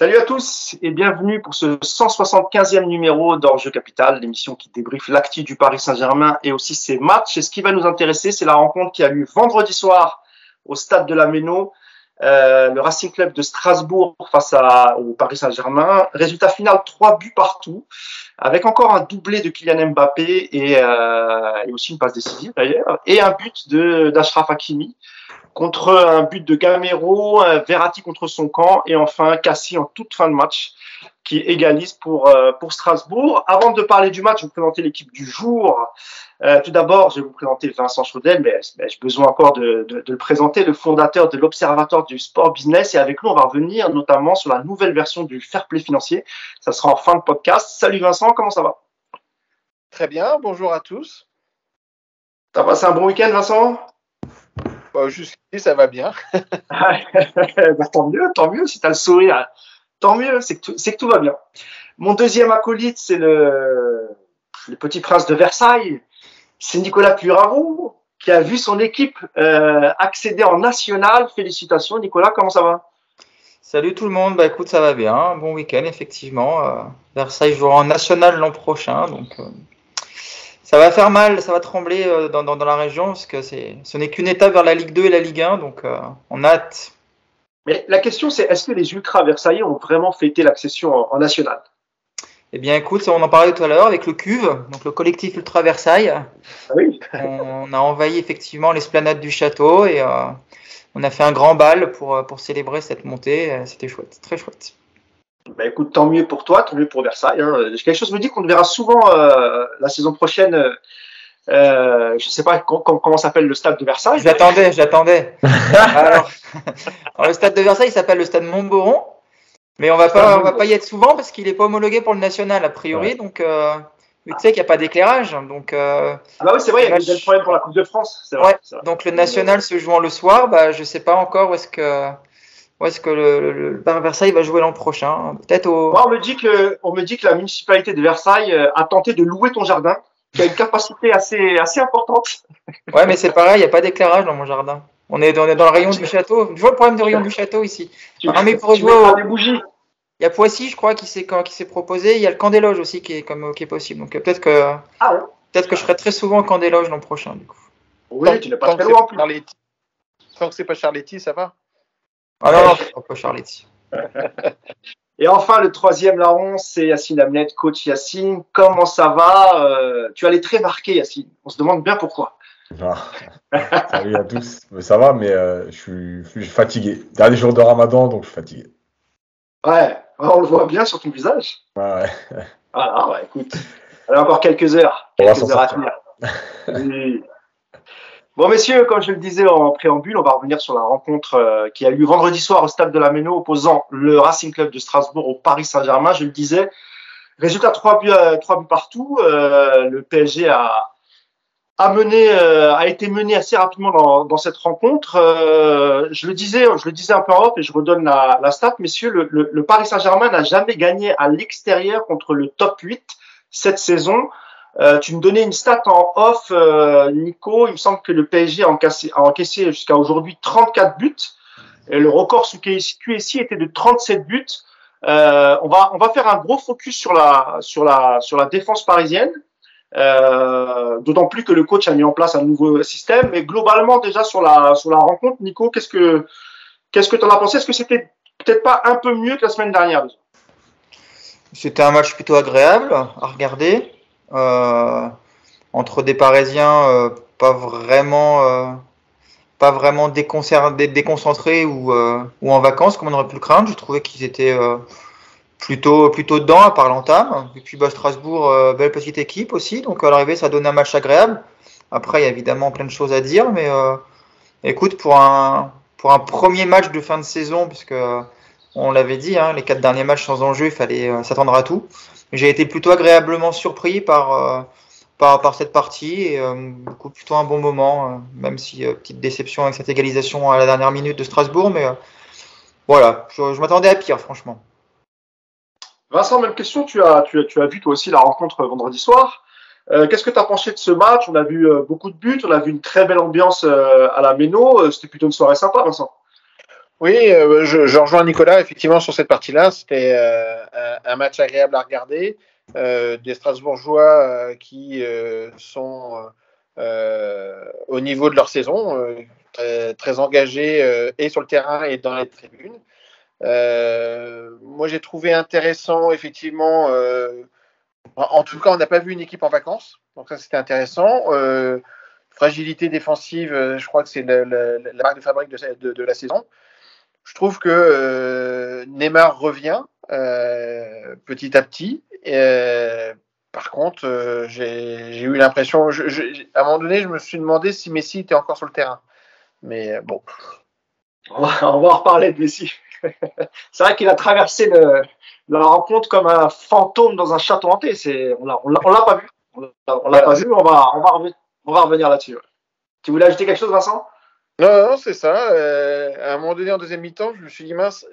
Salut à tous et bienvenue pour ce 175e numéro d'Orge Capital, l'émission qui débriefe l'actif du Paris Saint-Germain et aussi ses matchs. Et ce qui va nous intéresser, c'est la rencontre qui a lieu vendredi soir au stade de la Méno, euh, le Racing Club de Strasbourg face au Paris Saint-Germain. Résultat final, trois buts partout, avec encore un doublé de Kylian Mbappé et, euh, et aussi une passe décisive d'ailleurs, et un but d'Ashraf Hakimi contre un but de Gamero, Verratti contre son camp et enfin Cassie en toute fin de match qui égalise pour, euh, pour Strasbourg. Avant de parler du match, je vais vous présenter l'équipe du jour. Euh, tout d'abord, je vais vous présenter Vincent Chaudel, mais, j'ai besoin encore de, de, de, le présenter, le fondateur de l'Observatoire du sport business. Et avec nous, on va revenir notamment sur la nouvelle version du fair play financier. Ça sera en fin de podcast. Salut Vincent, comment ça va? Très bien, bonjour à tous. T'as passé un bon week-end, Vincent? Bon, Jusqu'ici, ça va bien. bah, tant mieux, tant mieux, si tu as le sourire. Tant mieux, c'est que, tout, que tout va bien. Mon deuxième acolyte, c'est le, le petit prince de Versailles. C'est Nicolas Purarou, qui a vu son équipe euh, accéder en national. Félicitations, Nicolas, comment ça va? Salut tout le monde, bah écoute, ça va bien. Bon week-end, effectivement. Euh, Versailles jouera en national l'an prochain, donc euh, ça va faire mal, ça va trembler euh, dans, dans, dans la région parce que ce n'est qu'une étape vers la Ligue 2 et la Ligue 1, donc euh, on a hâte. Mais la question c'est est-ce que les Ultras Versailles ont vraiment fêté l'accession en, en national? Eh bien écoute, on en parlait tout à l'heure avec le CUV, donc le collectif Ultra Versailles. Ah oui. on, on, a envahi effectivement l'esplanade du château et euh, on a fait un grand bal pour, pour célébrer cette montée. C'était chouette, très chouette. Bah écoute, tant mieux pour toi, tant mieux pour Versailles. Hein. Quelque chose me dit qu'on te verra souvent euh, la saison prochaine. Euh, je sais pas comment, comment s'appelle le stade de Versailles? J'attendais, j'attendais. alors, alors, le stade de Versailles s'appelle le stade Montboron, mais on va pas, on va pas y être souvent parce qu'il est pas homologué pour le national a priori. Ouais. Donc, euh, tu sais qu'il n'y a pas d'éclairage. Donc, euh, ah bah oui, c'est vrai, il y a des problèmes pour la Coupe de France. Vrai, ouais, vrai. Donc le national se jouant le soir, bah je sais pas encore où est-ce que où est-ce que le, le, le, Versailles va jouer l'an prochain Peut-être au. Moi, on me dit que on me dit que la municipalité de Versailles euh, a tenté de louer ton jardin, qui a une capacité assez assez importante. Ouais, mais c'est pareil, il n'y a pas d'éclairage dans mon jardin. On est, on est dans le rayon du château. Tu vois le problème du rayon du château ici? Tu, ah, mais pour jouer au... des bougies. Il y a Poissy, je crois, qui s'est qui s'est proposé. Il y a le camp des loges aussi qui est comme qui est possible. Donc peut-être que ah ouais. peut-être que je serai très souvent au camp des loges l'an prochain du coup. Oui, tant, tu n'es pas très loin en plus. Charletti. Tant que c'est pas Charletti, ça va. Ah pas Charletti. Et enfin, le troisième larron, c'est Yacine Amnet, coach Yacine. Comment ça va euh, Tu allais très marqué, Yacine. On se demande bien pourquoi. Ah, salut à tous. Mais ça va, mais euh, je, suis, je, suis, fatigué. Dernier jour de Ramadan, donc je suis fatigué. Ouais, on le voit bien sur ton visage. Ouais, ouais. Voilà, ouais, écoute. A encore quelques heures. On quelques va heures à finir. oui. Bon, messieurs, comme je le disais en préambule, on va revenir sur la rencontre euh, qui a eu vendredi soir au stade de la Méno opposant le Racing Club de Strasbourg au Paris Saint-Germain. Je le disais, résultat 3 buts, 3 buts partout. Euh, le PSG a, a, mené, euh, a été mené assez rapidement dans, dans cette rencontre. Je le disais, je le disais un peu en off et je redonne la, la stat, messieurs, le, le, le Paris Saint-Germain n'a jamais gagné à l'extérieur contre le top 8 cette saison. Euh, tu me donnais une stat en off, euh, Nico. Il me semble que le PSG a encaissé, encaissé jusqu'à aujourd'hui 34 buts. Et le record sous QSI était de 37 buts. Euh, on va on va faire un gros focus sur la sur la sur la défense parisienne. Euh, D'autant plus que le coach a mis en place un nouveau système. Mais globalement déjà sur la sur la rencontre, Nico, qu'est-ce que qu'est-ce que tu en as pensé? Est-ce que c'était peut-être pas un peu mieux que la semaine dernière C'était un match plutôt agréable à regarder. Euh, entre des Parisiens euh, pas vraiment euh, pas vraiment déconcentrés ou, ou en vacances comme on aurait pu le craindre. Je trouvais qu'ils étaient plutôt plutôt dedans à part l'entame. Et puis bah, Strasbourg, belle petite équipe aussi. Donc à l'arrivée, ça donne un match agréable. Après, il y a évidemment plein de choses à dire, mais écoute, pour un pour un premier match de fin de saison, puisque on l'avait dit, hein, les quatre derniers matchs sans enjeu, il fallait s'attendre à tout j'ai été plutôt agréablement surpris par, euh, par, par, cette partie et euh, plutôt un bon moment, euh, même si petite déception avec cette égalisation à la dernière minute de Strasbourg, mais voilà, je, je m'attendais à pire, franchement. Vincent, même question, tu as, tu, as, tu as vu toi aussi la rencontre vendredi soir. Euh, Qu'est-ce que tu as pensé de ce match? On a vu beaucoup de buts, on a vu une très belle ambiance à la Méno. C'était plutôt une soirée sympa, Vincent. Oui, euh, je, rejoins Nicolas effectivement sur cette partie-là. C'était euh, un, match agréable à regarder. Euh, des Strasbourgeois qui sont au niveau de leur saison, très, engagés et sur le terrain et dans les tribunes. Moi, j'ai trouvé intéressant effectivement. en, tout cas, on n'a pas vu une équipe en vacances, donc ça c'était intéressant. Fragilité défensive, je crois que c'est la marque de fabrique de la saison. Je trouve que euh, Neymar revient euh, petit à petit. Euh, par contre, j'ai eu l'impression, à un moment donné, je me suis demandé si Messi était encore sur le terrain. Mais bon, On va, on va en reparler de Messi. c'est vrai qu'il a traversé le- la rencontre comme un fantôme dans un château hanté. On l'a, pas vu. On l'a, pas vu. On va, on va, revenir, là-dessus. Tu voulais ajouter quelque chose, Vincent? Non, non, c'est ça. Euh, à un moment donné, en deuxième mi-temps, je me suis dit mince,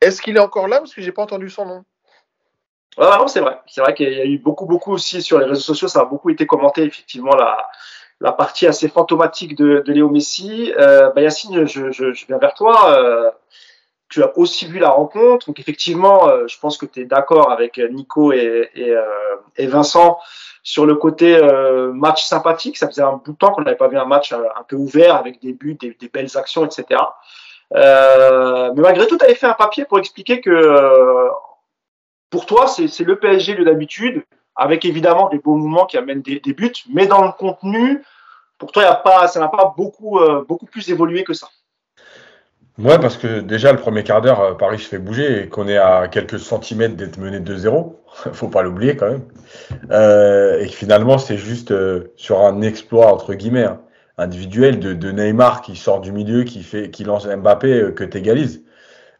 est-ce qu'il est encore là? Parce que j'ai pas entendu son nom. Non, c'est vrai. C'est vrai qu'il y a eu beaucoup, beaucoup aussi sur les réseaux sociaux. Ça a beaucoup été commenté, effectivement, la, partie assez fantomatique de, Léo Messi. Euh, bah, Yacine, je viens vers toi. Euh, tu as aussi vu la rencontre. Donc, effectivement, euh, je pense que tu es d'accord avec Nico et, et, euh, et Vincent sur le côté euh, match sympathique. Ça faisait un bout de temps qu'on n'avait pas vu un match euh, un peu ouvert avec des buts, des, belles actions, etc. Euh, mais malgré tout, tu avais fait un papier pour expliquer que euh, pour toi, c'est le PSG de d'habitude, avec évidemment des beaux mouvements qui amènent des, buts, mais dans le contenu, pour toi, ça n'a pas euh, beaucoup plus évolué que ça. Ouais, parce que déjà, le premier quart d'heure, euh, Paris se fait bouger et qu'on est à quelques centimètres d'être mené 2-0. Faut pas l'oublier quand même. Euh, et que finalement, c'est juste euh, sur un exploit, entre guillemets, hein, individuel de, de Neymar qui sort du milieu, qui, fait, qui lance Mbappé, euh, que t'égalises.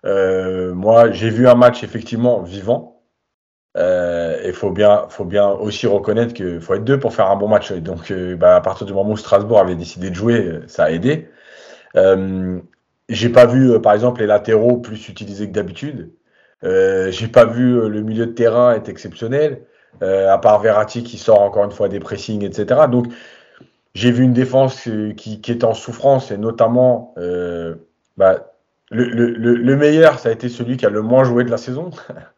Euh, moi, j'ai vu un match effectivement vivant. Euh, et faut bien, faut bien aussi reconnaître qu'il faut être deux pour faire un bon match. Donc, bah, à partir du moment où Strasbourg avait décidé de jouer, ça a aidé. Euh, j'ai pas vu, euh, par exemple, les latéraux plus utilisés que d'habitude. Euh, j'ai pas vu euh, le milieu de terrain être exceptionnel, à part Verratti qui sort encore une fois des pressings, etc. Donc, j'ai vu une défense qui, est en souffrance et notamment, bah, le, le, le, le meilleur, ça a été celui qui a le moins joué de la saison.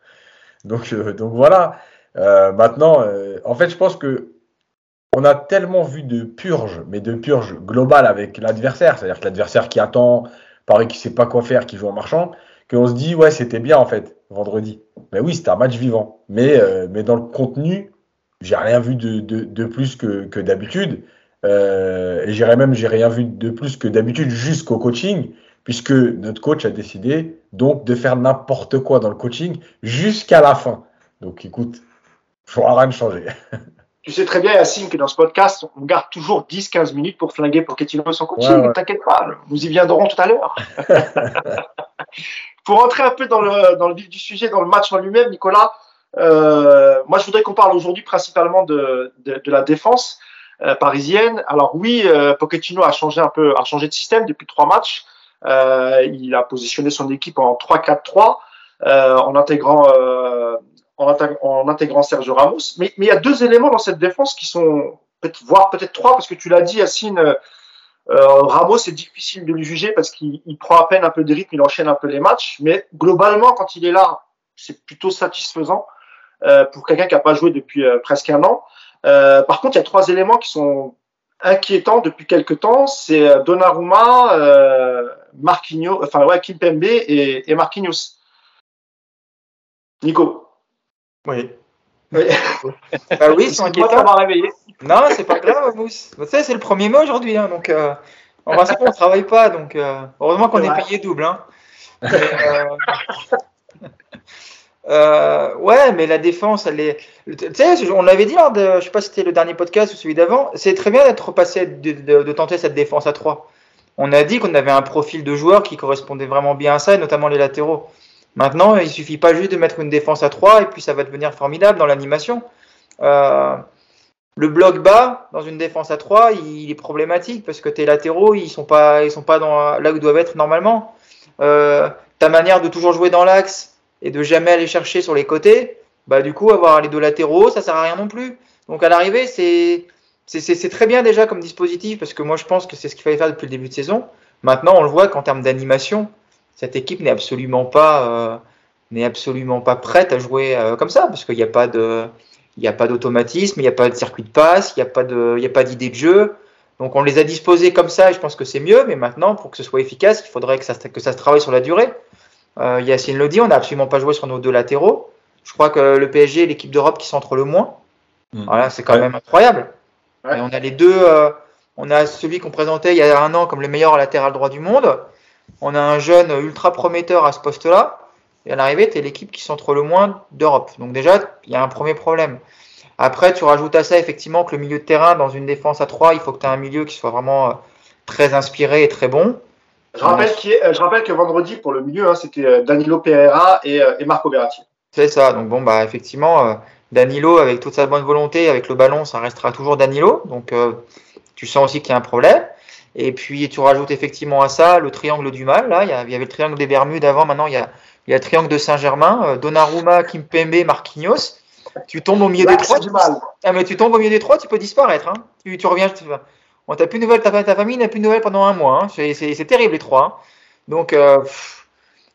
donc, voilà. Maintenant, en fait, je pense que on a tellement vu de purge, mais de purge globale avec l'adversaire, c'est-à-dire que l'adversaire qui attend, Paris qui sait pas quoi faire, qui joue en marchant, qu'on se dit ouais c'était bien en fait vendredi. Mais oui c'était un match vivant, mais euh, mais dans le contenu j'ai rien vu de, de, de plus que, que d'habitude euh, et j'irais même j'ai rien vu de plus que d'habitude jusqu'au coaching puisque notre coach a décidé donc de faire n'importe quoi dans le coaching jusqu'à la fin. Donc écoute, il faudra rien changer. Tu sais très bien, Yacine, que dans ce podcast, on garde toujours 10-15 minutes pour flinguer Pochettino et son coaching. Ouais, ouais. T'inquiète pas, nous y viendrons tout à l'heure. pour rentrer un peu dans le, dans le vif du sujet, dans le match en lui-même, Nicolas, euh, moi je voudrais qu'on parle aujourd'hui principalement de, de, de la défense euh, parisienne. Alors oui, euh, Pochettino a changé un peu, a changé de système depuis trois matchs. Euh, il a positionné son équipe en 3-4-3 euh, en intégrant euh, en, intég- en intégrant Sergio Ramos. Mais, il y a deux éléments dans cette défense qui sont, voire peut-être trois, parce que tu l'as dit, Yacine, euh, euh, Ramos, c'est difficile de lui juger parce qu'il il prend à peine un peu de rythme, il enchaîne un peu les matchs. Mais globalement, quand il est là, c'est plutôt satisfaisant euh, pour quelqu'un qui n'a pas joué depuis euh, presque un an. Par contre, il y a trois éléments qui sont inquiétants depuis quelques temps. C'est Donnarumma, Marquinhos, enfin ouais, Kimpembe et, et Marquinhos. Nico. Oui. Oui. Bah oui, t'avoir réveillé. Non, c'est pas grave, Mousse. Vous savez, c'est le premier mois aujourd'hui, hein, donc euh, en principe, on travaille pas, donc euh, heureusement qu'on C'est est payé double. Hein. Mais, euh, euh, ouais, mais la défense, elle est. Tu sais, on l'avait dit lors de, je sais pas si c'était le dernier podcast ou celui d'avant, c'est très bien d'être passé, de, de- de tenter cette défense à 3. On a dit qu'on avait un profil de joueur qui correspondait vraiment bien à ça, et notamment les latéraux. Maintenant, il suffit pas juste de mettre une défense à 3 et puis ça va devenir formidable dans l'animation. Euh, le bloc bas dans une défense à 3, il est problématique parce que tes latéraux, ils sont pas, ils sont pas dans, là où ils doivent être normalement. Euh, ta manière de toujours jouer dans l'axe et de jamais aller chercher sur les côtés, bah du coup avoir les deux latéraux, ça sert à rien non plus. Donc à l'arrivée, c'est c'est- très bien déjà comme dispositif parce que moi je pense que c'est ce qu'il fallait faire depuis le début de saison. Maintenant, on le voit qu'en termes d'animation, cette équipe n'est absolument pas n'est absolument pas prête à jouer comme ça parce qu'il n'y a pas de il n'y a pas d'automatisme, il n'y a pas de circuit de passe, il n'y a pas de il y a pas d'idée de jeu. Donc on les a disposés comme ça et je pense que c'est mieux, mais maintenant pour que ce soit efficace, il faudrait que ça, que ça se travaille sur la durée. Euh, Yacine le dit, on n'a absolument pas joué sur nos deux latéraux. Je crois que le PSG est l'équipe d'Europe qui centre le moins. Mm. Voilà, c'est quand même incroyable. Et on a les deux. Euh, on a celui qu'on présentait il y a un an comme le meilleur latéral droit du monde. On a un jeune ultra prometteur à ce poste-là. Et à l'arrivée, tu es l'équipe qui centre le moins d'Europe. Donc déjà, il y a un premier problème. Après, tu rajoutes à ça effectivement que le milieu de terrain, dans une défense à 3, il faut que tu aies un milieu qui soit vraiment euh, très inspiré et très bon. Je rappelle, euh, je rappelle que vendredi, pour le milieu, hein, c'était euh, Danilo Pereira et, et Marco Verratti. C'est ça. Donc bon, bah effectivement, Danilo, avec toute sa bonne volonté, avec le ballon, ça restera toujours Danilo. Donc tu sens aussi qu'il y a un problème. Et puis tu rajoutes effectivement à ça le triangle du mal. Là, il y avait le triangle des Bermudes avant. Maintenant, il y a, il y a le triangle de Saint-Germain, Donnarumma, Kimpembe, Marquinhos. Tu tombes au milieu des trois. Tu... Ah, mais tu tombes au milieu des trois, tu peux disparaître. Hein. Tu, tu, reviens. On t'a plus de nouvelles, ta, ta famille n'a plus de nouvelles pendant un mois. Hein. C'est terrible les trois. Hein. Donc, euh,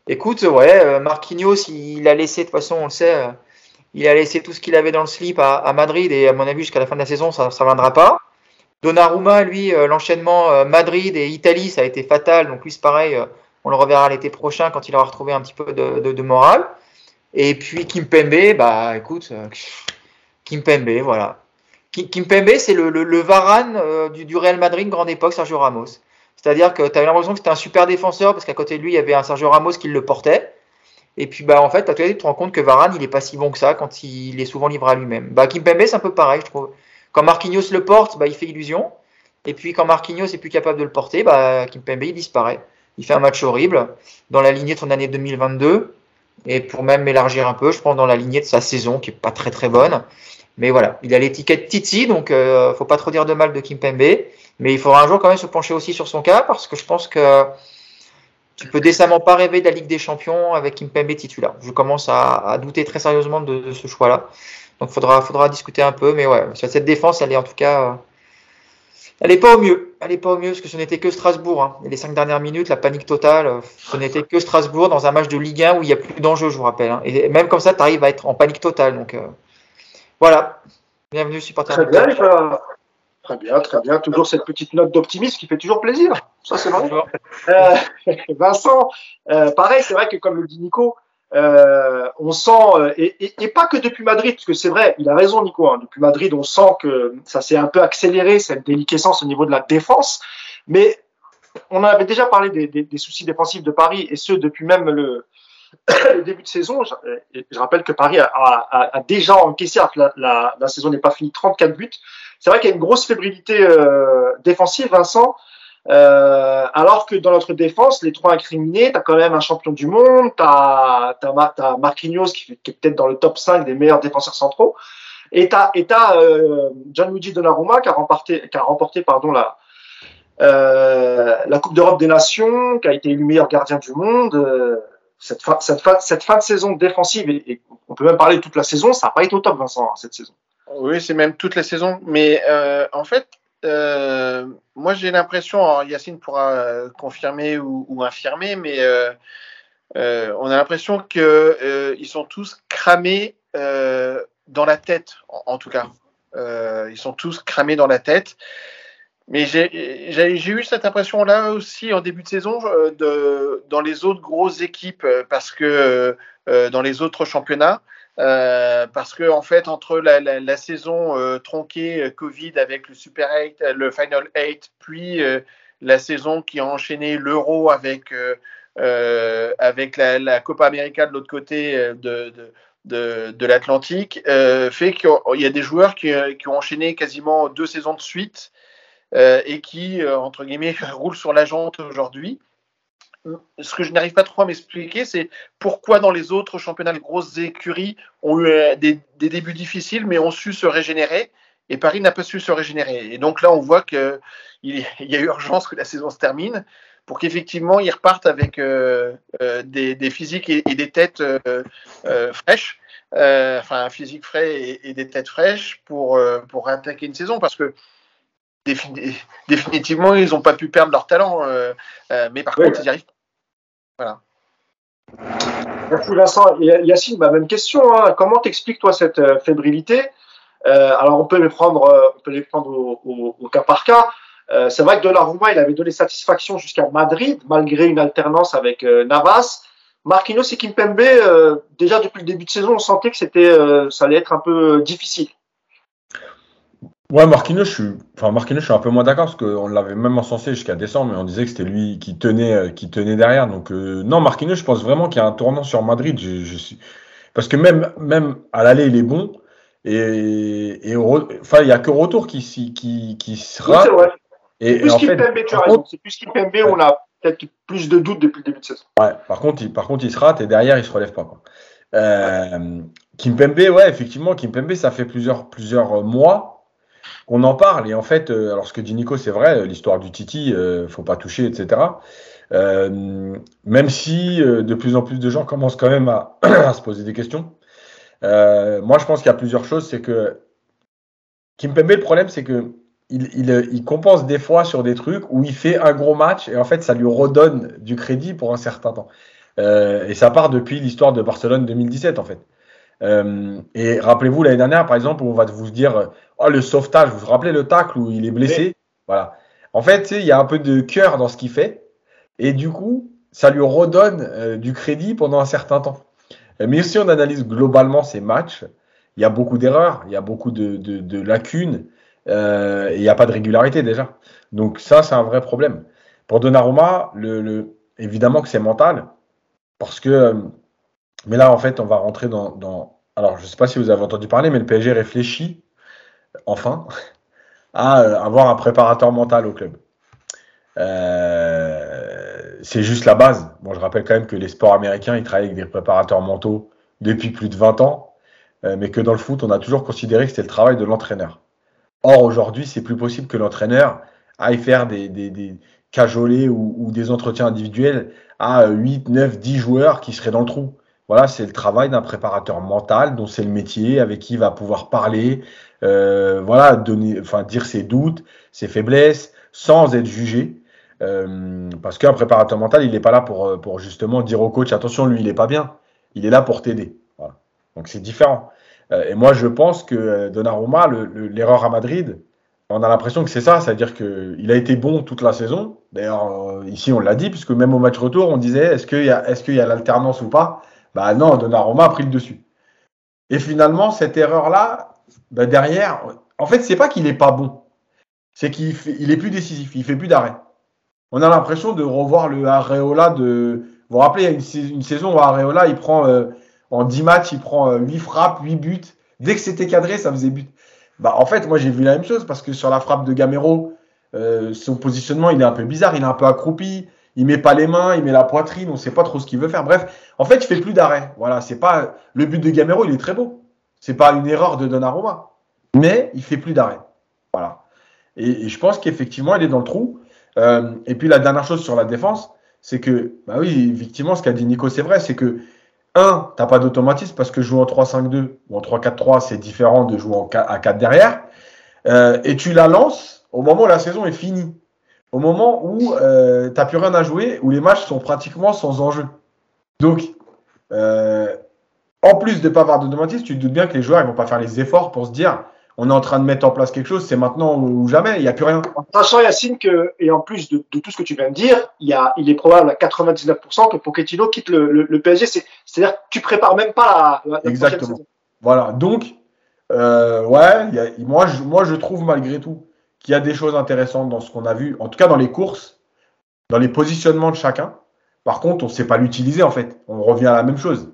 écoute, ouais, euh, Marquinhos, il a laissé, de toute façon, on le sait, euh, il a laissé tout ce qu'il avait dans le slip à, Madrid et à mon avis, jusqu'à la fin de la saison, ça ne viendra pas. Donnarumma, lui, l'enchaînement Madrid et Italie, ça a été fatal. Donc, lui, c'est pareil, on le reverra l'été prochain quand il aura retrouvé un petit peu de, morale. Et puis Kimpembe, bah écoute, Kimpembe, voilà. Kimpembe, c'est le, Varane euh, du, Real Madrid, grande époque, Sergio Ramos. C'est-à-dire que tu avais l'impression que c'était un super défenseur parce qu'à côté de lui, il y avait un Sergio Ramos qui le portait. Et puis, bah, en fait, tu te rends compte que Varane, il est pas si bon que ça quand il est souvent livré à lui-même. Bah, Kimpembe, c'est un peu pareil, je trouve. Quand Marquinhos le porte, bah, il fait illusion. Et puis, quand Marquinhos est plus capable de le porter, bah, Kimpembe, disparaît. Il fait un match horrible dans la lignée de son année 2022. Et pour même m'élargir un peu, je prends dans la lignée de sa saison, qui est pas très très bonne. Mais voilà, il a l'étiquette Titi, donc euh, faut pas trop dire de mal de Kimpembe. Mais il faudra un jour quand même se pencher aussi sur son cas, parce que je pense que tu peux décemment pas rêver de la Ligue des Champions avec Kimpembe titulaire. Je commence à, douter très sérieusement de, ce choix-là. Donc faudra, faudra discuter un peu, mais ouais, cette défense, elle est en tout cas elle n'est pas au mieux. Elle n'est pas au mieux parce que ce n'était que Strasbourg. Hein. Et les cinq dernières minutes, la panique totale, euh, ce n'était que Strasbourg dans un match de Ligue 1 où il n'y a plus d'enjeu, je vous rappelle. Hein. Et même comme ça, tu arrives à être en panique totale. Donc euh, voilà. Bienvenue, supporter. Très bien, très bien, très bien. Toujours cette petite note d'optimisme qui fait toujours plaisir. Ça, c'est vrai. Euh, Vincent, pareil, c'est vrai que comme le dit Nico, euh, on sent, euh, et, pas que depuis Madrid, parce que c'est vrai, il a raison Nico, hein, depuis Madrid on sent que ça s'est un peu accéléré, cette déliquescence au niveau de la défense, mais on avait déjà parlé des, soucis défensifs de Paris, et ce depuis même le, début de saison. Je, rappelle que Paris a, déjà encaissé, la, la, la saison n'est pas finie, 34 buts. C'est vrai qu'il y a une grosse fébrilité euh, défensive, Vincent. Euh, alors que dans notre défense, les trois incriminés, tu as quand même un champion du monde, tu as, Marquinhos qui, est peut-être dans le top 5 des meilleurs défenseurs centraux, et tu as, et as euh, Gianluigi Donnarumma qui a remporté, qui a remporté pardon, la, euh, la Coupe d'Europe des Nations, qui a été élu meilleur gardien du monde. Euh, cette, fin, de saison défensive, et, on peut même parler de toute la saison, ça n'a pas été au top, Vincent, hein, cette saison. Oui, c'est même toute la saison. Mais en fait, euh, moi, j'ai l'impression, Yacine pourra euh, confirmer ou, infirmer, mais euh, on a l'impression qu'ils sont tous cramés dans la tête, en, tout cas. ils sont tous cramés dans la tête. Mais j'ai eu cette impression-là aussi en début de saison dans les autres grosses équipes, parce que dans les autres championnats, euh, parce que en fait, entre la, saison euh, tronquée euh, Covid avec le Super 8, euh, le Final 8, puis la saison qui a enchaîné l'Euro avec avec la, Copa América de l'autre côté de, de, de, de l'Atlantique, fait qu'il y a des joueurs qui, qui, ont enchaîné quasiment deux saisons de suite et qui entre guillemets roulent sur la jante aujourd'hui ce que je n'arrive pas trop à m'expliquer, c'est pourquoi dans les autres championnats, les grosses écuries ont eu euh, des, des, débuts difficiles, mais ont su se régénérer, et Paris n'a pas su se régénérer. Et donc là, on voit qu'il y a urgence que la saison se termine pour qu'effectivement, ils repartent avec euh, euh, des, des, physiques et, et des têtes euh fraîches, enfin un physique frais et, et, des têtes fraîches pour, pour attaquer une saison, parce que définitivement, ils n'ont pas pu perdre leur talent, mais par oui. contre, ils y arrivent. Merci Vincent. Yacine, bah, même question. Hein. Comment t'expliques toi cette euh, fébrilité? Euh, Alors on peut les prendre, euh, on peut les prendre au, cas par cas. c'est vrai que Donnarumma, il avait donné satisfaction jusqu'à Madrid, malgré une alternance avec Navas. Marquinhos et Kimpembe, déjà depuis le début de saison, on sentait que c'était, ça allait être un peu difficile. Ouais, Marquinhos, je suis, enfin, Marquinhos, je suis un peu moins d'accord parce qu'on l'avait même encensé jusqu'à décembre, mais on disait que c'était lui qui tenait, euh, qui tenait derrière. Donc, euh, non, Marquinhos, je pense vraiment qu'il y a un tournant sur Madrid. Je, suis... Parce que même, même à l'aller, il est bon. Et, et enfin, il n'y a que retour qui, qui, qui sera. c'est vrai. Et, plus en fait, tu as raison. C'est plus Kimpembe, ouais. on a peut-être plus de doutes depuis le début de saison. Ouais, par contre, il, par contre, il se rate et derrière, il se relève pas. Quoi. Euh, Kimpembe, ouais, effectivement, Kimpembe, ça fait plusieurs, plusieurs mois qu'on en parle. Et en fait, euh, alors ce que dit Nico, c'est vrai, l'histoire du Titi, euh, faut pas toucher, etc. Euh, même si de plus en plus de gens commencent quand même à, se poser des questions. moi, je pense qu'il y a plusieurs choses. C'est que Kimpembe, le problème, c'est que il, compense des fois sur des trucs où il fait un gros match et en fait, ça lui redonne du crédit pour un certain temps. et ça part depuis l'histoire de Barcelone 2017, en fait. Euh, et rappelez-vous l'année dernière, par exemple, on va vous dire oh, le sauvetage. Vous vous rappelez le tacle où il est blessé? Voilà. En fait, il y a un peu de cœur dans ce qu'il fait. Et du coup, ça lui redonne euh, du crédit pendant un certain temps. Mais si on analyse globalement ces matchs, il y a beaucoup d'erreurs, il y a beaucoup de, de, de lacunes, euh, et il n'y a pas de régularité déjà. Donc ça, c'est un vrai problème. Pour Donnarumma, le, le évidemment que c'est mental, parce que euh, mais là, en fait, on va rentrer dans. Alors, je ne sais pas si vous avez entendu parler, mais le PSG réfléchit, enfin, à euh, avoir un préparateur mental au club. Euh, c'est juste la base. Je rappelle quand même que les sports américains, ils travaillent avec des préparateurs mentaux depuis plus de 20 ans, euh, mais que dans le foot, on a toujours considéré que c'était le travail de l'entraîneur. Or, aujourd'hui, c'est plus possible que l'entraîneur aille faire des, des, des cajolés ou, ou, des entretiens individuels à 8, 9, 10 joueurs qui seraient dans le trou. Voilà, c'est le travail d'un préparateur mental dont c'est le métier, avec qui il va pouvoir parler, euh, voilà, donner, enfin dire ses doutes, ses faiblesses, sans être jugé. Euh, parce qu'un préparateur mental, il n'est pas là pour, pour justement dire au coach attention, lui, il n'est pas bien. Il est là pour t'aider. Donc c'est différent. Euh, et moi, je pense que Donnarumma, l'erreur à Madrid, on a l'impression que c'est ça, c'est-à-dire qu'il a été bon toute la saison. D'ailleurs, ici, on l'a dit, puisque même au match retour, on disait est-ce qu'il y a, est qu'il y a l'alternance ou pas? Bah non, Donnarumma a pris le dessus. Et finalement, cette erreur-là, bah derrière, en fait, c'est pas qu'il est pas bon, c'est qu'il il est plus décisif, il fait plus d'arrêt. On a l'impression de revoir le Areola de. Vous vous rappelez, il y a une, saison où Areola, il prend euh, en 10 matchs, il prend 8 euh, frappes, 8 buts. Dès que c'était cadré, ça faisait but. Bah, en fait, moi, j'ai vu la même chose parce que sur la frappe de Gamero, euh, son positionnement, il est un peu bizarre, il est un peu accroupi il met pas les mains, il met la poitrine, on sait pas trop ce qu'il veut faire. Bref, en fait, il fait plus d'arrêt. Voilà, c'est pas le but de Gamero, il est très beau. C'est pas une erreur de Donnarumma, mais il fait plus d'arrêt. Voilà. Et, je pense qu'effectivement, il est dans le trou. Euh, et puis la dernière chose sur la défense, c'est que, bah oui, effectivement, ce qu'a dit Nico, c'est vrai, c'est que un, t'as pas d'automatisme parce que jouer en 3-5-2 ou en 3-4-3, c'est différent de jouer en 4, à 4 derrière. Euh, et tu la lances au moment où la saison est finie au moment où euh, tu n'as plus rien à jouer, où les matchs sont pratiquement sans enjeu. Donc, euh, en plus de ne pas avoir de domatisme, tu te doutes bien que les joueurs ne vont pas faire les efforts pour se dire on est en train de mettre en place quelque chose, c'est maintenant ou jamais, il n'y a plus rien. En sachant, Yacine, que, et en plus de, tout ce que tu viens de dire, il, y a, il est probable à 99% que Pochettino quitte le, PSG. C'est-à-dire que tu prépares même pas la, la Exactement. Voilà, donc, euh, ouais, moi, je, moi je trouve malgré tout qu'il y a des choses intéressantes dans ce qu'on a vu, en tout cas dans les courses, dans les positionnements de chacun. Par contre, on ne sait pas l'utiliser en fait. On revient à la même chose.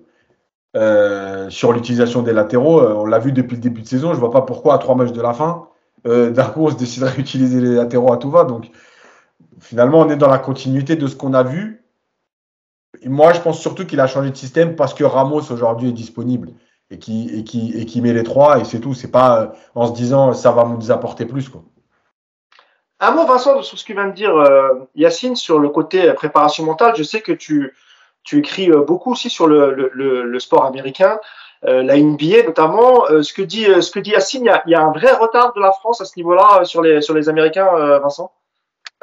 Euh, sur l'utilisation des latéraux, euh, on l'a vu depuis le début de saison. Je ne vois pas pourquoi à trois matchs de la fin, euh, d'un coup, on se déciderait d'utiliser les latéraux à tout va. Donc, finalement, on est dans la continuité de ce qu'on a vu. Moi, je pense surtout qu'il a changé de système parce que Ramos aujourd'hui est disponible et qui, et qui, et qui met les trois et c'est tout. C'est pas en se disant ça va nous apporter plus. Quoi. Un mot, Vincent, sur ce que vient de dire euh, Yacine sur le côté euh, préparation mentale. Je sais que tu, tu écris euh, beaucoup aussi sur le, le, le sport américain, la NBA notamment. ce, que dit, ce que dit Yacine, il y, a, il y, a, un vrai retard de la France à ce niveau-là sur les, sur les Américains, Vincent?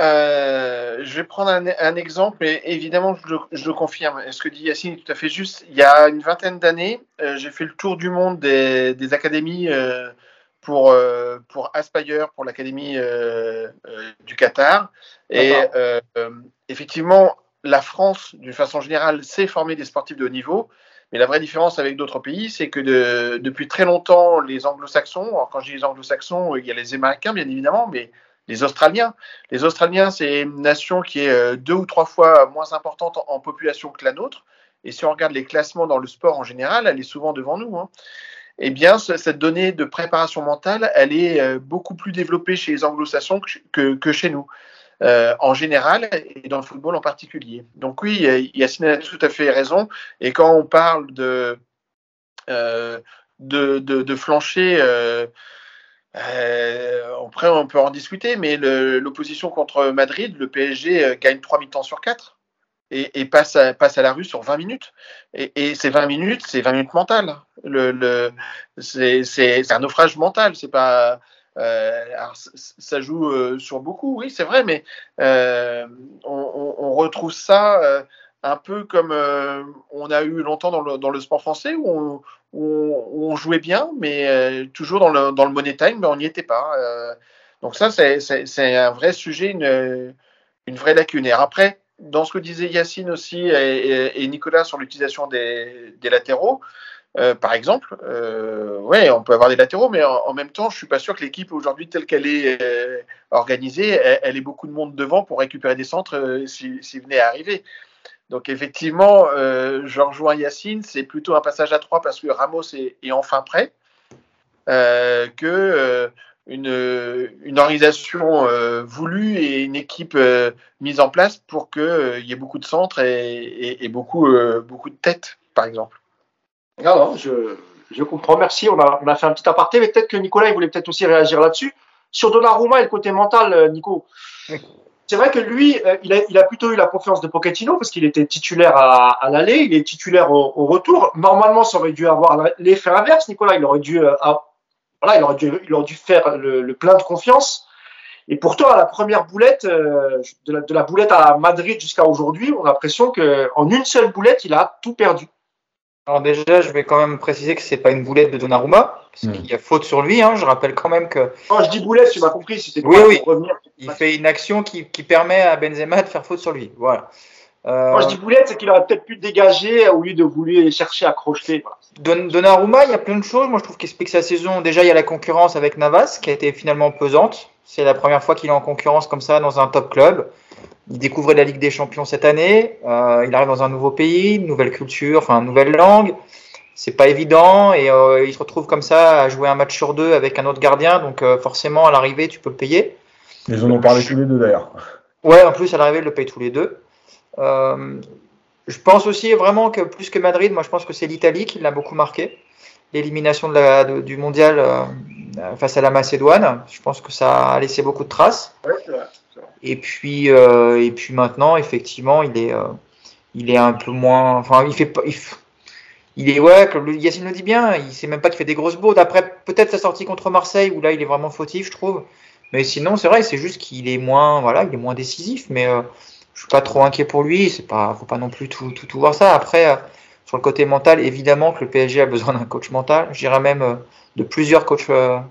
Euh, je vais prendre un, exemple, et évidemment, je, le confirme. Ce que dit Yacine est tout à fait juste. Il y a une vingtaine d'années, euh, j'ai fait le tour du monde des, académies euh, pour, pour Aspire, pour l'académie du Qatar. Et effectivement, la France, d'une façon générale, sait former des sportifs de haut niveau. Mais la vraie différence avec d'autres pays, c'est que depuis très longtemps, les anglo-saxons, quand je dis les anglo-saxons, il y a les Américains, bien évidemment, mais les Australiens. Les Australiens, c'est une nation qui est euh, deux ou trois fois moins importante en population que la nôtre. Et si on regarde les classements dans le sport en général, elle est souvent devant nous. Hein. Eh bien, cette donnée de préparation mentale, elle est euh, beaucoup plus développée chez les anglo-saxons que, chez nous. Euh, en général et dans le football en particulier. Donc oui, Yacine a tout à fait raison. Et quand on parle de, de, de, flancher euh, après, on peut en discuter, mais l'opposition contre Madrid, le PSG euh, gagne 3 mi-temps sur 4 et, passe, à, passe à la rue sur 20 minutes. Et, ces 20 minutes, c'est 20 minutes mentales. Le, c'est un naufrage mental. C'est pas. Euh, ça joue sur beaucoup, oui, c'est vrai, mais on, retrouve ça un peu comme on a eu longtemps dans le, sport français où on, jouait bien, mais euh, toujours dans le, money time, mais on n'y était pas. Euh. donc ça, c'est un vrai sujet, une, vraie lacune. Après, dans ce que disait Yacine aussi et, Nicolas sur l'utilisation des, latéraux, euh, par exemple, euh, ouais, on peut avoir des latéraux, mais en, même temps, je suis pas sûr que l'équipe aujourd'hui telle qu'elle est organisée, elle, ait beaucoup de monde devant pour récupérer des centres s'ils si, venait à arriver. Donc effectivement, euh, je rejoins Yacine, c'est plutôt un passage à trois parce que Ramos est, enfin prêt, euh, que euh, une, organisation voulue et une équipe mise en place pour qu'il y ait beaucoup de centres et, beaucoup, beaucoup de têtes, par exemple. Alors, je, comprends, merci. On a, on a, fait un petit aparté, mais peut-être que Nicolas il voulait peut-être aussi réagir là-dessus. Sur Donnarumma et le côté mental, Nico, c'est vrai que lui, euh, il, a, il, a, plutôt eu la confiance de Pochettino parce qu'il était titulaire à, à l'aller, il est titulaire au, au, retour. Normalement, ça aurait dû avoir l'effet inverse. Nicolas, il aurait dû, euh, voilà, il aurait dû, il aurait dû faire le, le, plein de confiance. Et pourtant, à la première boulette, euh, de, la, de, la, boulette à Madrid jusqu'à aujourd'hui, on a l'impression qu'en une seule boulette, il a tout perdu. Alors déjà, je vais quand même préciser que c'est pas une boulette de Donnarumma, parce qu'il y a faute sur lui. Hein. Je rappelle quand même que. Quand je dis boulette, tu m'as compris. C'était oui, oui. Revenir. Il fait une action qui, qui, permet à Benzema de faire faute sur lui. Voilà. Euh... Quand je dis boulette, c'est qu'il aurait peut-être pu dégager au lieu de vouloir chercher à crocheter. Donnarumma, il y a plein de choses. Moi, je trouve qu'il explique sa saison. Déjà, il y a la concurrence avec Navas, qui a été finalement pesante. C'est la première fois qu'il est en concurrence comme ça dans un top club. Il découvrait la Ligue des Champions cette année. Euh, il arrive dans un nouveau pays, une nouvelle culture, enfin une nouvelle langue. C'est pas évident et euh, il se retrouve comme ça à jouer un match sur deux avec un autre gardien. Donc euh, forcément à l'arrivée tu peux le payer. Ils en ont parlé tous les deux d'ailleurs. Ouais, en plus à l'arrivée il le paye tous les deux. je pense aussi vraiment que plus que Madrid, moi je pense que c'est l'Italie qui l'a beaucoup marqué. L'élimination de du mondial face à la Macédoine, je pense que ça a laissé beaucoup de traces. Ouais, et puis, euh, et puis maintenant, effectivement, il est, euh, il est un peu moins. Enfin, il fait pas. Il, est, ouais, Yacine le dit bien, il sait même pas qu'il fait des grosses bourdes. Après, peut-être sa sortie contre Marseille, où là, il est vraiment fautif, je trouve. Mais sinon, c'est vrai, c'est juste qu'il est moins, voilà, il est moins décisif. Mais euh, je suis pas trop inquiet pour lui. C'est pas, faut pas non plus tout, tout, voir ça. Après, euh, sur le côté mental, évidemment que le PSG a besoin d'un coach mental. Je dirais même de plusieurs coachs. ça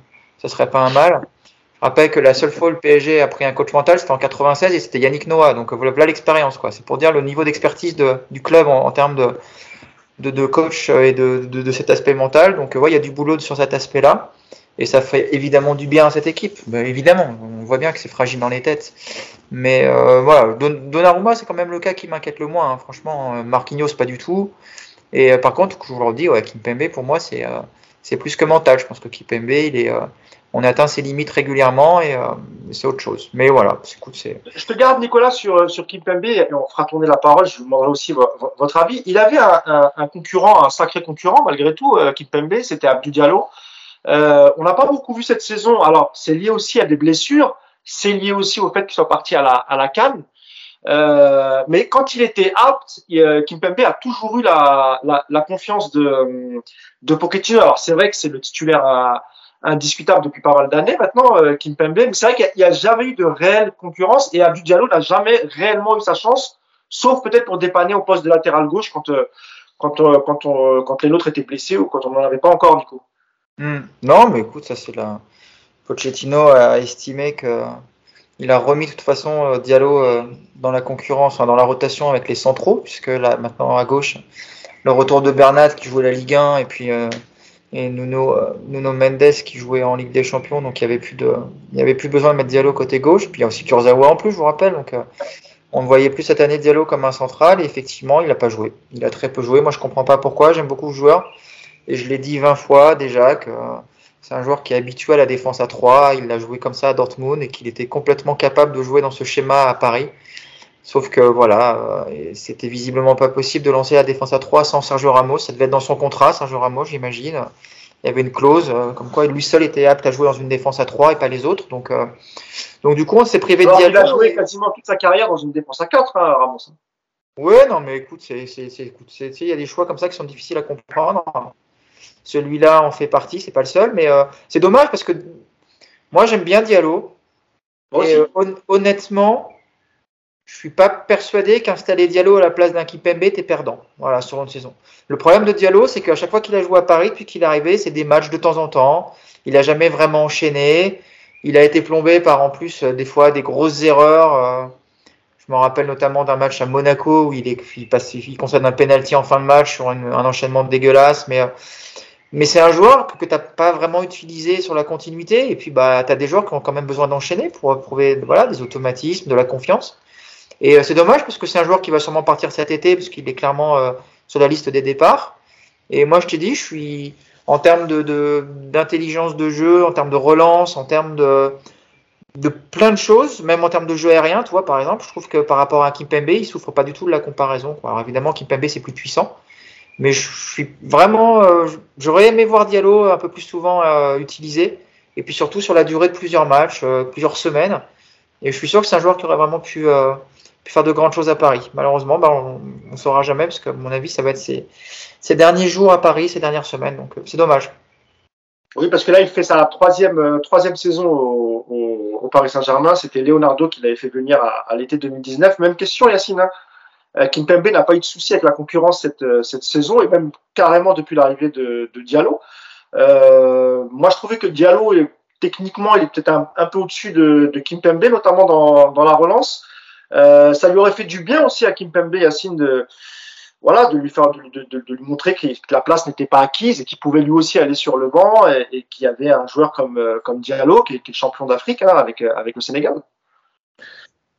serait pas un mal. Rappelle que la seule fois où le PSG a pris un coach mental, c'était en 96 et c'était Yannick Noah. Donc voilà l'expérience. quoi. C'est pour dire le niveau d'expertise du club en, termes de, coach et de, cet aspect mental. Donc ouais, il y a du boulot sur cet aspect-là. Et ça fait évidemment du bien à cette équipe. Ben, évidemment, on voit bien que c'est fragile dans les têtes. Mais euh, voilà, Donnarumma, c'est quand même le cas qui m'inquiète le moins. Hein. Franchement, euh, Marquinhos, pas du tout. Et euh, par contre, je vous le dis, ouais, Kimpembe, pour moi, c'est c'est plus que mental. Je pense que Kimpembe, il est on atteint ses limites régulièrement et euh, c'est autre chose. Mais voilà, écoute, c'est. Je te garde Nicolas sur euh, sur Kimpembe et on fera tourner la parole. Je vous demanderai aussi votre avis. Il avait un, concurrent, un sacré concurrent malgré tout. Euh, Kimpembe, c'était Abdou Diallo. Euh, on n'a pas beaucoup vu cette saison. Alors c'est lié aussi à des blessures. C'est lié aussi au fait qu'il soit parti à la à la Cannes. Euh, mais quand il était out, Kimpembe a toujours eu la, la, la confiance de, de Pochettino. Alors c'est vrai que c'est le titulaire indiscutable depuis pas mal d'années maintenant, euh, Kimpembe. Mais c'est vrai qu'il n'y a, jamais eu de réelle concurrence et Abdou Diallo n'a jamais réellement eu sa chance, sauf peut-être pour dépanner au poste de latéral gauche quand, euh, quand, euh, quand, quand les nôtres étaient blessés ou quand on n'en avait pas encore, Nico. Hmm. Non, mais écoute, ça c'est là. Pochettino a estimé que il a remis de toute façon Diallo dans la concurrence, dans la rotation avec les centraux, puisque là maintenant à gauche, le retour de Bernat qui jouait la Ligue 1 et puis et Nuno, euh, Mendes qui jouait en Ligue des Champions, donc il n'y avait, plus avait plus besoin de mettre Diallo côté gauche. Puis il y a aussi Kurzawa en plus, je vous rappelle. Donc euh, on ne voyait plus cette année Diallo comme un central, et effectivement, il n'a pas joué. Il a très peu joué. Moi, je ne comprends pas pourquoi. J'aime beaucoup le joueur, et je l'ai dit 20 fois déjà que c'est un joueur qui est habitué à la défense à 3. Il l'a joué comme ça à Dortmund, et qu'il était complètement capable de jouer dans ce schéma à Paris. Sauf que voilà, euh, c'était visiblement pas possible de lancer la défense à 3 sans Sergio Ramos. Ça devait être dans son contrat, Sergio Ramos, j'imagine. Il y avait une clause euh, comme quoi lui seul était apte à jouer dans une défense à 3 et pas les autres. Donc, euh, donc du coup, on s'est privé de Diallo. Il a joué quasiment toute sa carrière dans une défense à 4, hein, Ramos. Ouais, non, mais écoute, il y a des choix comme ça qui sont difficiles à comprendre. Celui-là en fait partie, c'est pas le seul, mais c'est dommage parce que moi j'aime bien Diallo. et honnêtement, je suis pas persuadé qu'installer Diallo à la place d'un Kipembe était perdant. Voilà, sur une saison. Le problème de Diallo, c'est qu'à chaque fois qu'il a joué à Paris depuis qu'il est arrivé, c'est des matchs de temps en temps. Il a jamais vraiment enchaîné. Il a été plombé par en plus euh, des fois des grosses erreurs. Je me rappelle notamment d'un match à Monaco où il, est, il, passe, il concède un penalty en fin de match sur un enchaînement dégueulasse. Mais, euh, mais c'est un joueur que, tu n'as pas vraiment utilisé sur la continuité. Et puis, bah, tu as des joueurs qui ont quand même besoin d'enchaîner pour prouver voilà, des automatismes, de la confiance. Et euh, c'est dommage parce que c'est un joueur qui va sûrement partir cet été parce qu'il est clairement euh, sur la liste des départs. Et moi, je te dis, je suis en termes de, d'intelligence de, jeu, en termes de relance, en termes de, de plein de choses, même en termes de jeu aérien, tu vois, par exemple, je trouve que par rapport à Kimpembe, il souffre pas du tout de la comparaison. Alors évidemment, Kimpembe, c'est plus puissant. Mais je suis vraiment. Euh, j'aurais aimé voir Diallo un peu plus souvent utilisé. Et puis surtout sur la durée de plusieurs matchs, plusieurs semaines. Et je suis sûr que c'est un joueur qui aurait vraiment pu, faire de grandes choses à Paris. Malheureusement, bah, on ne saura jamais parce que, à mon avis, ça va être ses, derniers jours à Paris, ces dernières semaines. Donc, euh, c'est dommage. Oui, parce que là, il fait sa troisième, euh, troisième saison au, Paris Saint-Germain. C'était Leonardo qui l'avait fait venir à, l'été 2019. Même question, Yacine. Hein. Euh, Kimpembe n'a pas eu de souci avec la concurrence cette, cette saison et même carrément depuis l'arrivée de, Diallo. moi, je trouvais que Diallo, techniquement, il est peut-être un, peu au-dessus de, de Kimpembe, notamment dans, dans la relance. Euh, ça lui aurait fait du bien aussi à Kimpembe Yacine de, voilà, de lui faire, de, lui montrer que, la place n'était pas acquise et qu'il pouvait lui aussi aller sur le banc et, qu'il y avait un joueur comme, euh, comme Diallo qui qui est champion d'Afrique hein, avec, euh, avec le Sénégal.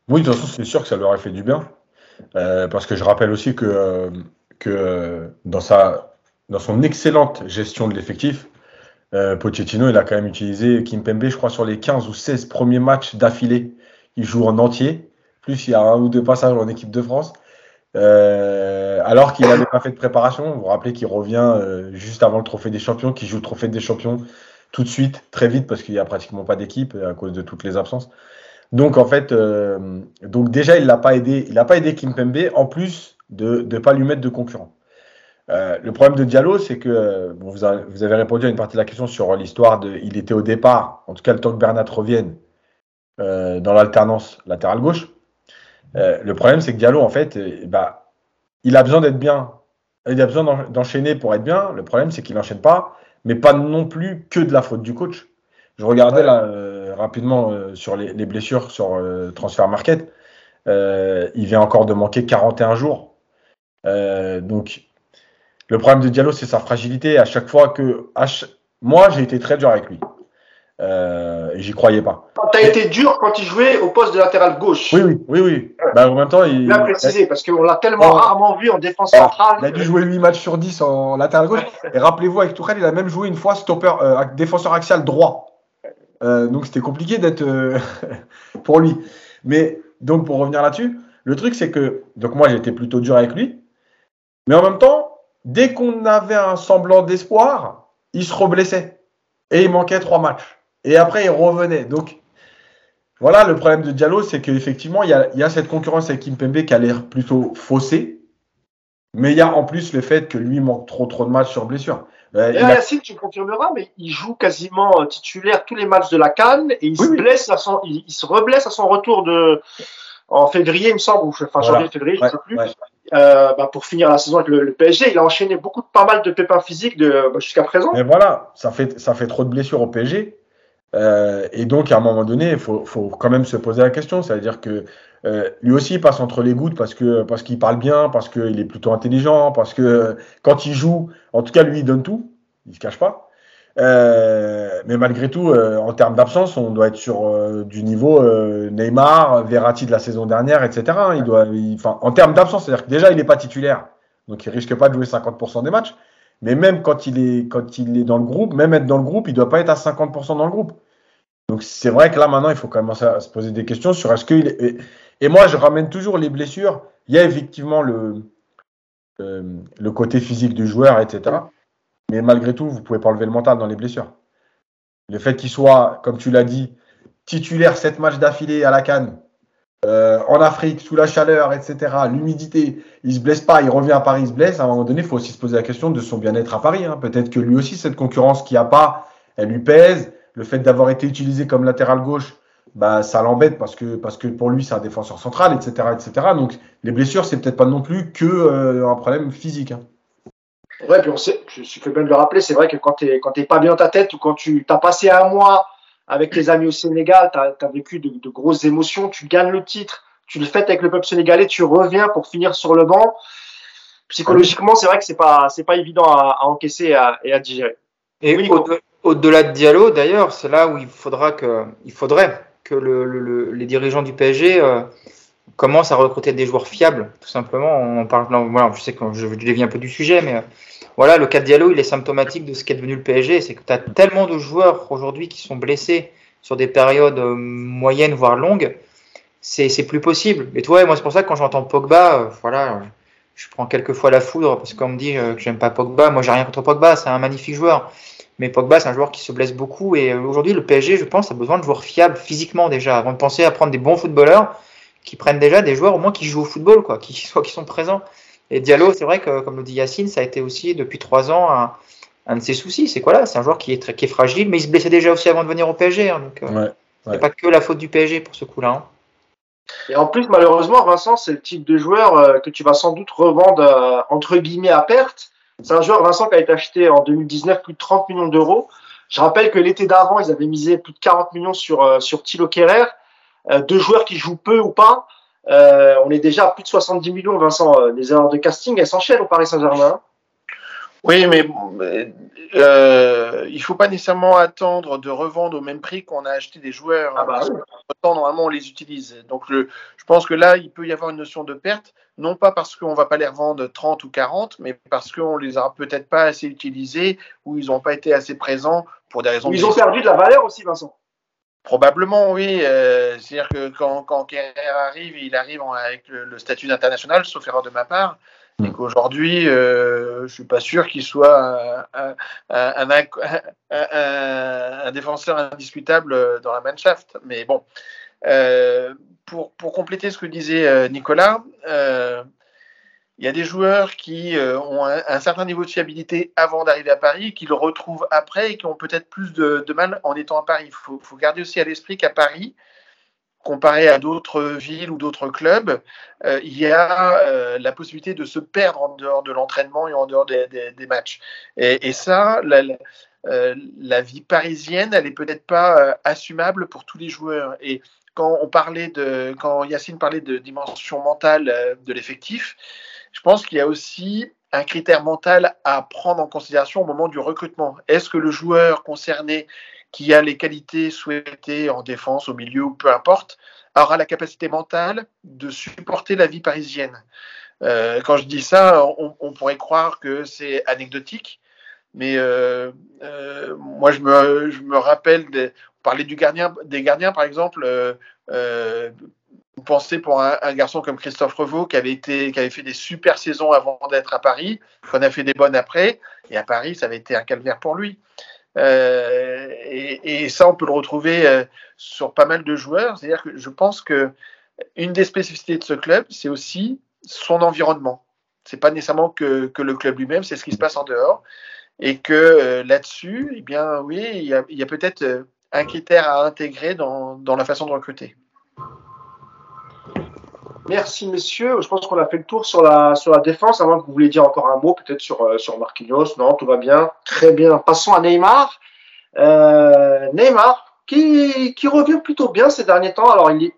Oui, de toute façon, c'est sûr que ça lui aurait fait du bien. Euh, parce que je rappelle aussi que, que dans, sa, dans son excellente gestion de l'effectif, euh, Pochettino, il a quand même utilisé Kimpembe, je crois, sur les 15 ou 16 premiers matchs d'affilée. Il joue en entier plus il y a un ou deux passages en équipe de France. Euh, alors qu'il n'avait pas fait de préparation. Vous vous rappelez qu'il revient euh, juste avant le trophée des champions, qu'il joue le trophée des champions tout de suite, très vite, parce qu'il n'y a pratiquement pas d'équipe à cause de toutes les absences. Donc en fait, euh, donc déjà il l'a pas aidé, il n'a pas aidé Kimpembe en plus de ne pas lui mettre de concurrent. le problème de Diallo, c'est que vous, avez, vous, avez, répondu à une partie de la question sur l'histoire de, il était au départ, en tout cas le temps que Bernat revienne dans l'alternance latéral gauche. Euh, le problème, c'est que Diallo, en fait, euh, bah, il a besoin d'être bien. Il a besoin d'enchaîner pour être bien. Le problème, c'est qu'il n'enchaîne pas, mais pas non plus que de la faute du coach. Je regardais là euh, rapidement sur les, blessures sur Transfer Market. il vient encore de manquer 41 jours. donc, le problème de Diallo, c'est sa fragilité. À chaque fois que. Moi, j'ai été très dur avec lui. Euh, J'y croyais pas. Tu as été dur quand il jouait au poste de latéral gauche. Oui, oui, oui. oui. Bah, en même temps, il. Il a précisé, parce qu'on l'a tellement rarement vu en défense centrale. Il a dû jouer 8 matchs sur 10 en latéral gauche. Et rappelez-vous, avec Tourelle, il a même joué une fois stopper, euh, défenseur axial droit. Euh, donc c'était compliqué d'être pour lui. Mais donc pour revenir là-dessus, le truc c'est que donc moi j'étais plutôt dur avec lui, mais en même temps, dès qu'on avait un semblant d'espoir, il se reblessait et il manquait trois matchs. Et après, il revenait. Donc, voilà, le problème de Diallo, c'est qu'effectivement, il y a, il y a cette concurrence avec Kimpembe qui a l'air plutôt faussée. Mais il y a en plus le fait que lui manque trop trop de matchs sur blessure. Euh, Yacine, tu confirmeras, mais il joue quasiment titulaire tous les matchs de la Cannes et il se blesse à son, il, se reblesse à son retour de en février, il me semble, ou enfin janvier, février, je ne sais plus. Euh, bah, pour finir la saison avec le, PSG, il a enchaîné beaucoup, pas mal de pépins physiques de, bah, jusqu'à présent. Mais voilà, ça fait, ça fait trop de blessures au PSG. Euh, et donc, à un moment donné, il faut, faut, quand même se poser la question. C'est-à-dire que euh, lui aussi il passe entre les gouttes parce que parce qu'il parle bien, parce qu'il est plutôt intelligent, parce que quand il joue, en tout cas, lui, il donne tout. Il se cache pas. Euh, mais malgré tout, euh, en termes d'absence, on doit être sur euh, du niveau Neymar, Verratti de la saison dernière, etc. Il doit, enfin, en termes d'absence, c'est-à-dire que déjà il n'est pas titulaire, donc il risque pas de jouer 50% des matchs. Mais même quand il est quand il est dans le groupe, même être dans le groupe, il doit pas être à 50% dans le groupe. Donc c'est vrai que là maintenant, il faut commencer à se poser des questions sur est-ce qu'il est... et, moi je ramène toujours les blessures. Il y a effectivement le le côté physique du joueur, etc. Mais malgré tout, vous ne pouvez pas enlever le mental dans les blessures. Le fait qu'il soit, comme tu l'as dit, titulaire sept matchs d'affilée à la canne, euh, en Afrique, sous la chaleur, etc., l'humidité, il se blesse pas, il revient à Paris, il se blesse. À un moment donné, il faut aussi se poser la question de son bien-être à Paris. Hein. Peut-être que lui aussi, cette concurrence qu'il n'y a pas, elle lui pèse. Le fait d'avoir été utilisé comme latéral gauche, bah, ça l'embête parce que, parce que pour lui, c'est un défenseur central, etc., etc. Donc, les blessures, c'est peut-être pas non plus que euh, un problème physique. Hein. Ouais, puis on sait, je suis fait bien de le rappeler, c'est vrai que quand tu n'es pas bien dans ta tête ou quand tu as passé un mois avec tes amis au Sénégal, tu as, vécu de, grosses émotions, tu gagnes le titre, tu le fais avec le peuple sénégalais, tu reviens pour finir sur le banc. Psychologiquement, c'est vrai que c'est pas c'est pas évident à, encaisser et à, digérer. Et au-delà de Diallo, d'ailleurs, c'est là où il faudra que il faudrait que le, les dirigeants du PSG euh, commencent à recruter des joueurs fiables, tout simplement. On parle, voilà, je sais que je, je dévie un peu du sujet, mais euh, voilà, le cas de Diallo, il est symptomatique de ce qu'est devenu le PSG. C'est que tu as tellement de joueurs aujourd'hui qui sont blessés sur des périodes euh, moyennes, voire longues. C'est plus possible. Et toi, moi, c'est pour ça que quand j'entends Pogba, euh, voilà, je prends quelquefois la foudre parce qu'on me dit que j'aime pas Pogba. Moi, j'ai rien contre Pogba, c'est un magnifique joueur. Mais Pogba, c'est un joueur qui se blesse beaucoup. Et aujourd'hui, le PSG, je pense, a besoin de joueurs fiables physiquement déjà. Avant de penser à prendre des bons footballeurs, qui prennent déjà des joueurs au moins qui jouent au football, quoi, qui, soit, qui sont présents. Et Diallo, c'est vrai que, comme le dit Yacine, ça a été aussi depuis trois ans un, de ses soucis. C'est quoi là? C'est un joueur qui est, très, qui est fragile, mais il se blessait déjà aussi avant de venir au PSG. Hein, donc, euh, ouais, pas que la faute du PSG pour ce coup-là. Hein. Et en plus, malheureusement, Vincent, c'est le type de joueur euh, que tu vas sans doute revendre euh, entre guillemets à perte. C'est un joueur, Vincent, qui a été acheté en 2019 plus de 30 millions d'euros. Je rappelle que l'été d'avant, ils avaient misé plus de 40 millions sur, sur Thilo Kerrer. deux joueurs qui jouent peu ou pas. Euh, on est déjà à plus de 70 millions, Vincent. Euh, les erreurs de casting, elles s'enchaînent au Paris Saint-Germain. Oui, mais euh, il ne faut pas nécessairement attendre de revendre au même prix qu'on a acheté des joueurs. Ah bah normalement, on les utilise. Donc, je pense que là, il peut y avoir une notion de perte, non pas parce qu'on ne va pas les revendre 30 ou 40, mais parce qu'on ne les aura peut-être pas assez utilisés ou ils n'ont pas été assez présents pour des raisons. Ils ont perdu de la valeur aussi, Vincent. Probablement, oui. Euh, c'est-à-dire que quand, quand arrive, il arrive avec le, statut d'international, sauf erreur de ma part. Et mm. qu'aujourd'hui, euh, je ne suis pas sûr qu'il soit un, un, défenseur indiscutable dans la Mannschaft. Mais bon, euh, pour, pour, compléter ce que disait Nicolas, il y a des joueurs qui euh, ont un, certain niveau de fiabilité avant d'arriver à Paris, qui le retrouvent après et qui ont peut-être plus de, mal en étant à Paris. Il faut, garder aussi à l'esprit qu'à Paris, comparé à d'autres villes ou d'autres clubs, euh, il y a euh, la possibilité de se perdre en dehors de l'entraînement et en dehors des, matchs. Et, ça, la, vie parisienne, elle n'est peut-être pas assumable pour tous les joueurs. Et quand on parlait de, quand Yacine parlait de dimension mentale de l'effectif, je pense qu'il y a aussi un critère mental à prendre en considération au moment du recrutement. Est-ce que le joueur concerné qui a les qualités souhaitées en défense, au milieu ou peu importe, aura la capacité mentale de supporter la vie parisienne? Euh, Quand je dis ça, on, pourrait croire que c'est anecdotique, mais euh, euh, moi je me, rappelle, de, parler du gardien, des gardiens par exemple, vous pensez pour un, garçon comme Christophe Revaux qui avait, été, qui avait fait des super saisons avant d'être à Paris, qu'on a fait des bonnes après, et à Paris, ça avait été un calvaire pour lui. Euh, et, ça, on peut le retrouver euh, sur pas mal de joueurs. C'est-à-dire que je pense que une des spécificités de ce club, c'est aussi son environnement. C'est pas nécessairement que, le club lui-même, c'est ce qui se passe en dehors. et que là-dessus, eh bien, oui, il y a, peut-être un critère à intégrer dans la façon de recruter. Merci, messieurs. Je pense qu'on a fait le tour sur la, sur la défense, avant que vous vouliez dire encore un mot, peut-être sur, euh, sur Marquinhos. Non, tout va bien. Très bien. Passons à Neymar. Euh, Neymar, qui, qui revient plutôt bien ces derniers temps. Alors, il est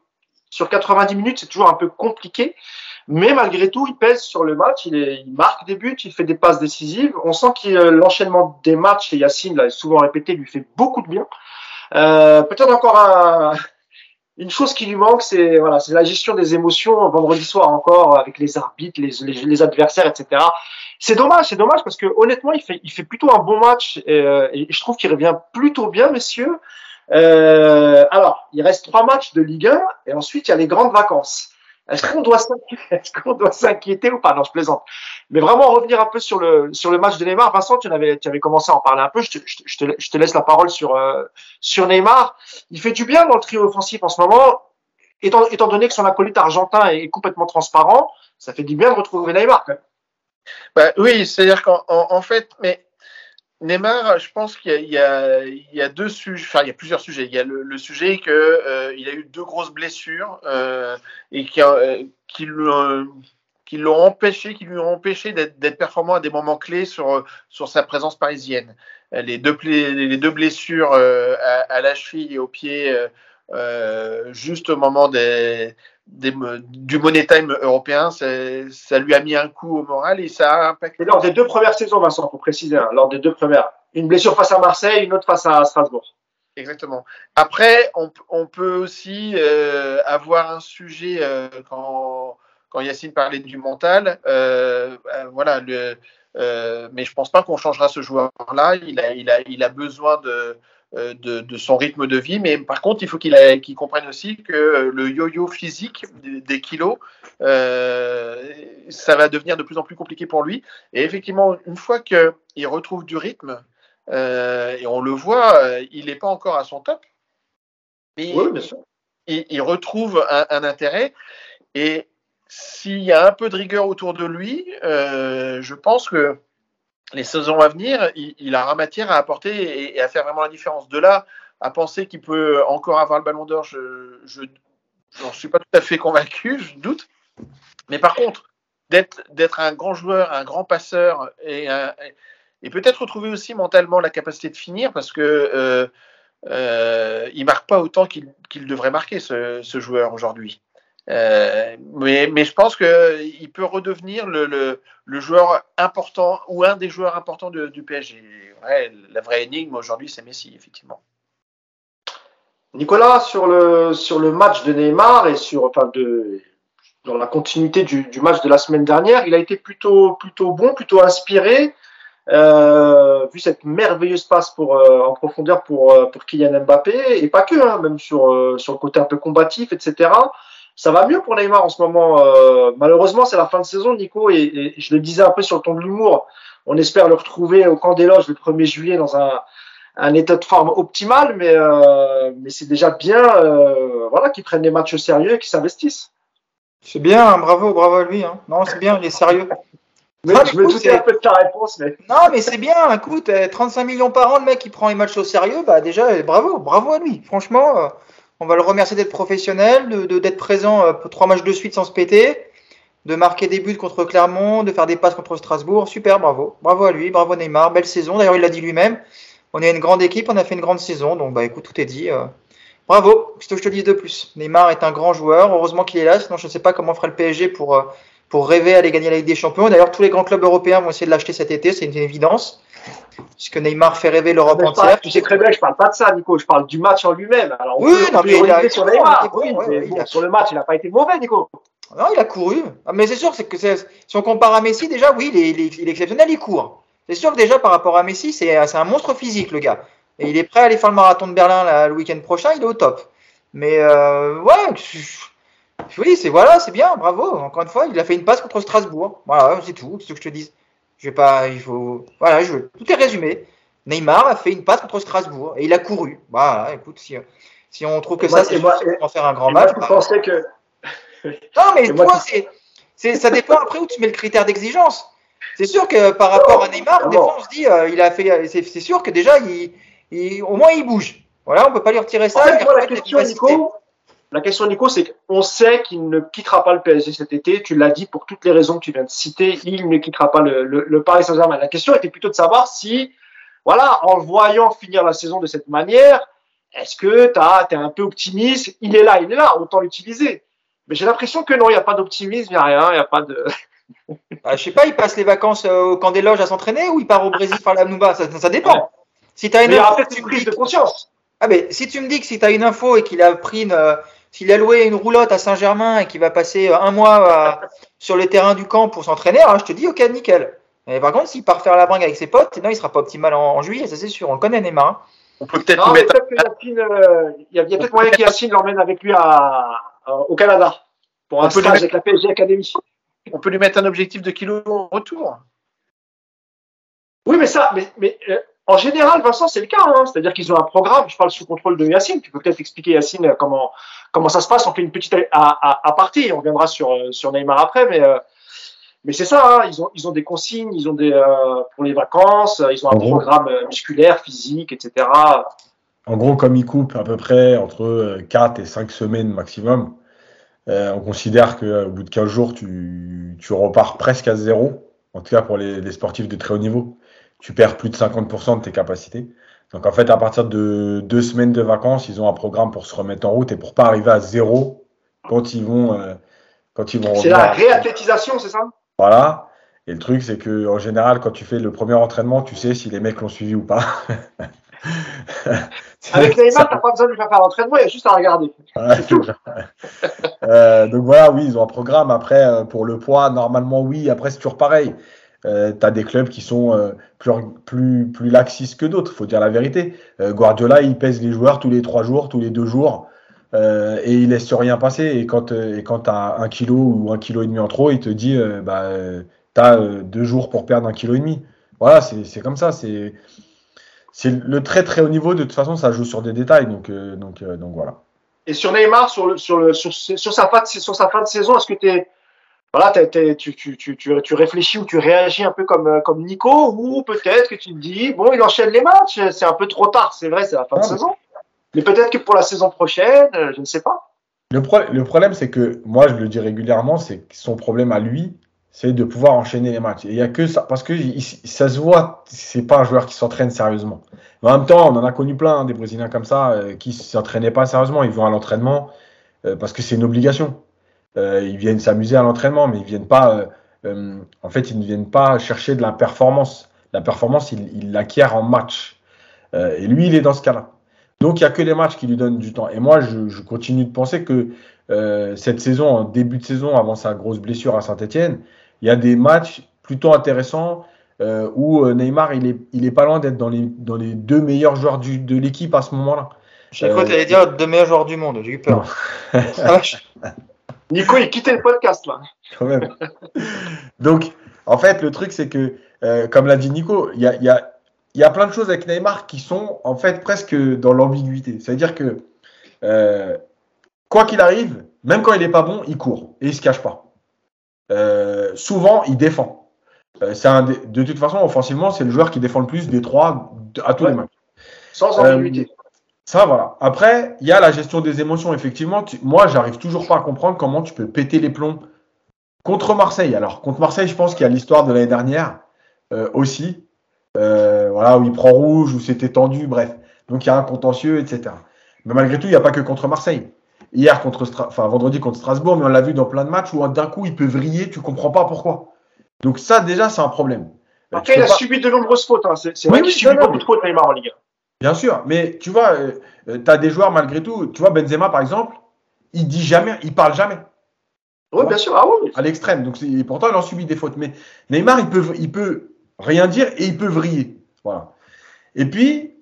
sur 90 minutes, c'est toujours un peu compliqué. Mais malgré tout, il pèse sur le match, il, est, il marque des buts, il fait des passes décisives. On sent que euh, l'enchaînement des matchs, et Yacine l'a souvent répété, lui fait beaucoup de bien. Euh, Peut-être encore un, une chose qui lui manque, c'est voilà, c'est la gestion des émotions vendredi soir encore avec les arbitres, les, les, adversaires, etc. C'est dommage, c'est dommage parce que honnêtement, il fait, il fait plutôt un bon match et, euh, je trouve qu'il revient plutôt bien, messieurs. Euh, alors, il reste trois matchs de Ligue 1 et ensuite il y a les grandes vacances. Est-ce qu'on doit s'inquiéter ou pas? Non, je plaisante. Mais vraiment revenir un peu sur le sur le match de Neymar. Vincent, tu avais tu avais commencé à en parler un peu. Je te, je te, je te laisse la parole sur euh, sur Neymar. Il fait du bien dans le trio offensif en ce moment. Étant, étant donné que son acolyte argentin est complètement transparent, ça fait du bien de retrouver Neymar. Quand même. Bah, oui, c'est-à-dire qu'en en fait, mais Neymar, je pense qu'il y, a deux sujets, enfin il y a plusieurs sujets. Il y a le, le sujet qu'il euh, a eu deux grosses blessures euh, et qui, euh, qui, l'ont empêché, qui lui ont empêché d'être performant à des moments clés sur, sur sa présence parisienne. Les deux, les deux blessures à, la cheville et au pied, euh, juste au moment des, des, du Money Time européen, ça lui a mis un coup au moral et ça a impacté. lors des deux premières saisons, Vincent, pour préciser, hein, lors des deux premières. Une blessure face à Marseille, une autre face à Strasbourg. Exactement. Après, on, on peut aussi euh, avoir un sujet euh, quand, quand Yacine parlait du mental. Euh, voilà, le, mais je pense pas qu'on changera ce joueur-là. Il a, il, a, il a besoin de, de, de, son rythme de vie. Mais par contre, il faut qu'il qu comprenne aussi que le yo-yo physique des, des kilos, euh, ça va devenir de plus en plus compliqué pour lui. Et effectivement, une fois qu'il retrouve du rythme, euh, et on le voit, euh, il n'est pas encore à son top. Mais oui, il, il, retrouve un, un, intérêt. Et s'il y a un peu de rigueur autour de lui, euh, je pense que les saisons à venir, il, il aura matière à apporter et, à faire vraiment la différence. De là à penser qu'il peut encore avoir le ballon d'or, je je n'en suis pas tout à fait convaincu, je doute. Mais par contre, d'être un grand joueur, un grand passeur et, peut-être retrouver aussi mentalement la capacité de finir parce que euh, euh, marque pas autant qu'il qu devrait marquer ce joueur aujourd'hui. Euh, mais, je pense qu'il peut redevenir le, joueur important ou un des joueurs importants du PSG. La vraie énigme aujourd'hui, c'est Messi, effectivement. Nicolas, sur le, match de Neymar et sur, dans la continuité du, match de la semaine dernière, il a été plutôt, bon, plutôt inspiré. Euh, vu cette merveilleuse passe pour, euh, en profondeur pour, euh, Kylian Mbappé, et pas que, hein, même sur, sur le côté un peu combatif, etc ça va mieux pour Neymar en ce moment. Euh, malheureusement, c'est la fin de saison, Nico, et, et, je le disais un peu sur le ton de l'humour. On espère le retrouver au camp des loges le 1er juillet dans un, un état de forme optimal, mais, euh, mais c'est déjà bien euh, voilà, qu'ils prennent des matchs sérieux et qu'ils s'investissent. C'est bien, hein, bravo, bravo à lui. Hein. Non, c'est bien, il est sérieux. Mais, non, je me doutais un peu de ta réponse. Mais... Non, mais c'est bien, écoute, 35 millions par an, le mec, qui prend les matchs au sérieux, bah déjà, bravo, bravo à lui. Franchement, on va le remercier d'être professionnel, de d'être présent euh, pour trois matchs de suite sans se péter, de marquer des buts contre Clermont, de faire des passes contre Strasbourg. Super, bravo. Bravo à lui, bravo Neymar. Belle saison. D'ailleurs, il l'a dit lui-même. On est une grande équipe, on a fait une grande saison. Donc, bah, écoute, tout est dit. Euh, bravo. Qu'est-ce que je te dis de plus? Neymar est un grand joueur. Heureusement qu'il est là. Sinon, je ne sais pas comment ferait le PSG pour, euh, pour rêver à aller gagner la Ligue des Champions. D'ailleurs, tous les grands clubs européens vont essayer de l'acheter cet été. C'est une évidence puisque Neymar fait rêver l'Europe entière. Tu sais très bien, je parle pas de ça, Nico, je parle du match en lui-même. Alors, oui, non, mais il a, sur Neymar. Oui, ouais, bon, a... sur le match, il n'a pas été mauvais, Nico. Non, il a couru. Ah, mais c'est sûr, c'est que si on compare à Messi, déjà, oui, il est, il est, il est exceptionnel, il court. C'est sûr que déjà, par rapport à Messi, c'est un monstre physique, le gars. Et il est prêt à aller faire le marathon de Berlin là, le week-end prochain, il est au top. Mais euh, ouais, oui, c'est voilà, c'est bien, bravo. Encore une fois, il a fait une passe contre Strasbourg. Voilà, c'est tout, c'est ce que je te dis. Je vais pas, il faut, voilà, je, tout est résumé. Neymar a fait une passe contre Strasbourg et il a couru. Voilà, écoute, si, si on trouve que et ça, c'est pour faire un grand match. Moi, je bah, pensais que. non, mais toi, c'est, c'est, ça dépend après où tu mets le critère d'exigence. c'est sûr que par rapport à Neymar, des fois on se dit, euh, il a fait, c'est sûr que déjà, il, il- au moins il bouge. Voilà, on peut pas lui retirer ça. Moi, la question. Nico, la question, Nico, c'est qu'on sait qu'il ne quittera pas le PSG cet été. Tu l'as dit pour toutes les raisons que tu viens de citer. Il ne quittera pas le, le- le Paris Saint-Germain. La question était plutôt de savoir si, voilà, en le voyant finir la saison de cette manière, est-ce que tu es un peu optimiste? Il est là, il est là, autant l'utiliser. Mais j'ai l'impression que non, il n'y a pas d'optimisme, il n'y a rien, il n'y a pas de. Bah, je sais pas, il passe les vacances euh, au camp des loges à s'entraîner ou il part au Brésil faire la Nouba? Ça, ça dépend. Ouais. Si t'as Mais une il y aura info, peut-être tu une me prise dis- de conscience. Ah mais si tu me dis que si tu as une info et qu'il a pris une, euh, s'il a loué une roulotte à Saint-Germain et qu'il va passer euh, un mois euh, sur le terrain du camp pour s'entraîner, alors je te dis ok nickel. Mais par contre, s'il part faire la bringue avec ses potes, non, il sera pas optimal en, en juillet, ça c'est sûr. On le connaît Neymar. hein. On peut peut-être mettre. euh, il y a, il y a peut-être moyen qu'Yacine l'emmène avec lui à, à- au Canada pour un On peut lui stage mettre- avec la PSG Academy. On peut lui mettre un objectif de kilos en retour. Oui, mais ça, mais, mais euh, en général, Vincent, c'est le cas. Hein. C'est-à-dire qu'ils ont un programme. Je parle sous contrôle de Yacine. Tu peux peut-être expliquer Yacine comment comment ça se passe. On fait une petite à, à, à partie. On viendra sur euh, sur Neymar après, mais euh, mais c'est ça. Hein. Ils ont ils ont des consignes. Ils ont des euh, pour les vacances. Ils ont un En programme musculaire, physique, etc. En gros, comme il coupe à peu près entre euh, 4 et 5 semaines maximum, euh, on considère qu'au bout de 15 jours, tu, tu repars presque à zéro, en tout cas pour les, les sportifs de très haut niveau. Tu perds plus de 50% de tes capacités. Donc en fait, à partir de deux semaines de vacances, ils ont un programme pour se remettre en route et pour pas arriver à zéro quand ils vont, euh, quand ils vont C'est la réathlétisation, c'est ça? Voilà. Et le truc, c'est que en général, quand tu fais le premier entraînement, tu sais si les mecs l'ont suivi ou pas. Avec Neymar, t'as pas besoin de faire l'entraînement. Il y a juste à regarder. Ça. Euh, donc voilà, oui, ils ont un programme. Après, euh, pour le poids, normalement, oui. Après, c'est toujours pareil. Euh, tu as des clubs qui sont euh, plus, plus, laxistes que d'autres, faut dire la vérité. Euh, Guardiola, il pèse les joueurs tous les trois jours, tous les deux jours, euh, et il laisse rien passer. Et quand, et quand tu un kilo ou un kilo et demi en trop, il te dit bah, tu deux jours pour perdre un kilo et demi. Voilà, c'est comme ça. C'est le très très haut niveau. De toute façon, ça joue sur des détails. Donc, donc, donc voilà. Et sur Neymar, sur, le, sur, le, sur, sur, sa fin de, sur sa fin de saison, est-ce que t'es, voilà, tu, tu, tu, tu, tu réfléchis ou tu réagis un peu comme, euh, comme Nico Ou peut-être que tu te dis, bon, il enchaîne les matchs, c'est un peu trop tard, c'est vrai, c'est la fin de Ah, saison. Mais peut-être que pour la saison prochaine, euh, je ne sais pas. Le, pro- le problème, c'est que moi, je le dis régulièrement, c'est que son problème à lui, c'est de pouvoir enchaîner les matchs. Et il y a que ça, parce que il- ça se voit, c'est pas un joueur qui s'entraîne sérieusement. Mais en même temps, on en a connu plein, hein, des Brésiliens comme ça, euh, qui s'entraînaient pas sérieusement. Ils vont à l'entraînement euh, parce que c'est une obligation. Euh, ils viennent s'amuser à l'entraînement, mais ils viennent pas. euh, euh, en fait, ils ne viennent pas chercher de la performance. La performance, il il l'acquiert en match. Euh, et lui, il est dans ce cas-là. Donc, il n'y a que les matchs qui lui donnent du temps. Et moi, je, je continue de penser que euh, cette saison, en début de saison, avant sa grosse blessure à Saint-Etienne, il y a des matchs plutôt intéressants euh, où Neymar, il est, il est pas loin d'être dans les, dans les deux meilleurs joueurs du- de l'équipe à ce moment-là. J'ai cru Euh, que t'allais dire deux meilleurs joueurs du monde, j'ai eu peur. Nico, il quittait le podcast, là. quand même. Donc, en fait, le truc, c'est que, euh, comme l'a dit Nico, il y a, y, a, il y a plein de choses avec Neymar qui sont, en fait, presque dans l'ambiguïté. C'est-à-dire que, euh, quoi qu'il arrive, même quand il n'est pas bon, il court et il se cache pas. Euh, souvent, il défend. C'est un de toute façon, offensivement, c'est le joueur qui défend le plus des trois à tous Ouais. les matchs. Sans ambiguïté. Ça, voilà. Après, il y a la gestion des émotions. Effectivement, tu- moi, j'arrive toujours pas à comprendre comment tu peux péter les plombs contre Marseille. Alors, contre Marseille, je pense qu'il y a l'histoire de l'année dernière euh, aussi. Euh, voilà, où il prend rouge, où c'était tendu, bref. Donc, il y a un contentieux, etc. Mais malgré tout, il n'y a pas que contre Marseille. Hier, contre Stra- enfin, vendredi contre Strasbourg, mais on l'a vu dans plein de matchs où d'un coup, il peut vriller, tu comprends pas pourquoi. Donc, ça, déjà, c'est un problème. Euh, Après, il a pas- subi de nombreuses fautes. Hein. C'est Oui, vrai qu'il subit beaucoup de fautes, Neymar, en Ligue 1. Bien sûr, mais tu vois, tu as des joueurs malgré tout. Tu vois, Benzema, par exemple, il dit jamais, il parle jamais Oui, bien sûr. Ah oui. à l'extrême. Donc, et pourtant, il en subit des fautes. Mais Neymar, il peut, il peut rien dire et il peut vriller. Voilà. Et puis,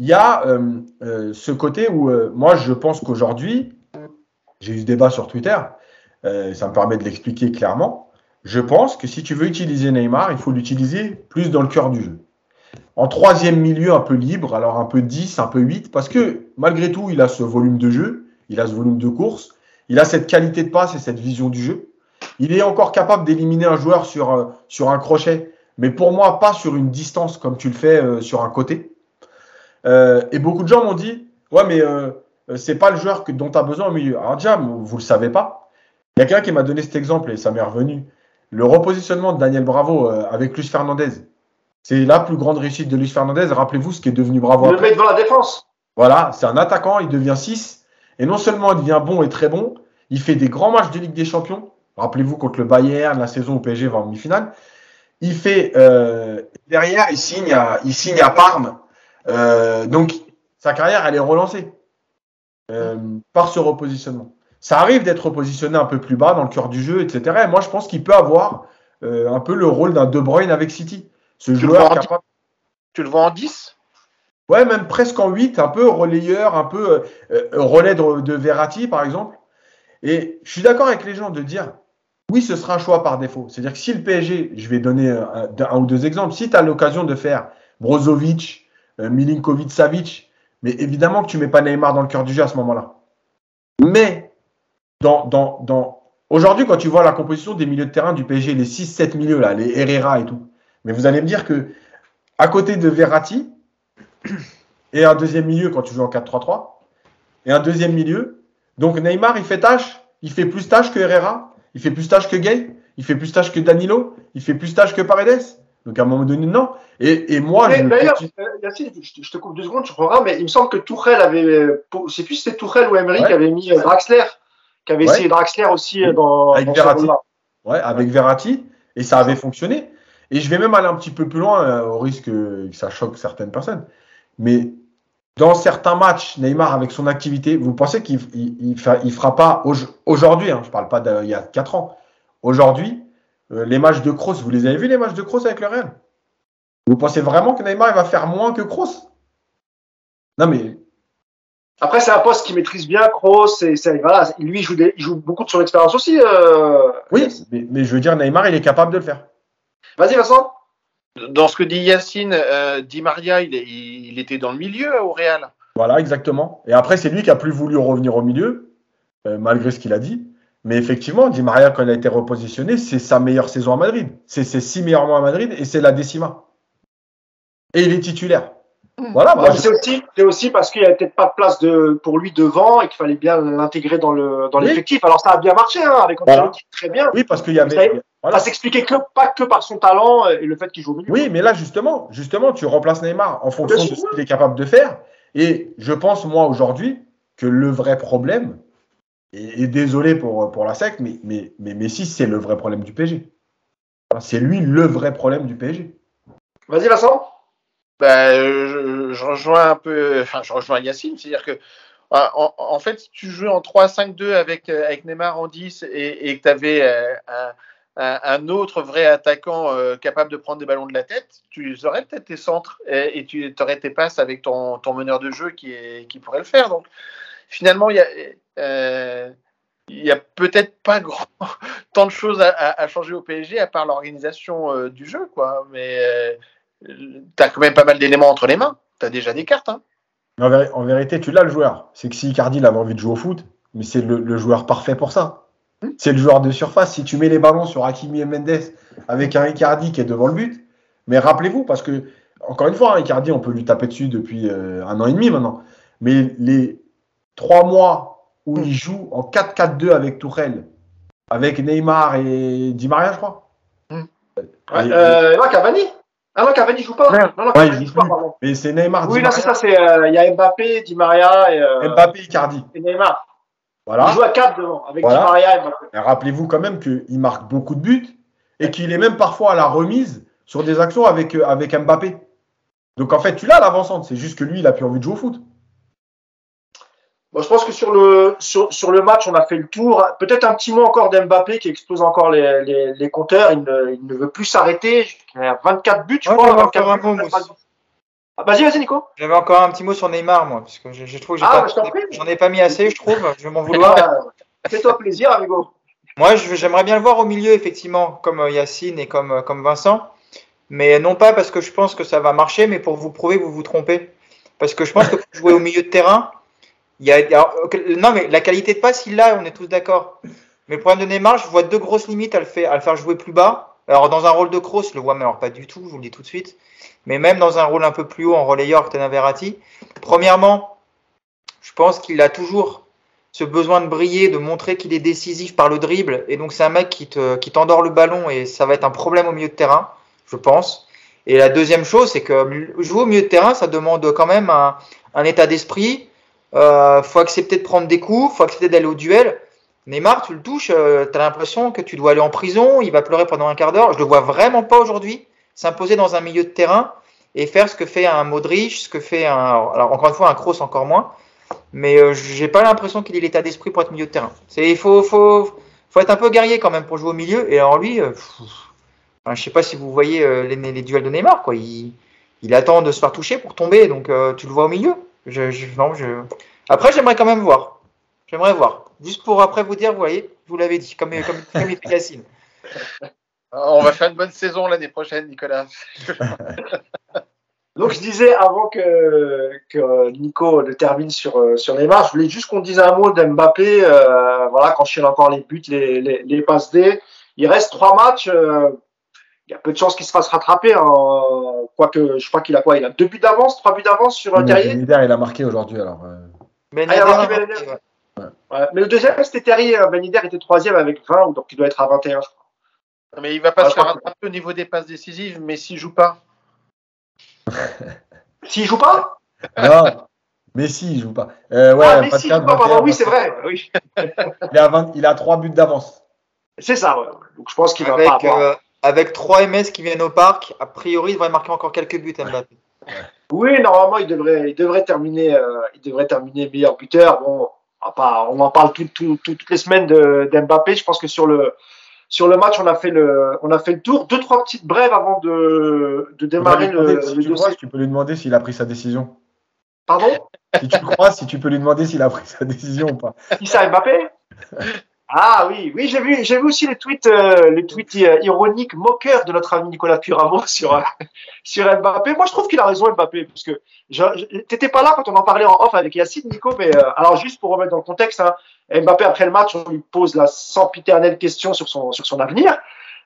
il y a euh, euh, ce côté où, euh, moi, je pense qu'aujourd'hui, j'ai eu ce débat sur Twitter, euh, ça me permet de l'expliquer clairement. Je pense que si tu veux utiliser Neymar, il faut l'utiliser plus dans le cœur du jeu. En troisième milieu, un peu libre, alors un peu 10, un peu 8, parce que malgré tout, il a ce volume de jeu, il a ce volume de course, il a cette qualité de passe et cette vision du jeu. il est encore capable d'éliminer un joueur sur, euh, un crochet, mais pour moi, pas sur une distance comme tu le fais euh, sur un côté. Euh, et beaucoup de gens m'ont dit Ouais, mais c'est pas le joueur dont tu as besoin au milieu. Alors, déjà, vous le savez pas. Il y a quelqu'un qui m'a donné cet exemple et ça m'est revenu. Le repositionnement de Daniel Bravo avec Luis Fernandez. C'est la plus grande réussite de Luis Fernandez. Rappelez-vous ce qui est devenu Bravo. Le met devant la défense. Voilà, c'est un attaquant, il devient 6. Et non seulement il devient bon et très bon, il fait des grands matchs de Ligue des Champions. Rappelez-vous contre le Bayern, la saison où PSG va en demi-finale. Il fait euh, derrière, il signe à, il signe à Parme. Euh, donc sa carrière, elle est relancée euh, par ce repositionnement. Ça arrive d'être repositionné un peu plus bas dans le cœur du jeu, etc. Et moi, je pense qu'il peut avoir un peu le rôle d'un De Bruyne avec City. Ce Tu le joueur vois en capable. Tu le vois en 10 Ouais, même presque en 8, un peu relayeur, un peu euh, euh, relais de, de Verratti, par exemple. Et je suis d'accord avec les gens de dire, oui, ce sera un choix par défaut. C'est-à-dire que si le PSG, je vais donner un, un ou deux exemples, si tu as l'occasion de faire Brozovic, euh, Milinkovic-Savic, mais évidemment que tu mets pas Neymar dans le cœur du jeu à ce moment-là. Mais dans, dans, dans... aujourd'hui, quand tu vois la composition des milieux de terrain du PSG, les 6-7 milieux, là, les Herrera et tout, mais vous allez me dire que à côté de Verratti, et un deuxième milieu quand tu joues en 4-3-3, et un deuxième milieu. Donc Neymar, il fait tâche, il fait plus tâche que Herrera, il fait plus tâche que Gay, il fait plus tâche que Danilo, il fait plus tâche que Paredes. Donc à un moment donné, non. Et, et moi, Mais je me D'ailleurs, euh, Yacine, je, te- je coupe deux secondes, tu reprendras, mais il me semble que Tourelle avait, je sais plus si c'était Tourelle ou Emery Ouais. qui avait mis euh, Draxler, qui avait Ouais. essayé Draxler aussi euh, dans, Avec dans Verratti. ouais, avec Verratti, et ça avait fonctionné. Et je vais même aller un petit peu plus loin, euh, au risque que ça choque certaines personnes. Mais dans certains matchs, Neymar, avec son activité, vous pensez qu'il il fera pas au- aujourd'hui, hein, je parle pas d'il y a 4 ans, aujourd'hui, euh, les matchs de Kroos, vous les avez vus les matchs de Kroos avec le Real? Vous pensez vraiment que Neymar il va faire moins que Kroos? Non mais Après, c'est un poste qu'il maîtrise bien, Kroos, et voilà, lui, il joue, des- il joue beaucoup de son expérience aussi. euh, oui, mais, mais je veux dire, Neymar, il est capable de le faire. Vas-y, Vincent. Dans ce que dit Yacine, euh, Di Maria, il, est- il était dans le milieu au Real. Voilà, exactement. Et après, c'est lui qui a plus voulu revenir au milieu, euh, malgré ce qu'il a dit. Mais effectivement, Di Maria, quand il a été repositionné, c'est sa meilleure saison à Madrid. C'est ses six meilleurs mois à Madrid et c'est la décima. Et il est titulaire. Voilà, Ouais, je- c'est aussi, parce qu'il n'y avait peut-être pas de place de, pour lui devant et qu'il fallait bien l'intégrer dans le, dans Oui. l'effectif. Alors, ça a bien marché, hein, avec Voilà. Ancelotti, très bien. oui, parce qu'il y avait. Voilà. Ça s'expliquait que, pas que par son talent et le fait qu'il joue au milieu. Oui, mais là, justement, justement, tu remplaces Neymar en fonction de ce qu'il est capable de faire. Et je pense, moi, aujourd'hui, que le vrai problème, et, et désolé pour, pour la secte, mais, mais, mais Messi, c'est le vrai problème du PSG. C'est lui le vrai problème du PSG. Vas-y, Vincent. Euh, je, je rejoins un peu, enfin, je rejoins Yacine, c'est-à-dire que, euh, en, en fait, si tu jouais en 3-5-2 avec, euh, avec Neymar en 10 et, et que tu avais un, un, autre vrai attaquant euh, capable de prendre des ballons de la tête, tu aurais peut-être tes centres et, tu aurais tes passes avec ton, ton meneur de jeu qui, qui pourrait le faire. Donc, finalement, il y a. euh, a peut-être pas tant de choses à, changer au PSG à part l'organisation euh, du jeu, quoi. Mais tu as quand même pas mal d'éléments entre les mains. Tu as déjà des cartes. Hein. En, véri- en vérité, tu l'as le joueur. C'est que si Icardi avait envie de jouer au foot, mais c'est le joueur parfait pour ça. C'est le joueur de surface. Si tu mets les ballons sur Hakimi et Mendes avec un Icardi qui est devant le but, mais rappelez-vous, parce que, encore une fois, hein, Icardi, on peut lui taper dessus depuis euh, un an et demi maintenant. Mais les trois mois où il joue en 4-4-2 avec Tourelle, avec Neymar et Di Maria, je crois. Hmm. Et- Euh, non, Cavani. Ah non, Cavani joue pas. Ouais. Non, non, Ouais, Cavani il joue joue pas, pardon. Mais c'est Neymar, Oui, Di non, c'est ça. c'est, euh, Il y a Mbappé, Di Maria et, euh, Mbappé, Icardi. et Neymar. Voilà. Il joue à 4 devant, avec Voilà. Di Maria et Mbappé. Et Rappelez-vous quand même qu'il marque beaucoup de buts et qu'il est même parfois à la remise sur des actions avec, euh, avec Mbappé. Donc en fait, tu l'as l'avancante, c'est juste que lui, il a plus envie de jouer au foot. Bon, je pense que sur le, sur, sur le match, on a fait le tour. Peut-être un petit mot encore d'Mbappé qui explose encore les, les, les compteurs. Il ne, il ne veut plus s'arrêter. Il a 24 buts, je Ouais, crois. j'avais 24 encore un buts, mot, moi 24 aussi. buts. Ah, vas-y, vas-y, Nico. J'avais encore un petit mot sur Neymar, moi, parce que je, je trouve que j'ai Ah, pas- bah, j'en ai pas mis assez, je trouve. Je vais m'en vouloir. Ah, Fais-toi plaisir, amigo. Moi, je- j'aimerais bien le voir au milieu, effectivement, comme euh, Yacine et comme, euh, comme Vincent. Mais non pas parce que je pense que ça va marcher, mais pour vous prouver que vous vous trompez. Parce que je pense que pour jouer au milieu de terrain, il y a. alors, non, mais la qualité de passe, il l'a, on est tous d'accord. Mais le problème de Neymar, je vois deux grosses limites à le, faire, à le faire jouer plus bas. Alors, dans un rôle de cross, je le vois, mais alors pas du tout, je vous le dis tout de suite. Mais même dans un rôle un peu plus haut en relayeur que Verratti. Premièrement, je pense qu'il a toujours ce besoin de briller, de montrer qu'il est décisif par le dribble. Et donc, c'est un mec qui, te, qui t'endort le ballon et ça va être un problème au milieu de terrain, je pense. Et la deuxième chose, c'est que jouer au milieu de terrain, ça demande quand même un, état d'esprit. Euh, faut accepter de prendre des coups, faut accepter d'aller au duel. Neymar, tu le touches, euh, tu as l'impression que tu dois aller en prison, il va pleurer pendant un quart d'heure. Je le vois vraiment pas aujourd'hui s'imposer dans un milieu de terrain et faire ce que fait un Modric, ce que fait un, alors encore une fois un Kroos encore moins, mais euh, j'ai pas l'impression qu'il ait l'état d'esprit pour être milieu de terrain. C'est il faut, faut faut être un peu guerrier quand même pour jouer au milieu. Et alors lui, euh, je sais pas si vous voyez euh, les, duels de Neymar, quoi. Il, il, attend de se faire toucher pour tomber, donc euh, tu le vois au milieu. Je, je, non, je... Après, j'aimerais quand même voir. J'aimerais voir. Juste pour après vous dire, vous voyez, vous l'avez dit, comme, comme, comme Yacine. On va faire une bonne saison l'année prochaine, Nicolas. Donc je disais avant que, que Nico le termine sur, sur Neymar, je voulais juste qu'on dise un mot d'Mbappé. Euh, voilà, quand je encore les buts, les, les, les, passes D. Il reste trois matchs. Euh, il y a peu de chances qu'il se fasse rattraper. Hein. Quoique, je crois qu'il a quoi Il a deux buts d'avance, trois buts d'avance sur mais Terrier. Il a marqué aujourd'hui alors. Euh... Ben ah, il a marqué Yedder. Ouais. Ouais. Mais le deuxième, c'était Terrier. Hein. Ben Yedder était troisième avec 20, donc il doit être à 21, je crois. Mais il va pas ah, se faire rattraper au niveau des passes décisives, mais s'il joue pas. S'il joue pas? Non, mais si, il joue pas. Euh, ouais, ah, pas, pardon, oui, c'est vrai. Oui. il, a 20, il a 3 buts d'avance. C'est ça, ouais. Donc je pense qu'il va avec, pas avoir... euh, avec 3 MS qui viennent au parc, a priori, il devrait marquer encore quelques buts, Mbappé. Oui, normalement, il devrait, il devrait, terminer, euh, il devrait terminer meilleur buteur. Bon, on, en parle tout, tout, tout, toutes les semaines d'Mbappé. Je pense que sur le, sur le match, on a fait le, on a fait le tour. Deux, trois petites brèves avant de, de démarrer le, si le tu crois, tu peux lui demander s'il a pris sa décision. Pardon? Si tu crois, si tu peux lui demander s'il a pris sa décision ou pas. Ça, Mbappé? Ah oui, oui, j'ai vu, j'ai vu aussi les tweets, euh, les tweets euh, ironiques, moqueurs de notre ami Nicolas Puramo sur euh, sur Mbappé. Moi, je trouve qu'il a raison Mbappé, parce que t'étais pas là quand on en parlait en off avec Yacine, Nico, mais euh, alors juste pour remettre dans le contexte, hein, Mbappé après le match, on lui pose la sempiternelle question sur son sur son avenir.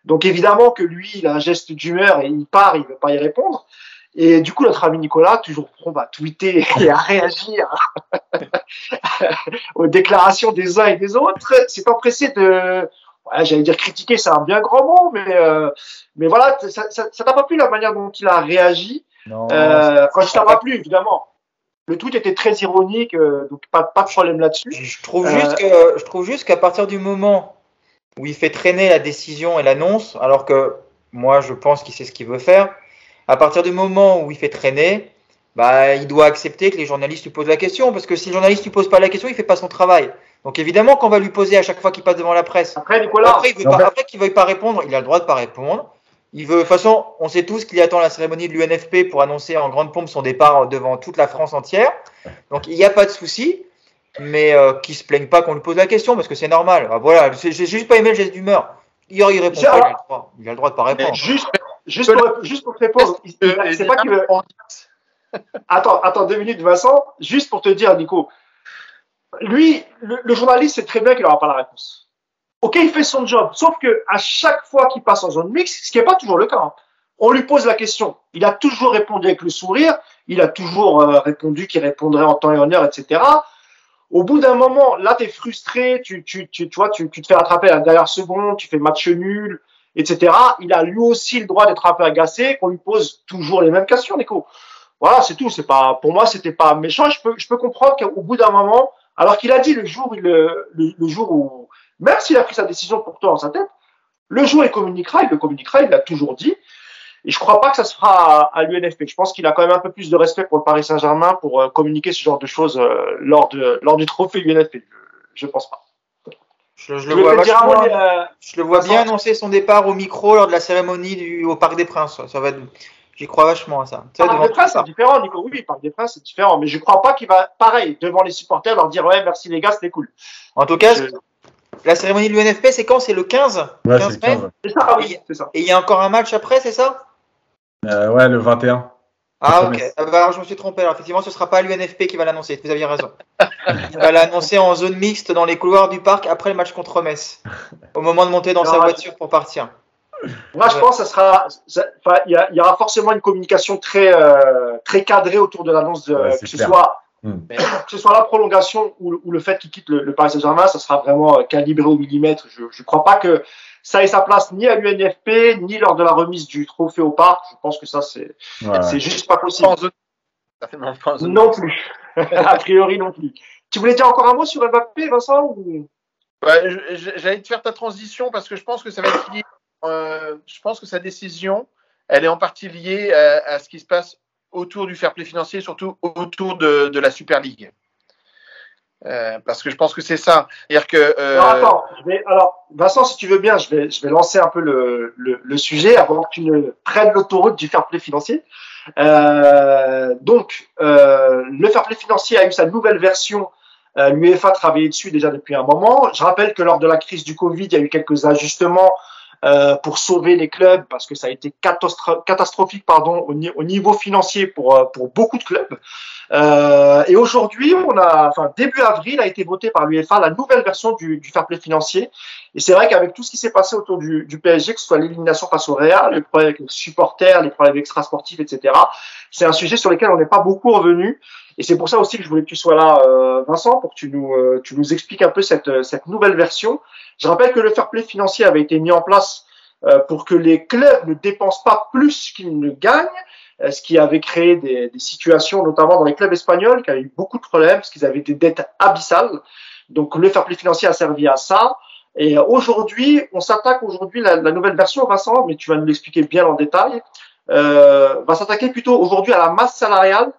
Donc évidemment que lui, il a un geste d'humeur et il part, il veut pas y répondre. Et du coup, notre ami Nicolas, toujours prompt à tweeter et à réagir aux déclarations des uns et des autres, s'est empressé de, ouais, j'allais dire critiquer, c'est un bien grand mot, mais euh, mais voilà, ça t'a pas plu la manière dont il a réagi? Non, Euh, enfin, ça t'a pas plu, évidemment. Le tweet était très ironique, euh, donc pas, pas de problème là-dessus. Je trouve Euh, juste que je trouve juste qu'à partir du moment où il fait traîner la décision et l'annonce, alors que moi je pense qu'il sait ce qu'il veut faire, à partir du moment où il fait traîner, bah il doit accepter que les journalistes lui posent la question, parce que si le journaliste lui pose pas la question, il fait pas son travail. Donc évidemment qu'on va lui poser à chaque fois qu'il passe devant la presse. Après, Nicolas, Après, il veut pas, après qu'il veuille pas répondre, il a le droit de pas répondre. Il veut, de toute façon, on sait tous qu'il attend la cérémonie de l'UNFP pour annoncer en grande pompe son départ devant toute la France entière. Donc il n'y a pas de souci, mais euh, qu'il se plaigne pas qu'on lui pose la question parce que c'est normal. Ah, voilà, j'ai juste pas aimé le geste d'humeur. Il, il répond pas, il a, le droit, il a le droit de pas répondre. juste, juste, pour, juste pour te répondre, c'est pas qu'il veut. Attends, attends deux minutes, Vincent. Juste pour te dire, Nico. Lui, le, le journaliste sait très bien qu'il n'aura pas la réponse. Ok, il fait son job. Sauf que à chaque fois qu'il passe en zone mixte, ce qui n'est pas toujours le cas, hein, on lui pose la question. Il a toujours répondu avec le sourire. Il a toujours euh, répondu qu'il répondrait en temps et en heure, etc. Au bout d'un moment, là, tu es frustré. Tu, tu, tu, tu vois, tu, tu te fais rattraper à la dernière seconde. Tu fais match nul, etc. Il a lui aussi le droit d'être un peu agacé qu'on lui pose toujours les mêmes questions, Nico. Voilà, c'est tout. C'est pas, pour moi, c'était pas méchant. Je peux, je peux comprendre qu'au bout d'un moment, alors qu'il a dit le jour, le, le, le jour où, même s'il a pris sa décision pour toi dans sa tête, le jour il communiquera, il le communiquera, il l'a toujours dit. Et je crois pas que ça se fera à, l'UNFP. Je pense qu'il a quand même un peu plus de respect pour le Paris Saint-Germain pour euh, communiquer ce genre de choses euh, lors de lors du trophée UNFP. Je, je pense pas. Je, le vois, vachement- euh, je le vois bien annoncer son départ au micro lors de la cérémonie du, au Parc des Princes. Ça va, être- j'y crois vachement à ça. Tu sais, Parc des Princes, c'est différent, Nico. Oui, Parc des Princes, c'est différent. Mais je crois pas qu'il va, pareil, devant les supporters, leur dire ouais, merci les gars, c'était cool. En tout cas, Je- la cérémonie de l'UNFP, c'est quand? C'est le 15 Ouais, 15 c'est le mai? 15. C'est ça, oui, c'est ça. Et il y a encore un match après, c'est ça? Euh, ouais, le 21. Ah, ok. Ah, alors, je me suis trompé. Alors, effectivement, ce ne sera pas l'UNFP qui va l'annoncer. Vous aviez raison. Il va l'annoncer en zone mixte dans les couloirs du parc après le match contre Metz. Au moment de monter dans sa voiture pour partir. Moi, je pense que ça sera. Il y, aura forcément une communication très, euh, très cadrée autour de l'annonce, de, que, ce soit, hmm. que ce soit la prolongation ou, le fait qu'il quitte le, Paris Saint-Germain. Ça sera vraiment euh, calibré au millimètre. Je ne crois pas que ça ait sa place ni à l'UNFP, ni lors de la remise du trophée au parc. Je pense que ça, c'est juste pas possible. Non plus. a priori, non plus. Tu voulais dire encore un mot sur Mbappé, Vincent ou... J'allais te faire ta transition parce que je pense que ça va être lié. Euh, je pense que sa décision, elle est en partie liée à, ce qui se passe autour du fair play financier, surtout autour de, de la Super League. Euh, parce que je pense que c'est ça. dire que. Euh... Attends, alors, Vincent, si tu veux bien, je vais, je vais lancer un peu le, le, le sujet avant que tu ne prennes l'autoroute du fair play financier. Euh, donc, euh, le fair play financier a eu sa nouvelle version. Euh, L'UEFA travaillait dessus déjà depuis un moment. Je rappelle que lors de la crise du Covid, il y a eu quelques ajustements pour sauver les clubs parce que ça a été catastrophique pardon au, au niveau financier pour pour beaucoup de clubs. Euh, et aujourd'hui, on a, enfin début avril, a été voté par l'UEFA la nouvelle version du, du fair play financier. Et c'est vrai qu'avec tout ce qui s'est passé autour du, du, PSG, que ce soit l'élimination face au Real, les problèmes avec les supporters, les problèmes extrasportifs, etc., c'est un sujet sur lequel on n'est pas beaucoup revenu. Et c'est pour ça aussi que je voulais que tu sois là, euh, Vincent, pour que tu nous, euh, tu nous expliques un peu cette, cette nouvelle version. Je rappelle que le fair play financier avait été mis en place euh, pour que les clubs ne dépensent pas plus qu'ils ne gagnent, ce qui avait créé des, des, situations, notamment dans les clubs espagnols, qui avaient eu beaucoup de problèmes parce qu'ils avaient des dettes abyssales. Donc le fair play financier a servi à ça. Et aujourd'hui, on s'attaque aujourd'hui la, la, nouvelle version, Vincent, mais tu vas nous l'expliquer bien en détail. Euh, va s'attaquer plutôt aujourd'hui à la masse salariale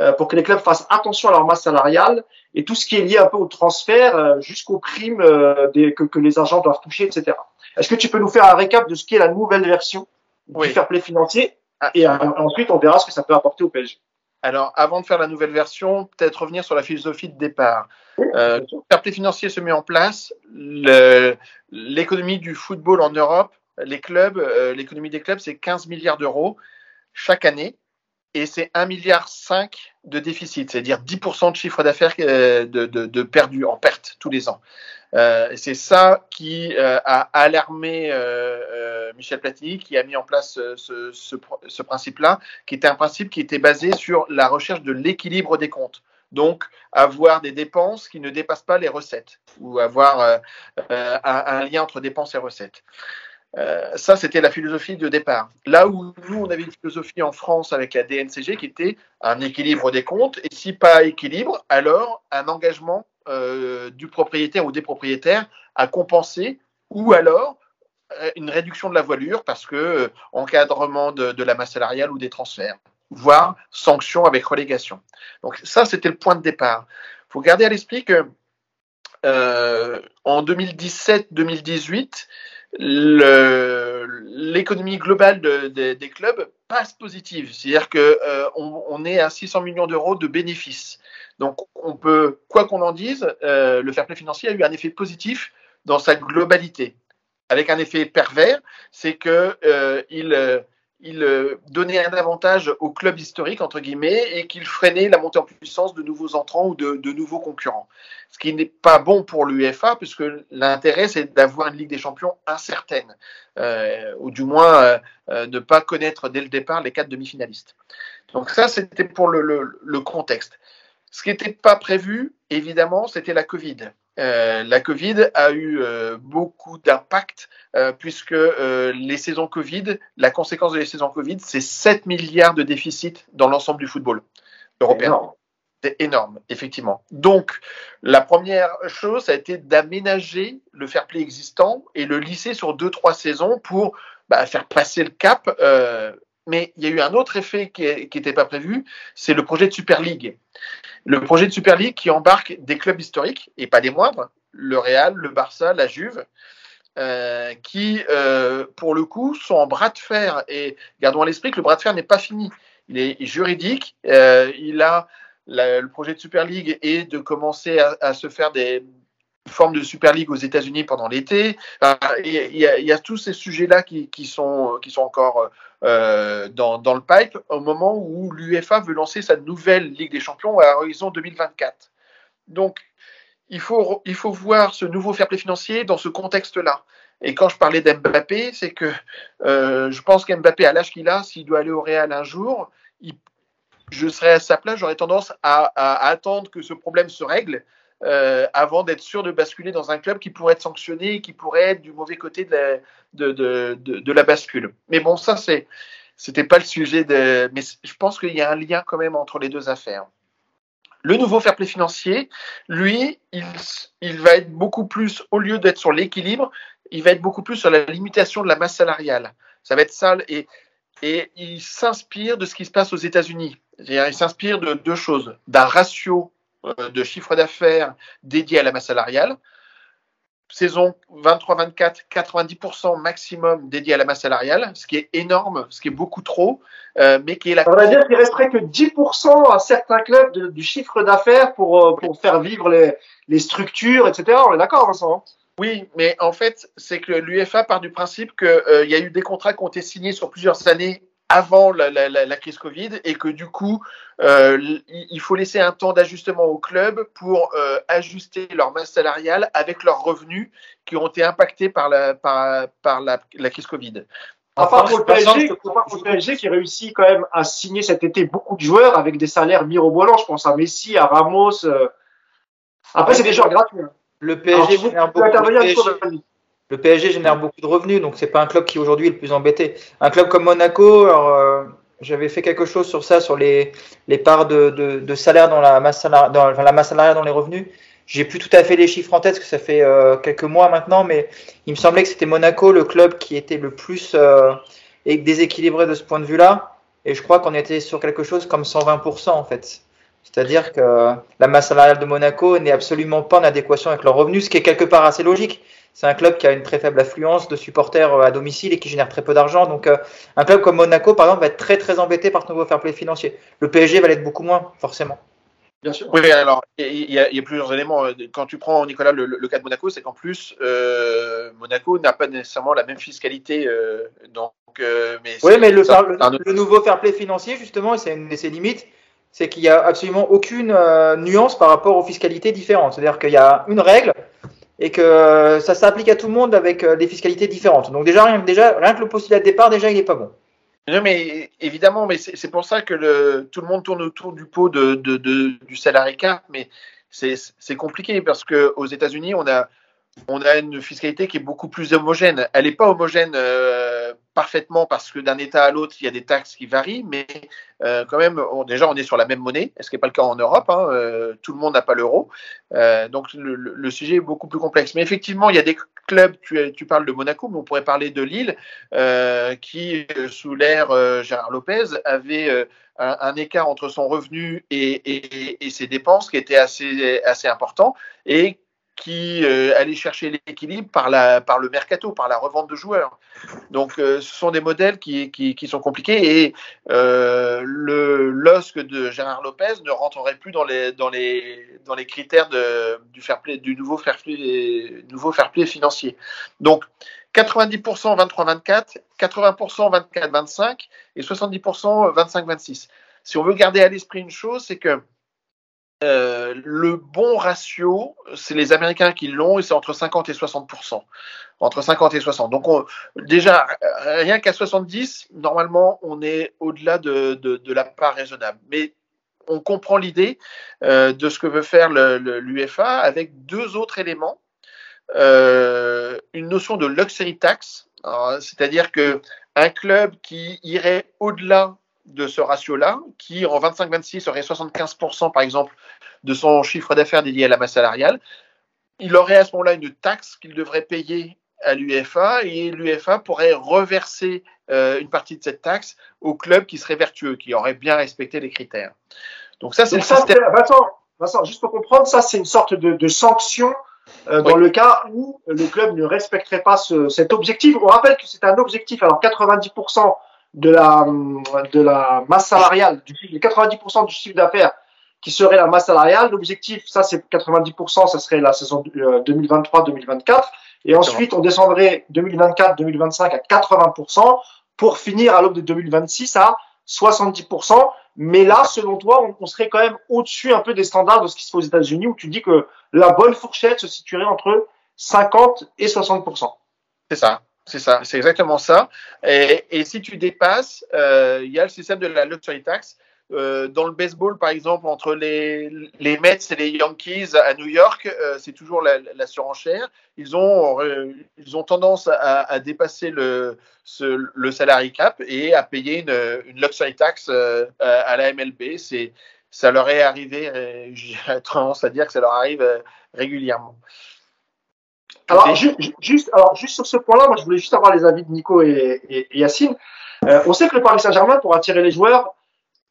euh, pour que les clubs fassent attention à leur masse salariale et tout ce qui est lié un peu au transfert euh, jusqu'aux primes euh, des, que, que, les agents doivent toucher, etc. Est-ce que tu peux nous faire un récap de ce qui est la nouvelle version du fair play financier ah. et ensuite on verra ce que ça peut apporter au PSG. Alors, avant de faire la nouvelle version, peut-être revenir sur la philosophie de départ. Euh, le fair play financier se met en place. L'économie du football en Europe, les clubs, l'économie des clubs, c'est 15 milliards d'euros chaque année et c'est 1,5 milliard de déficit, c'est-à-dire 10% de chiffre d'affaires euh, de, de, de, perdu en perte tous les ans. Euh, c'est ça qui euh, a alarmé euh, Michel Platini, qui a mis en place ce, principe-là, qui était un principe qui était basé sur la recherche de l'équilibre des comptes. Donc, avoir des dépenses qui ne dépassent pas les recettes, ou avoir un, lien entre dépenses et recettes. Ça, c'était la philosophie de départ. Là où nous, on avait une philosophie en France avec la DNCG qui était un équilibre des comptes, et si pas équilibre, alors un engagement euh, du propriétaire ou des propriétaires à compenser, ou alors euh, une réduction de la voilure parce que euh, encadrement de, la masse salariale ou des transferts, voire sanction avec relégation. Donc ça, c'était le point de départ. Il faut garder à l'esprit que en 2017-2018, l'économie globale de, de, des clubs passe positive. C'est-à-dire qu'on euh, on est à 600 millions d'euros de bénéfices. Donc, on peut, quoi qu'on en dise, euh, le fair play financier a eu un effet positif dans sa globalité. Avec un effet pervers, c'est que euh, il, il euh, donnait un avantage au club historique, entre guillemets, et qu'il freinait la montée en puissance de nouveaux entrants ou de, nouveaux concurrents. Ce qui n'est pas bon pour l'UEFA, puisque l'intérêt, c'est d'avoir une Ligue des Champions incertaine, euh, ou du moins euh, ne pas connaître dès le départ les quatre demi-finalistes. Donc ça, c'était pour le contexte. Ce qui n'était pas prévu, évidemment, c'était la Covid. Euh, la Covid a eu euh, beaucoup d'impact euh, puisque euh, les saisons Covid, la conséquence de les saisons Covid, c'est 7 milliards de déficit dans l'ensemble du football européen. C'est énorme, effectivement. Donc, la première chose, ça a été d'aménager le fair play existant et le lisser sur deux, trois saisons pour bah, faire passer le cap. Mais il y a eu un autre effet qui n'était pas prévu, c'est le projet de Super League. Le projet de Super League qui embarque des clubs historiques, et pas des moindres, le Real, le Barça, la Juve, euh, qui, euh, pour le coup, sont en bras de fer. Et gardons à l'esprit que le bras de fer n'est pas fini. Il est juridique. Euh, il a le projet de Super League est de commencer à, se faire des formes de Super League aux États-Unis pendant l'été. il, y a, tous ces sujets-là qui sont encore euh, dans, le pipe au moment où l'UEFA veut lancer sa nouvelle Ligue des Champions à horizon 2024. Donc, il faut, il faut voir ce nouveau fair play financier dans ce contexte-là. Et quand je parlais d'Mbappé, c'est que euh, je pense qu'Mbappé, à l'âge qu'il a, s'il doit aller au Real un jour, je serais à sa place, j'aurais tendance à, attendre que ce problème se règle euh, avant d'être sûr de basculer dans un club qui pourrait être sanctionné, qui pourrait être du mauvais côté de la, de, de, de, la bascule. Mais bon, ça, c'est, c'était pas le sujet de. Mais je pense qu'il y a un lien quand même entre les deux affaires. Le nouveau fair play financier, lui, il, il va être beaucoup plus, au lieu d'être sur l'équilibre, il va être beaucoup plus sur la limitation de la masse salariale. Ça va être ça. Et, et il s'inspire de ce qui se passe aux États-Unis. Il s'inspire de deux choses. D'un ratio de chiffre d'affaires dédié à la masse salariale. Saison 23-24, 90% maximum dédié à la masse salariale, ce qui est énorme, ce qui est beaucoup trop, euh, mais qui est la. On va dire qu'il resterait que 10% à certains clubs de, du chiffre d'affaires pour, euh, pour faire vivre les, les structures, etc. On est d'accord, Vincent oui, mais en fait, c'est que l'UFA part du principe qu'il euh, y a eu des contrats qui ont été signés sur plusieurs années avant la, la, la crise Covid et que du coup, euh, il faut laisser un temps d'ajustement au club pour euh, ajuster leur masse salariale avec leurs revenus qui ont été impactés par la, par, par la, la crise Covid. À part pour le PSG, le PSG qui réussit quand même à signer cet été beaucoup de joueurs avec des salaires mirobolants. Je pense à Messi, à Ramos. Euh. Après, c'est des joueurs gratuits. Hein. Le PSG, génère beaucoup, le, PSG, génère beaucoup de revenus, donc c'est pas un club qui aujourd'hui est le plus embêté. Un club comme Monaco, euh, j'avais fait quelque chose sur ça, sur les, parts de, salaire dans la masse salariale, dans, la masse salariale dans les revenus. J'ai plus tout à fait les chiffres en tête, parce que ça fait euh, quelques mois maintenant, mais il me semblait que c'était Monaco, le club qui était le plus euh, déséquilibré de ce point de vue-là. Et je crois qu'on était sur quelque chose comme 120% en fait. C'est-à-dire que la masse salariale de Monaco n'est absolument pas en adéquation avec leurs revenus, ce qui est quelque part assez logique. C'est un club qui a une très faible affluence de supporters euh, à domicile et qui génère très peu d'argent. Donc, euh, un club comme Monaco, par exemple, va être très très embêté par ce nouveau fair play financier. Le PSG va l'être beaucoup moins, forcément. Bien sûr. Oui, alors il y, y, a plusieurs éléments. Quand tu prends Nicolas le, le cas de Monaco, c'est qu'en plus euh, Monaco n'a pas nécessairement la même fiscalité. Euh, donc, euh, mais oui, mais le, ça, le, le, nouveau fair play financier justement, c'est une de ses limites, c'est qu'il n'y a absolument aucune euh, nuance par rapport aux fiscalités différentes. C'est-à-dire qu'il y a une règle et que ça s'applique à tout le monde avec euh, des fiscalités différentes. Donc déjà rien, déjà, rien que le postulat de départ, déjà, il n'est pas bon. Non, mais évidemment, mais c'est pour ça que tout le monde tourne autour du pot de du salarié cap, mais c'est compliqué parce que aux États-Unis, on a on a une fiscalité qui est beaucoup plus homogène. Elle n'est pas homogène euh, parfaitement parce que d'un État à l'autre, il y a des taxes qui varient, mais euh, quand même, on, déjà, on est sur la même monnaie, ce qui n'est pas le cas en Europe. Hein, euh, tout le monde n'a pas l'euro. Euh, donc, le, le, sujet est beaucoup plus complexe. Mais effectivement, il y a des clubs, tu, tu parles de Monaco, mais on pourrait parler de Lille, euh, qui, sous l'ère Gérard Lopez, avait un, un, écart entre son revenu et, et, et, ses dépenses qui était assez, assez important et qui euh, allait chercher l'équilibre par, par le mercato, par la revente de joueurs. Donc, euh, ce sont des modèles qui, qui, qui sont compliqués et euh, le LOSC de Gérard Lopez ne rentrerait plus dans les, dans les, dans les critères de, du, fair play, du nouveau fair play, nouveau fair play financier. Donc, 90% 23-24, 80% 24-25 et 70% 25-26. Si on veut garder à l'esprit une chose, c'est que euh, le bon ratio, c'est les Américains qui l'ont et c'est entre 50 et 60% Entre 50 et 60. Donc on, déjà, rien qu'à 70, normalement, on est au-delà de, la part raisonnable. Mais on comprend l'idée euh, de ce que veut faire l'UFA avec deux autres éléments. Euh, une notion de luxury tax, c'est-à-dire que un club qui irait au-delà de ce ratio-là, qui en 25-26 serait 75% par exemple de son chiffre d'affaires dédié à la masse salariale, il aurait à ce moment-là une taxe qu'il devrait payer à l'UFA et l'UFA pourrait reverser euh, une partie de cette taxe au club qui serait vertueux, qui aurait bien respecté les critères. Donc ça, c'est le ça, système. Vincent, Vincent, juste pour comprendre, ça c'est une sorte de, de sanction euh, dans oui. le cas où le club ne respecterait pas ce, cet objectif. On rappelle que c'est un objectif. Alors 90% de la, de la masse salariale, du, 90% du chiffre d'affaires qui serait la masse salariale. L'objectif, ça c'est 90%, ça serait la saison 2023-2024. Et ensuite, on descendrait 2024-2025 à 80% pour finir à l'aube de 2026 à 70%. Mais là, selon toi, on, serait quand même au-dessus un peu des standards de ce qui se fait aux États-Unis, où tu dis que la bonne fourchette se situerait entre 50 et 60%. C'est ça. C'est ça, c'est exactement ça. Et, et, si tu dépasses, euh, il y a le système de la luxury tax. Euh, dans le baseball, par exemple, entre les, les Mets et les Yankees à New York, euh, c'est toujours la, la, surenchère. Ils ont, euh, ils ont tendance à, à dépasser le, ce, le salary cap et à payer une, une luxury tax euh, à la MLB. C'est, ça leur est arrivé, j'ai tendance à dire que ça leur arrive régulièrement. Alors, juste, alors, juste sur ce point-là, moi, je voulais juste avoir les avis de Nico et, et, Yacine. Euh, on sait que le Paris Saint-Germain, pour attirer les joueurs,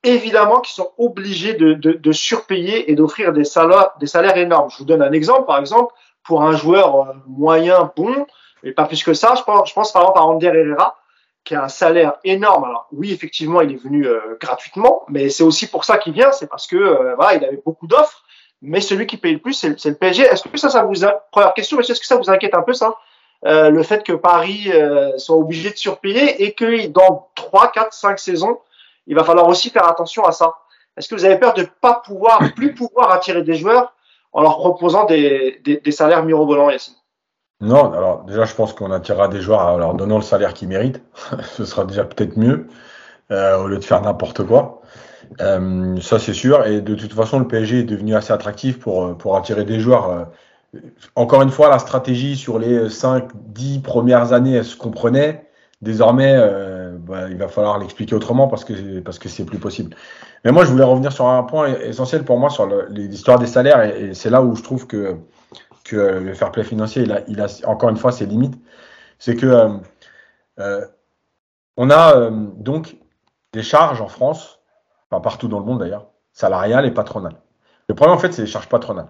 évidemment qu'ils sont obligés de, de, de surpayer et d'offrir des salaires, des salaires énormes. Je vous donne un exemple, par exemple, pour un joueur euh, moyen, bon, mais pas plus que ça, je pense, je pense par exemple à Ander Herrera, qui a un salaire énorme. Alors oui, effectivement, il est venu euh, gratuitement, mais c'est aussi pour ça qu'il vient, c'est parce que voilà, il avait beaucoup d'offres mais celui qui paye le plus, c'est le PSG. Est-ce que ça, ça vous a... première question, est-ce que ça vous inquiète un peu ça, euh, le fait que Paris euh, soit obligé de surpayer et que dans 3, 4, 5 saisons, il va falloir aussi faire attention à ça? Est-ce que vous avez peur de pas pouvoir, plus pouvoir attirer des joueurs en leur proposant des, des, des salaires mirobolants, Yacine? Non, alors déjà, je pense qu'on attirera des joueurs en leur donnant le salaire qu'ils méritent. Ce sera déjà peut-être mieux euh, au lieu de faire n'importe quoi. Euh, ça, c'est sûr. Et de toute façon, le PSG est devenu assez attractif pour, euh, pour attirer des joueurs. Euh, encore une fois, la stratégie sur les 5-10 premières années, elle se comprenait. Désormais, bah, il va falloir l'expliquer autrement parce que parce que c'est plus possible. Mais moi, je voulais revenir sur un point essentiel pour moi sur l'histoire des salaires et, c'est là où je trouve que que le fair play financier, il a, il a encore une fois ses limites. C'est que on a donc des charges en France partout dans le monde d'ailleurs, salariales et patronales. Le problème en fait, c'est les charges patronales.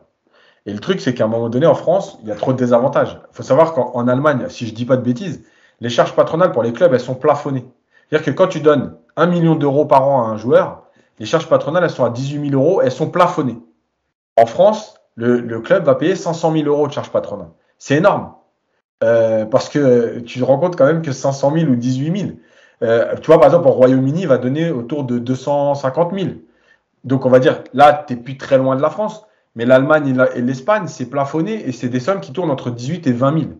Et le truc, c'est qu'à un moment donné, en France, il y a trop de désavantages. Il faut savoir qu'en Allemagne, si je dis pas de bêtises, les charges patronales pour les clubs, elles sont plafonnées. C'est-à-dire que quand tu donnes un million d'euros par an à un joueur, les charges patronales, elles sont à 18 000 euros, elles sont plafonnées. En France, le, club va payer 500 000 euros de charges patronales. C'est énorme. Euh, parce que tu te rends compte quand même que 500 000 ou 18 000, euh, tu vois, par exemple, au Royaume-Uni, il va donner autour de 250 000. Donc, on va dire, là, tu n'es plus très loin de la France. Mais l'Allemagne et l'Espagne, c'est plafonné et c'est des sommes qui tournent entre 18 et 20 000.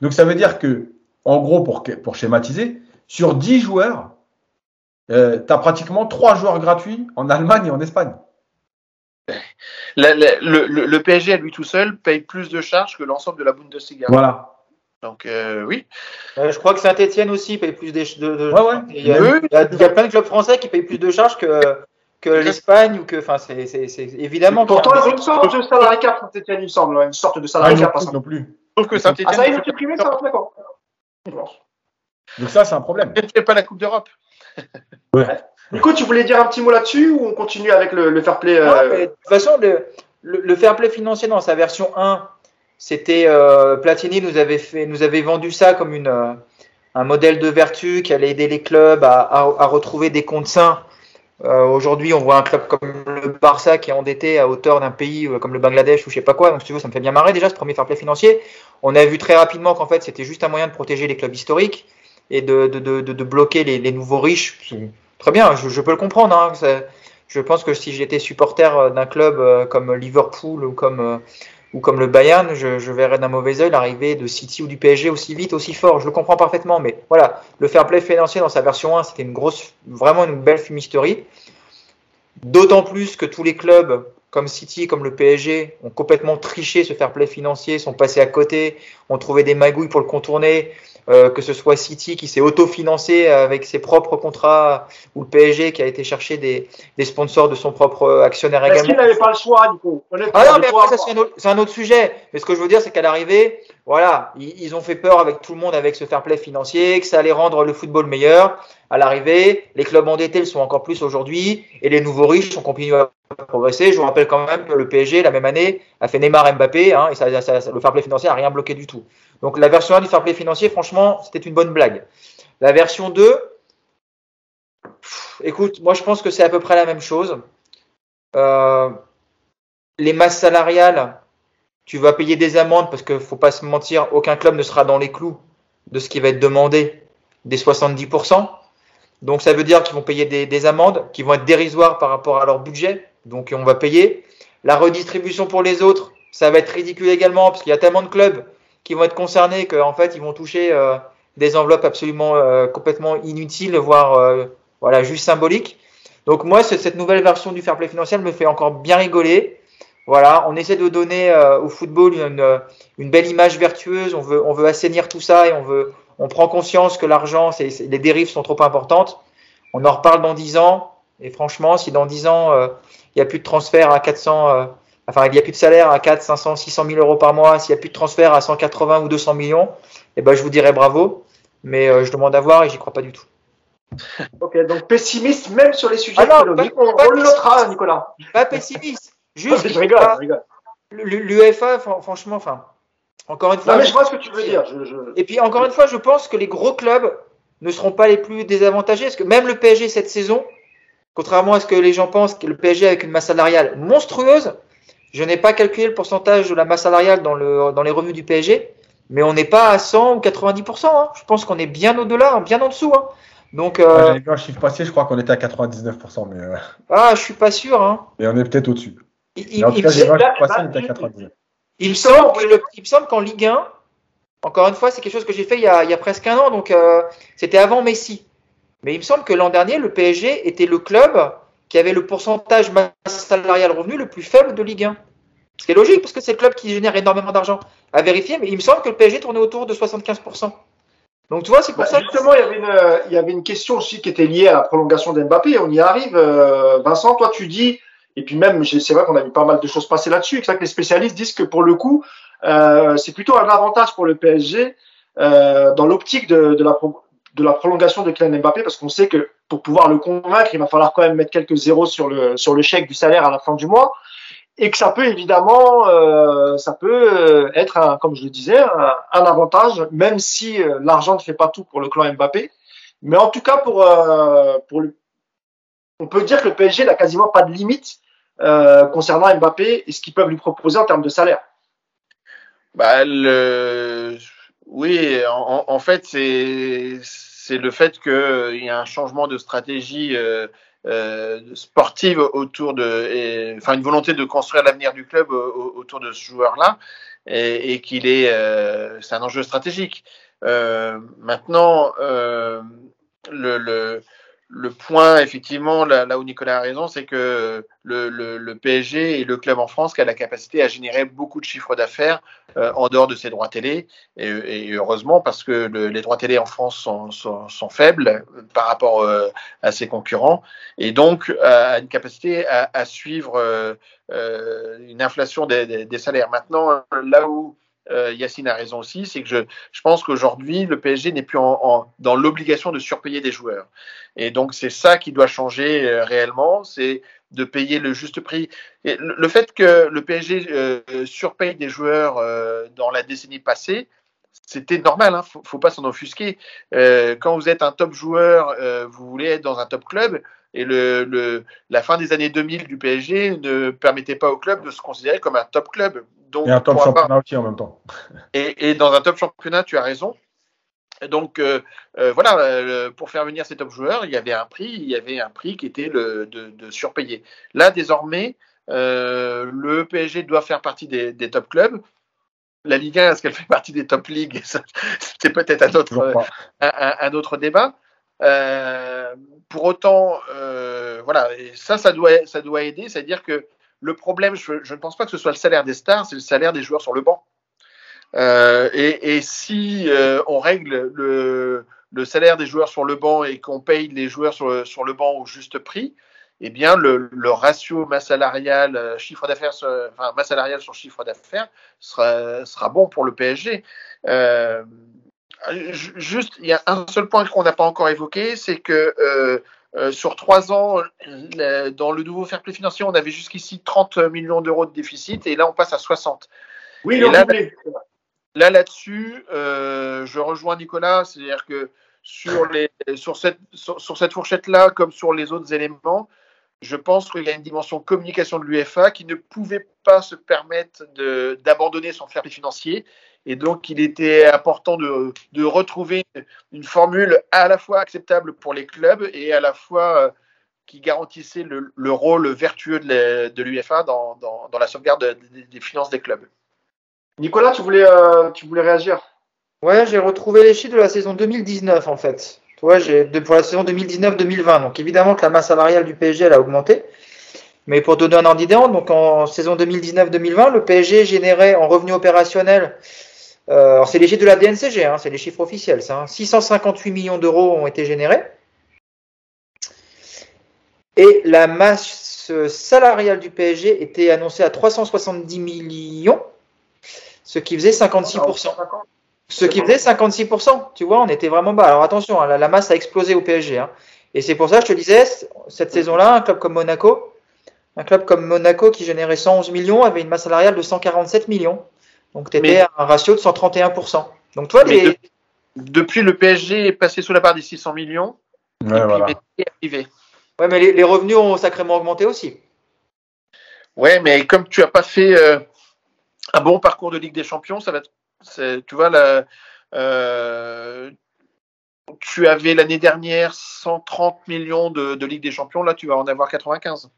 Donc, ça veut dire que, en gros, pour, pour schématiser, sur 10 joueurs, euh, tu as pratiquement 3 joueurs gratuits en Allemagne et en Espagne. Le, le, le, PSG à lui tout seul paye plus de charges que l'ensemble de la Bundesliga. Voilà. Donc euh, oui. Euh, je crois que Saint-Etienne aussi paye plus de, de, ouais, ouais. Il, y a, il, y a, plein de clubs français qui payent plus de charges que, que l'Espagne ou que enfin c'est évidemment. Pourtant ils ont une sorte de salarié cap Saint-Etienne il me semble, une sorte de salarié cap. Ah, non, plus. Sauf que Saint-Etienne. Ah ça ils ont supprimé ça d'accord. Donc ça c'est un problème. Tu ne pas la Coupe d'Europe. ouais. Nico, tu voulais dire un petit mot là-dessus ou on continue avec le, le fair play euh... De toute façon, le, le, le, fair play financier dans sa version 1, c'était euh, Platini nous avait fait, nous avait vendu ça comme une euh, un modèle de vertu qui allait aider les clubs à, à, retrouver des comptes sains. Euh, Aujourd'hui, on voit un club comme le Barça qui est endetté à hauteur d'un pays euh, comme le Bangladesh ou je sais pas quoi. Donc, si tu veux, ça me fait bien marrer déjà ce premier fair play financier. On a vu très rapidement qu'en fait, c'était juste un moyen de protéger les clubs historiques et de, de, de, de bloquer les, les, nouveaux riches. Très bien, je, je peux le comprendre. Hein, je pense que si j'étais supporter d'un club comme Liverpool ou comme ou comme le Bayern, je, je verrais d'un mauvais œil l'arrivée de City ou du PSG aussi vite, aussi fort. Je le comprends parfaitement, mais voilà, le fair play financier dans sa version 1, c'était une grosse, vraiment une belle fumisterie. D'autant plus que tous les clubs comme City, comme le PSG, ont complètement triché ce fair play financier, sont passés à côté, ont trouvé des magouilles pour le contourner. Euh, que ce soit City qui s'est autofinancé avec ses propres contrats ou le PSG qui a été chercher des, des sponsors de son propre actionnaire également. Est-ce qu'il n'avait pas le choix, du coup? Ah non, mais après, ça, c'est un, un, autre sujet. Mais ce que je veux dire, c'est qu'à l'arrivée, voilà, ils, ont fait peur avec tout le monde avec ce fair play financier, que ça allait rendre le football meilleur. À l'arrivée, les clubs endettés le sont encore plus aujourd'hui et les nouveaux riches ont continué à progresser. Je vous rappelle quand même que le PSG, la même année, a fait Neymar Mbappé hein, et ça, ça, le fair play financier n'a rien bloqué du tout. Donc la version 1 du fair play financier, franchement, c'était une bonne blague. La version 2, écoute, moi je pense que c'est à peu près la même chose. Euh, les masses salariales, tu vas payer des amendes parce qu'il ne faut pas se mentir, aucun club ne sera dans les clous de ce qui va être demandé des 70%. Donc ça veut dire qu'ils vont payer des, des, amendes qui vont être dérisoires par rapport à leur budget. Donc on va payer. La redistribution pour les autres, ça va être ridicule également parce qu'il y a tellement de clubs qui vont être concernés qu'en fait ils vont toucher euh, des enveloppes absolument euh, complètement inutiles, voire euh, voilà juste symboliques. Donc moi cette nouvelle version du fair play financier me fait encore bien rigoler. Voilà, on essaie de donner euh, au football une, une, belle image vertueuse. On veut, on veut assainir tout ça et on veut, on prend conscience que l'argent, les dérives sont trop importantes. On en reparle dans 10 ans. Et franchement, si dans 10 ans, euh, il n'y a plus de transfert à 400, euh, enfin, il n'y a plus de salaire à 4, 500, 600 000 euros par mois, s'il n'y a plus de transfert à 180 ou 200 millions, eh ben, je vous dirais bravo. Mais euh, je demande à voir et j'y crois pas du tout. Ok, donc pessimiste même sur les sujets ah économiques. on, on le notera, Nicolas. Pas pessimiste. Juste. je rigole, je rigole. L'UEFA, franchement, enfin, encore une fois. Non, mais je vois ce que tu veux dire. Je, je... Et puis, encore une fois, je pense que les gros clubs ne seront pas les plus désavantagés. Parce que même le PSG cette saison, contrairement à ce que les gens pensent, que le PSG avec une masse salariale monstrueuse, je n'ai pas calculé le pourcentage de la masse salariale dans, le, dans les revenus du PSG, mais on n'est pas à 100 ou 90%. Hein. Je pense qu'on est bien au-delà, bien en dessous. Hein. Donc, euh... J'avais vu un chiffre passé, je crois qu'on était à 99%. Mais euh... Ah, je suis pas sûr. Hein. Mais on est peut-être au-dessus. Il, en tout cas, j'ai vu un chiffre passé, on était à 99%. Il me semble, il me semble qu'en Ligue 1, encore une fois, c'est quelque chose que j'ai fait il y, a, il y, a, presque un an, donc euh, c'était avant Messi. Mais il me semble que l'an dernier, le PSG était le club qui avait le pourcentage masse salariale revenu le plus faible de Ligue 1. Ce qui est logique, parce que c'est le club qui génère énormément d'argent. À vérifier, mais il me semble que le PSG tournait autour de 75%. Donc tu vois, c'est pour bah, ça. Justement, il y, avait une, il y avait une question aussi qui était liée à la prolongation d'Mbappé. On y arrive. Euh, Vincent, toi, tu dis, et puis même, c'est vrai qu'on a vu pas mal de choses passer là-dessus. C'est vrai que les spécialistes disent que pour le coup, euh, c'est plutôt un avantage pour le PSG euh, dans l'optique de, de, la de la prolongation de Kylian Mbappé, parce qu'on sait que pour pouvoir le convaincre, il va falloir quand même mettre quelques zéros sur le sur le chèque du salaire à la fin du mois, et que ça peut évidemment, euh, ça peut être, un, comme je le disais, un, un avantage, même si euh, l'argent ne fait pas tout pour le clan Mbappé. Mais en tout cas, pour euh, pour le, on peut dire que le PSG n'a quasiment pas de limite euh, concernant Mbappé et ce qu'ils peuvent lui proposer en termes de salaire. Bah, le... Oui, en, fait, c'est le fait qu'il y a un changement de stratégie euh, euh, sportive autour de, enfin une volonté de construire l'avenir du club autour de ce joueur-là, et, qu'il est, euh, c'est un enjeu stratégique. Euh, maintenant, euh, le, le le point, effectivement, là, où Nicolas a raison, c'est que le, PSG est le club en France qui a la capacité à générer beaucoup de chiffres d'affaires euh, en dehors de ses droits télé. Et, heureusement, parce que le, les droits télé en France sont, faibles par rapport euh, à ses concurrents. Et donc, a une capacité à, suivre euh, une inflation des, des, salaires. Maintenant, là où euh, Yacine a raison aussi, c'est que je, je pense qu'aujourd'hui, le PSG n'est plus dans l'obligation de surpayer des joueurs. Et donc, c'est ça qui doit changer euh, réellement, c'est de payer le juste prix. Et le, fait que le PSG euh, surpaye des joueurs dans la décennie passée, c'était normal, hein, faut, faut pas s'en offusquer. Quand vous êtes un top joueur, vous voulez être dans un top club, et le, le, la fin des années 2000 du PSG ne permettait pas au club de se considérer comme un top club. Donc, et un top championnat aussi en même temps. Et, et, dans un top championnat, tu as raison. Donc euh, euh, voilà, euh, pour faire venir ces top joueurs, il y avait un prix, il y avait un prix qui était le, de, de surpayer. Là, désormais, euh, le PSG doit faire partie des, des top clubs. La Ligue 1, est-ce qu'elle fait partie des top ligues? C'était peut-être un autre, un, un, autre débat. Euh, pour autant, euh, voilà, et ça, ça doit, ça doit aider. C'est-à-dire que le problème, je, ne pense pas que ce soit le salaire des stars, c'est le salaire des joueurs sur le banc. Euh, et, et, si euh, on règle le, le, salaire des joueurs sur le banc et qu'on paye les joueurs sur le, sur le banc au juste prix, eh bien le, le ratio masse salariale euh, chiffre d'affaires, enfin masse salariale sur chiffre d'affaires sera, sera bon pour le PSG. Juste, il y a un seul point qu'on n'a pas encore évoqué, c'est que euh, euh, sur trois ans, dans le nouveau fair play financier, on avait jusqu'ici 30 millions d'euros de déficit et là on passe à 60. Oui, là, là là-dessus, euh, je rejoins Nicolas, c'est-à-dire que sur, les, sur cette, sur, sur cette fourchette-là, comme sur les autres éléments, je pense qu'il y a une dimension communication de l'UFA qui ne pouvait pas se permettre d'abandonner son fair play financier Et donc, il était important de, de retrouver une formule à la fois acceptable pour les clubs et à la fois euh, qui garantissait le, le rôle vertueux de l'UFA dans, dans, dans, la sauvegarde des, des, finances des clubs. Nicolas, tu voulais, euh, tu voulais réagir? Ouais, j'ai retrouvé les chiffres de la saison 2019 en fait. Tu vois, j'ai pour la saison 2019-2020. Donc évidemment que la masse salariale du PSG elle a augmenté. Mais pour donner un ordre d'idée, donc en saison 2019-2020, le PSG générait en revenus opérationnels, euh, c'est les chiffres de la DNCG, hein, c'est les chiffres officiels, ça, hein, 658 millions d'euros ont été générés. Et la masse salariale du PSG était annoncée à 370 millions, ce qui faisait 56%. Ce qui faisait 56%. Tu vois, on était vraiment bas. Alors attention, hein, la, la, masse a explosé au PSG. Hein. Et c'est pour ça que je te disais, cette saison-là, un club comme Monaco, un club comme Monaco qui générait 111 millions avait une masse salariale de 147 millions. Donc tu étais à un ratio de 131%. Donc toi, les... de, depuis le PSG est passé sous la barre des 600 millions. Ouais, et voilà. Ouais, mais les, les, revenus ont sacrément augmenté aussi. Ouais, mais comme tu as pas fait euh, un bon parcours de Ligue des Champions, ça va. Tu vois, la, euh, tu avais l'année dernière 130 millions de, de, Ligue des Champions, là tu vas en avoir 95.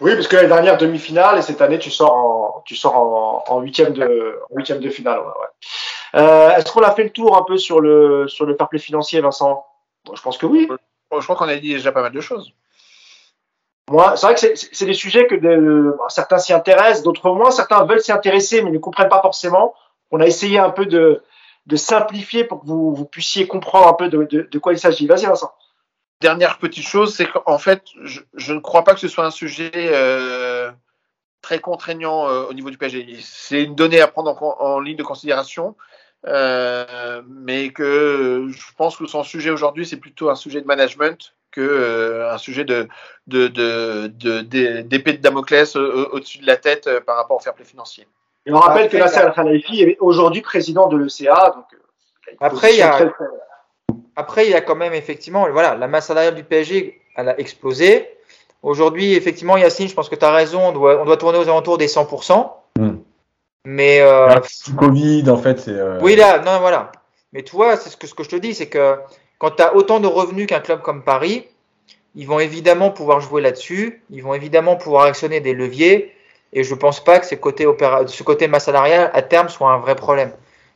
Oui, parce que l'année dernière demi-finale et cette année tu sors en tu sors en, en huitième de en huitième de finale. Ouais, ouais. Euh, Est-ce qu'on a fait le tour un peu sur le sur le fair play financier, Vincent? Bon, Je pense que oui. Bon, je crois qu'on a dit déjà pas mal de choses. Moi, c'est vrai que c'est des sujets que de, certains s'y intéressent, d'autres moins. Certains veulent s'y intéresser, mais ne comprennent pas forcément. On a essayé un peu de, de simplifier pour que vous, vous puissiez comprendre un peu de, de, de quoi il s'agit. Vas-y, Vincent. Dernière petite chose, c'est qu'en fait, je, je, ne crois pas que ce soit un sujet euh, très contraignant euh, au niveau du PSG. C'est une donnée à prendre en, en ligne de considération, euh, mais que je pense que son sujet aujourd'hui, c'est plutôt un sujet de management que euh, un sujet de d'épée de, de, de, de Damoclès au-dessus de la tête euh, par rapport au fair play financier. Et on rappelle que Nasser Al-Khelaifi est aujourd'hui président de l'ECA. Donc, euh, après, il y a, très, très... après, il y a quand même effectivement, voilà, la masse salariale du PSG, elle a explosé. Aujourd'hui, effectivement, Yacine, je pense que tu as raison, on doit, on doit tourner aux alentours des 100%. Mm. Mais. Euh, ah, Covid, en fait, c'est. Euh... Oui, là, non, voilà. Mais tu vois, c'est ce que, ce que je te dis, c'est que quand tu as autant de revenus qu'un club comme Paris, ils vont évidemment pouvoir jouer là-dessus, ils vont évidemment pouvoir actionner des leviers, et je pense pas que ce côté, opéra... ce côté masse salariale à terme soit un vrai problème.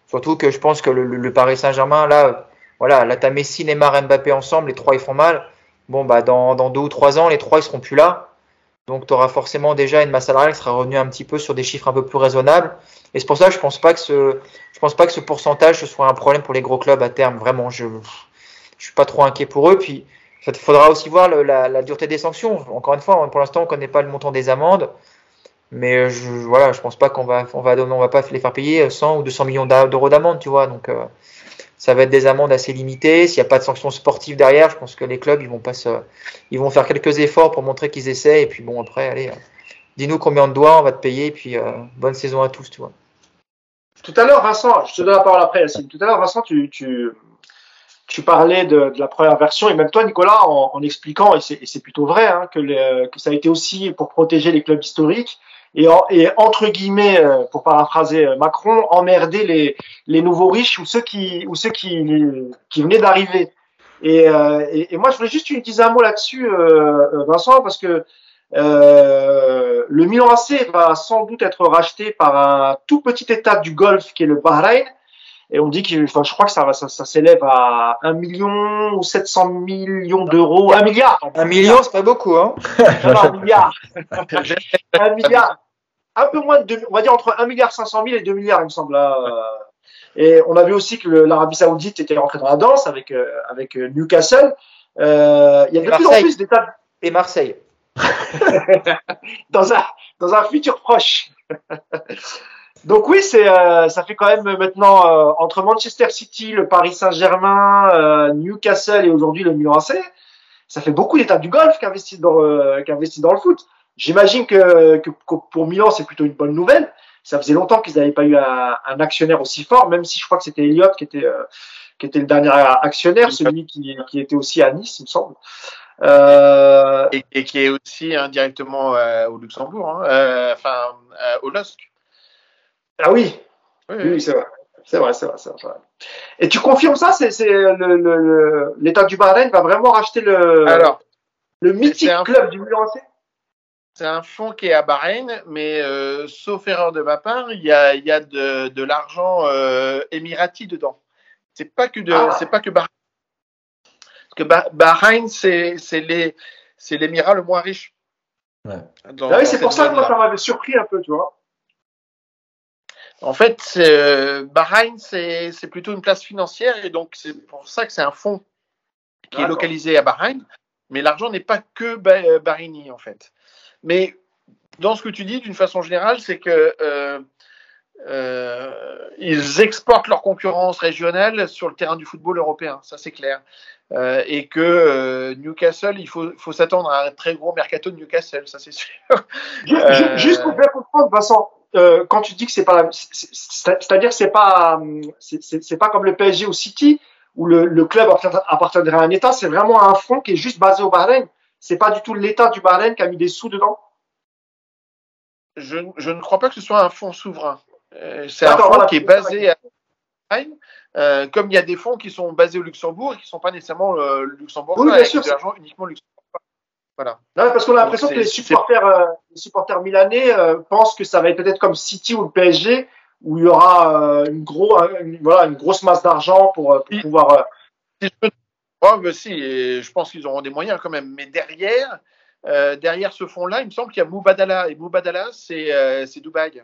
Surtout que je pense que le, le Paris Saint-Germain, là, voilà, là, t'as Messi, Neymar, Mbappé ensemble, les trois ils font mal. Bon, bah, dans, dans deux ou trois ans, les trois ils seront plus là. Donc, tu auras forcément déjà une masse salariale qui sera revenue un petit peu sur des chiffres un peu plus raisonnables. Et c'est pour ça que je pense pas que ce, je pense pas que ce pourcentage ce soit un problème pour les gros clubs à terme. Vraiment, je, je suis pas trop inquiet pour eux. Puis, il faudra aussi voir la, la, dureté des sanctions. Encore une fois, pour l'instant, on connaît pas le montant des amendes. Mais je, voilà, je pense pas qu'on va, on va, on va pas les faire payer 100 ou 200 millions d'euros d'amende, tu vois. Donc, euh, ça va être des amendes assez limitées. S'il n'y a pas de sanctions sportives derrière, je pense que les clubs, ils vont pas se, ils vont faire quelques efforts pour montrer qu'ils essaient. Et puis bon, après, allez, euh, dis-nous combien on te doit, on va te payer. Et puis euh, bonne saison à tous, tu vois. Tout à l'heure, Vincent, je te donne la parole après. Tout à l'heure, Vincent, tu, tu, tu parlais de, la première version et même toi, Nicolas, en, expliquant, et c'est plutôt vrai, hein, que ça a été aussi pour protéger les clubs historiques et, en, et, entre guillemets, pour paraphraser Macron, emmerder les, les nouveaux riches ou ceux qui, ou ceux qui, qui venaient d'arriver. Et, euh, et, moi, je voulais juste utiliser un mot là-dessus, euh, Vincent, parce que euh, le Milan AC va sans doute être racheté par un tout petit État du Golfe qui est le Bahreïn. Et on dit que, enfin, je crois que ça, va, ça, ça s'élève à 1 million ou 700 millions d'euros. 1 milliard. Un million, c'est pas beaucoup, hein. non, un milliard. un milliard. Un peu moins de, deux, on va dire entre 1 milliard 500 000 et 2 milliards, il me semble. Là. Et on a vu aussi que l'Arabie Saoudite était rentrée dans la danse avec, euh, avec Newcastle. Euh, il y a de plus en plus d'États. Et Marseille. dans, un, dans un futur proche. Donc oui, c'est euh, ça fait quand même maintenant euh, entre Manchester City, le Paris Saint-Germain, euh, Newcastle et aujourd'hui le Milan AC, ça fait beaucoup d'états du golf qui investissent dans euh, qui investissent dans le foot. J'imagine que, que, que, pour Milan c'est plutôt une bonne nouvelle. Ça faisait longtemps qu'ils n'avaient pas eu un, un, actionnaire aussi fort, même si je crois que c'était Elliott qui était qui était le dernier actionnaire, celui qui, qui était aussi à Nice, il me semble. Euh... Et, et, qui est aussi indirectement au Luxembourg, hein, enfin au LOSC. Ah oui, oui, oui, c'est vrai. C'est vrai, c'est vrai, c'est vrai. Et tu confirmes ça C'est c'est le- le- le- l'État du Bahreïn va vraiment racheter le, Alors, le mythique c'est un- club du Milan AC c'est un fonds qui est à Bahreïn, mais euh, sauf erreur de ma part, il y a, il y a de, de l'argent euh, émirati dedans. C'est pas que de, Ah. c'est pas que Bahreïn. Parce que Bah- Bahreïn, c'est c'est les, c'est l'émirat le moins riche. Ouais. Dans- Ah oui, c'est pour ça que moi ça m'avait surpris un peu, tu vois. En fait, euh, Bahreïn, c'est plutôt une place financière et donc c'est pour ça que c'est un fonds qui est localisé à Bahreïn. Mais l'argent n'est pas que Ba- euh, Bahreïni, en fait. Mais dans ce que tu dis, d'une façon générale, c'est que euh, euh, ils exportent leur concurrence régionale sur le terrain du football européen, ça c'est clair. Euh, et que euh, Newcastle, il faut, faut s'attendre à un très gros mercato de Newcastle, ça c'est sûr. Juste, Euh, ju- juste pour bien comprendre, Vincent, euh, quand tu dis que c'est pas, la- c'est- c'est- c'est-à-dire que c'est pas, c'est- pas comme le PSG ou City où le, le club appartiendrait à un État, c'est vraiment un fonds qui est juste basé au Bahreïn. C'est pas du tout l'État du Bahreïn qui a mis des sous dedans. je, je ne crois pas que ce soit un fonds souverain. Euh, c'est un fonds voilà, qui est basé à Bahreïn, euh, comme il y a des fonds qui sont basés au Luxembourg et qui ne sont pas nécessairement euh, luxembourgeois, Oui, bien avec sûr, de c'est- l'argent uniquement luxembourgeois. Voilà. Non, parce qu'on a l'impression que les supporters, euh, les supporters milanais euh, pensent que ça va être peut-être comme City ou le PSG où il y aura euh, une, gros, une, voilà, une grosse masse d'argent pour, euh, pour pouvoir. euh, Oh, bah si, et je pense qu'ils auront des moyens quand même. Mais derrière, euh, derrière ce fonds-là, il me semble qu'il y a Moubadala. Et Moubadala, c'est euh, c'est Dubaï.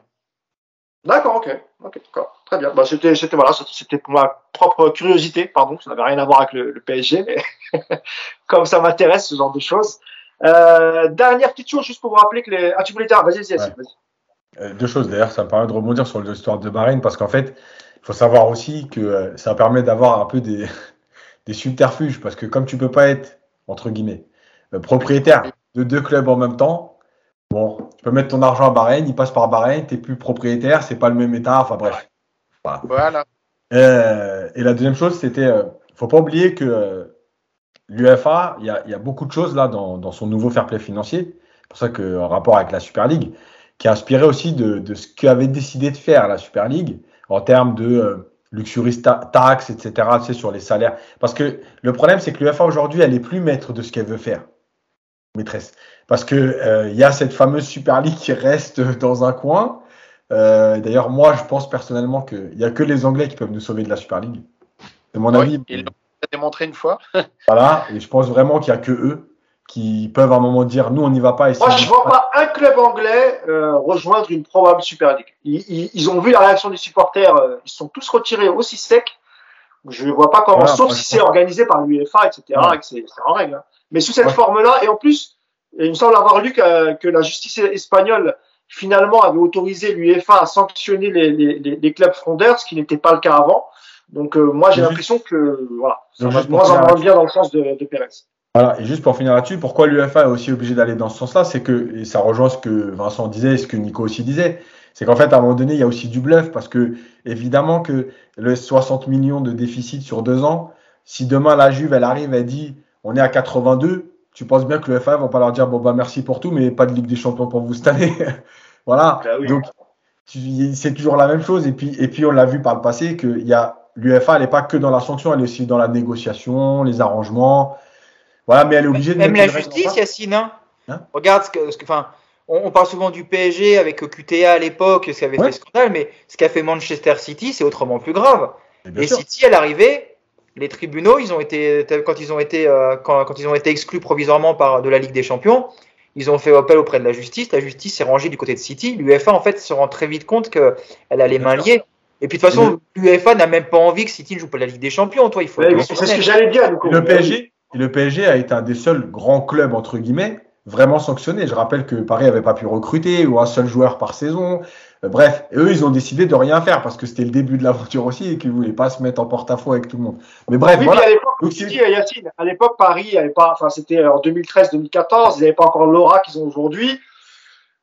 D'accord, ok, ok, d'accord, très bien. Bah, c'était, c'était voilà, c'était pour ma propre curiosité, pardon, ça n'avait rien à voir avec le, le PSG, mais comme ça m'intéresse ce genre de choses. Euh, dernière petite chose, juste pour vous rappeler que les. Ah, tu voulais dire, vas-y, vas-y, Ouais. vas-y. Euh, deux choses d'ailleurs, ça me permet de rebondir sur l'histoire de Bahreïn parce qu'en fait, il faut savoir aussi que euh, ça permet d'avoir un peu des, des subterfuges parce que comme tu peux pas être, entre guillemets, propriétaire de deux clubs en même temps, bon, tu peux mettre ton argent à Bahreïn, il passe par Bahreïn, t'es plus propriétaire, c'est pas le même état, enfin bref. Voilà. Euh, et la deuxième chose, c'était, euh, faut pas oublier que euh, l'UFA, il y y a beaucoup de choses là dans, dans son nouveau fair play financier. C'est pour ça que en rapport avec la Super League, qui a inspiré aussi de, de ce qu'avait décidé de faire la Super League en termes de euh, luxury ta- tax, etc. Tu sais, sur les salaires. Parce que le problème, c'est que l'UFA aujourd'hui, elle est plus maître de ce qu'elle veut faire, maîtresse. Parce que euh, il y a cette fameuse Super League qui reste dans un coin. Euh, D'ailleurs, moi, je pense personnellement qu'il n'y a que les Anglais qui peuvent nous sauver de la Super League. C'est mon avis. Démontré une fois. Voilà, et je pense vraiment qu'il n'y a que eux qui peuvent à un moment dire nous on n'y va pas. Et Moi, je on- vois pas un club anglais euh, rejoindre une probable Super League. Ils, ils, ils ont vu la réaction des supporters, euh, ils sont tous retirés aussi secs. Je ne vois pas comment, Voilà, sauf si c'est organisé par l'UEFA, etc. Ouais. et que c'est en règle. hein. Mais sous cette Ouais. forme-là, et en plus, il me semble avoir lu que, que la justice espagnole finalement avait autorisé l'UEFA à sanctionner les, les, les, les clubs frondeurs, ce qui n'était pas le cas avant. Donc euh, moi j'ai l'impression que voilà, ça va de moins en moins bien dans le sens de, de Pérez. Voilà, et juste pour finir là-dessus, pourquoi l'UEFA est aussi obligé d'aller dans ce sens-là, c'est que, et ça rejoint ce que Vincent disait et ce que Nico aussi disait, c'est qu'en fait, à un moment donné, il y a aussi du bluff, parce que, évidemment, que le 60 millions de déficit sur deux ans, si demain la Juve, elle arrive, elle dit, on est à 82, tu penses bien que l'UEFA va pas leur dire, bon, bah, merci pour tout, mais pas de Ligue des Champions pour vous cette année. voilà. Bah oui. Donc, c'est toujours la même chose. Et puis, et puis on l'a vu par le passé que il y a l'UEFA, elle n'est pas que dans la sanction, elle est aussi dans la négociation, les arrangements. Voilà, mais elle est obligée de Même la justice. Yacine. Hein Hein Regarde ce que, ce que- on, on parle souvent du PSG avec QTA à l'époque, ce qui avait Ouais. fait scandale, mais ce qu'a fait Manchester City, c'est autrement plus grave. Et Et. City, à l'arrivée, les tribunaux, ils ont été, quand ils ont été, euh, quand, quand ils ont été exclus provisoirement par de la Ligue des Champions, ils ont fait appel auprès de la justice. La justice s'est rangée du côté de City. L'UEFA, en fait, se rend très vite compte qu'elle a les mains liées. Et puis de toute façon, l'UEFA n'a même pas envie que City ne joue pas la Ligue des Champions. Toi, il faut. Ouais, c'est ce que j'allais dire. Le PSG, et le PSG a été un des seuls grands clubs entre guillemets vraiment sanctionnés. Je rappelle que Paris avait pas pu recruter ou un seul joueur par saison. Euh, Bref, eux ils ont décidé de rien faire parce que c'était le début de l'aventure aussi et qu'ils voulaient pas se mettre en porte-à-faux avec tout le monde. Mais bref, Oui, voilà. puis à l'époque, Donc, tu c'est- dis, Yacine, à l'époque, Paris avait pas, enfin, c'était en 2013-2014, ils n'avaient pas encore l'aura qu'ils ont aujourd'hui.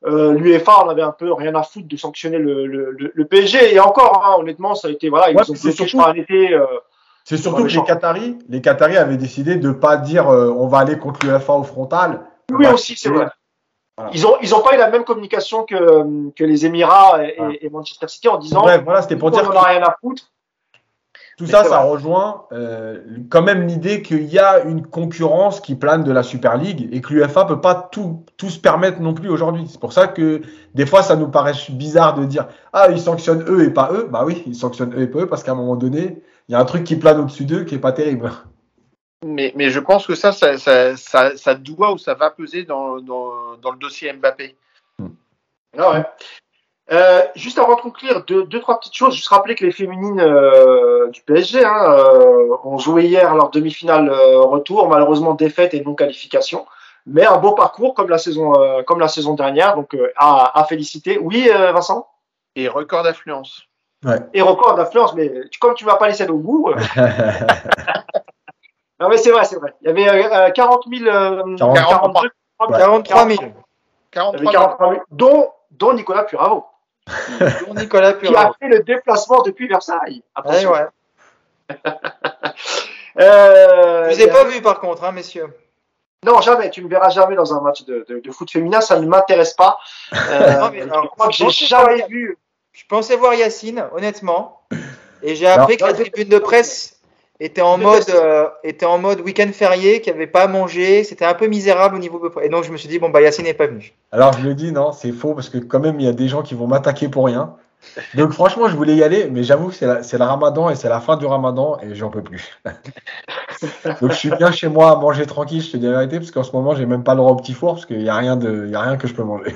Euh, L'UEFA en avait un peu rien à foutre de sanctionner le, le, le, le PSG. Et encore, hein, honnêtement, ça a été, voilà, ils Ouais, ont c'est bloqué, surtout- crois, un été. Euh, C'est surtout Ouais, que les. Qataris, les Qataris avaient décidé de pas dire euh, on va aller contre l'UEFA au frontal. oui, On va aussi, c'est vrai. Ils ont ils ont pas eu la même communication que que les Émirats et, Manchester City en disant Bref, voilà, c'était pour on dire en que a rien à foutre. Tout Mais ça, ça rejoint euh, quand même l'idée qu'il y a une concurrence qui plane de la Super League et que l'UFA peut pas tout, tout se permettre non plus aujourd'hui. C'est pour ça que des fois, ça nous paraît bizarre de dire ah ils sanctionnent eux et pas eux. Bah oui, ils sanctionnent eux et pas eux parce qu'à un moment donné, il y a un truc qui plane au-dessus d'eux qui est pas terrible. Mais, mais je pense que ça ça, ça, ça, ça doit ou ça va peser dans, dans, dans le dossier Mbappé. Ah ouais. Euh, juste avant de conclure, deux, deux trois petites choses. Juste rappeler que les féminines euh, du PSG hein, euh, ont joué hier leur demi-finale euh, retour, malheureusement défaite et non qualification, mais un beau parcours comme la saison euh, comme la saison dernière, donc euh, à, à féliciter. Oui, euh, Vincent? Et record d'affluence. Et record d'influence, mais tu- comme tu m'as pas laissé au bout. non mais c'est vrai, c'est vrai. Il y avait euh, 40 000, euh, 40 42, 43 000. Il y avait 43 43 000, dont dont Nicolas Puravo, Pour Nicolas qui a fait le déplacement depuis Versailles. Attention. ouais. Euh, Je vous ai pas vu par contre, hein, messieurs. Non, jamais. Tu me verras jamais dans un match de, de, de foot féminin. Ça ne m'intéresse pas. Euh, Non, mais alors, je crois que j'ai jamais vu. Je pensais voir Yacine, honnêtement, et j'ai appris que la tribune de presse était en mode, euh, était en mode week-end férié, qu'il n'y avait pas à manger, c'était un peu misérable au niveau. Et donc je me suis dit bon bah Yacine n'est pas venu. Alors je le dis, non, c'est faux parce que quand même il y a des gens qui vont m'attaquer pour rien. Donc franchement, je voulais y aller, mais j'avoue que c'est le ramadan et c'est la fin du ramadan et j'en peux plus. Donc je suis bien chez moi à manger tranquille, je te dis la vérité, parce qu'en ce moment j'ai même pas le droit au petit four parce qu'il n'y a, rien de- il y a rien que je peux manger.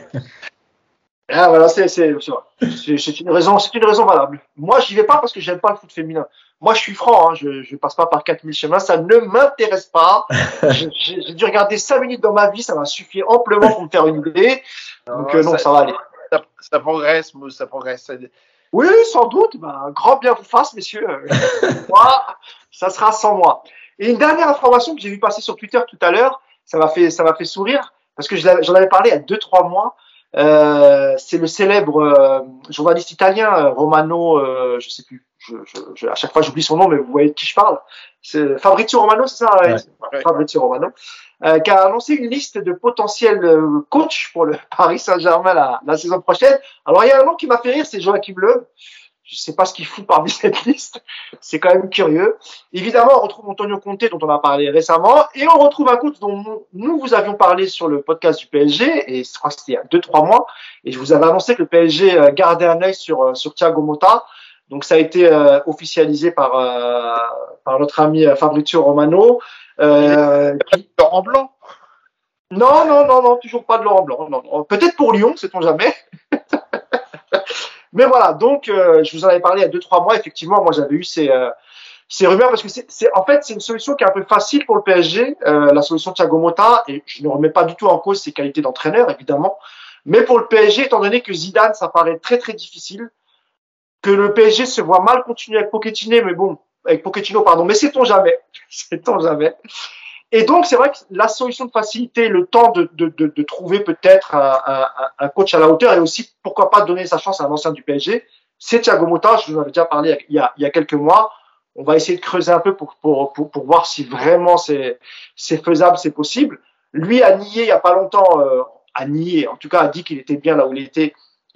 Ah, voilà, c'est une raison, c'est une raison valable. Moi, j'y vais pas parce que j'aime pas le foot féminin. Moi, je suis franc. Hein, je, je passe pas par 4000 chemins. Ça ne m'intéresse pas. J'ai j'ai dû regarder 5 minutes dans ma vie. Ça m'a suffi amplement pour me faire une idée. Donc euh, non, ça va aller. ça, ça progresse, Mousse, ça progresse. Oui, sans doute. Ben, un grand bien vous fasse, messieurs. moi, ça sera sans moi. Et une dernière information que j'ai vu passer sur Twitter tout à l'heure, ça m'a fait, ça m'a fait sourire parce que j'en avais parlé il y a deux, trois mois. Euh, c'est le célèbre euh, journaliste italien euh, Romano, euh, je sais plus. Je, je, je- à chaque fois j'oublie son nom, mais vous voyez de qui je parle. C'est Fabrizio Romano, c'est ça ouais, Ouais. Fabrizio Romano, euh, qui a annoncé une liste de potentiels euh, coachs pour le Paris Saint-Germain la, la saison prochaine. Alors il y a un nom qui m'a fait rire, c'est Joachim Löw. Je sais pas ce qu'il fout parmi cette liste. C'est quand même curieux. Évidemment, on retrouve Antonio Conte, dont on a parlé récemment, et on retrouve un coach dont nous- nous vous avions parlé sur le podcast du PSG, et je crois que c'était il y a deux, trois mois, et je vous avais annoncé que le PSG euh, gardait un œil sur, euh, sur Thiago Motta. Donc ça a été euh, officialisé par, euh, par notre ami euh, Fabrizio Romano. Euh, qui- Laurent Blanc. non, non, non, non, toujours pas de Laurent Blanc. Non, non. Peut-être pour Lyon, sait-on jamais. Mais voilà, donc euh, je vous en avais parlé il y a deux trois mois. Effectivement, moi j'avais eu ces euh, ces rumeurs parce que c'est en fait c'est une solution qui est un peu facile pour le PSG, euh, la solution de Thiago Motta. Et je ne remets pas du tout en cause ses qualités d'entraîneur, évidemment. Mais pour le PSG, étant donné que Zidane, ça paraît très très difficile, que le PSG se voit mal continuer avec Pochettino, mais bon, avec Pochettino, pardon. Mais sait-on jamais, sait-on jamais. Et donc, c'est vrai que la solution de facilité, le temps de, de, de, de trouver peut-être un, un, un coach à la hauteur et aussi, pourquoi pas, donner sa chance à un ancien du PSG, c'est Thiago Motta. Je vous en avais déjà parlé il y a, il y a quelques mois. On va essayer de creuser un peu pour, pour, pour, voir si vraiment c'est faisable, c'est possible. Lui a nié il y a pas longtemps, euh, a nié, en tout cas a dit qu'il était bien là où il était,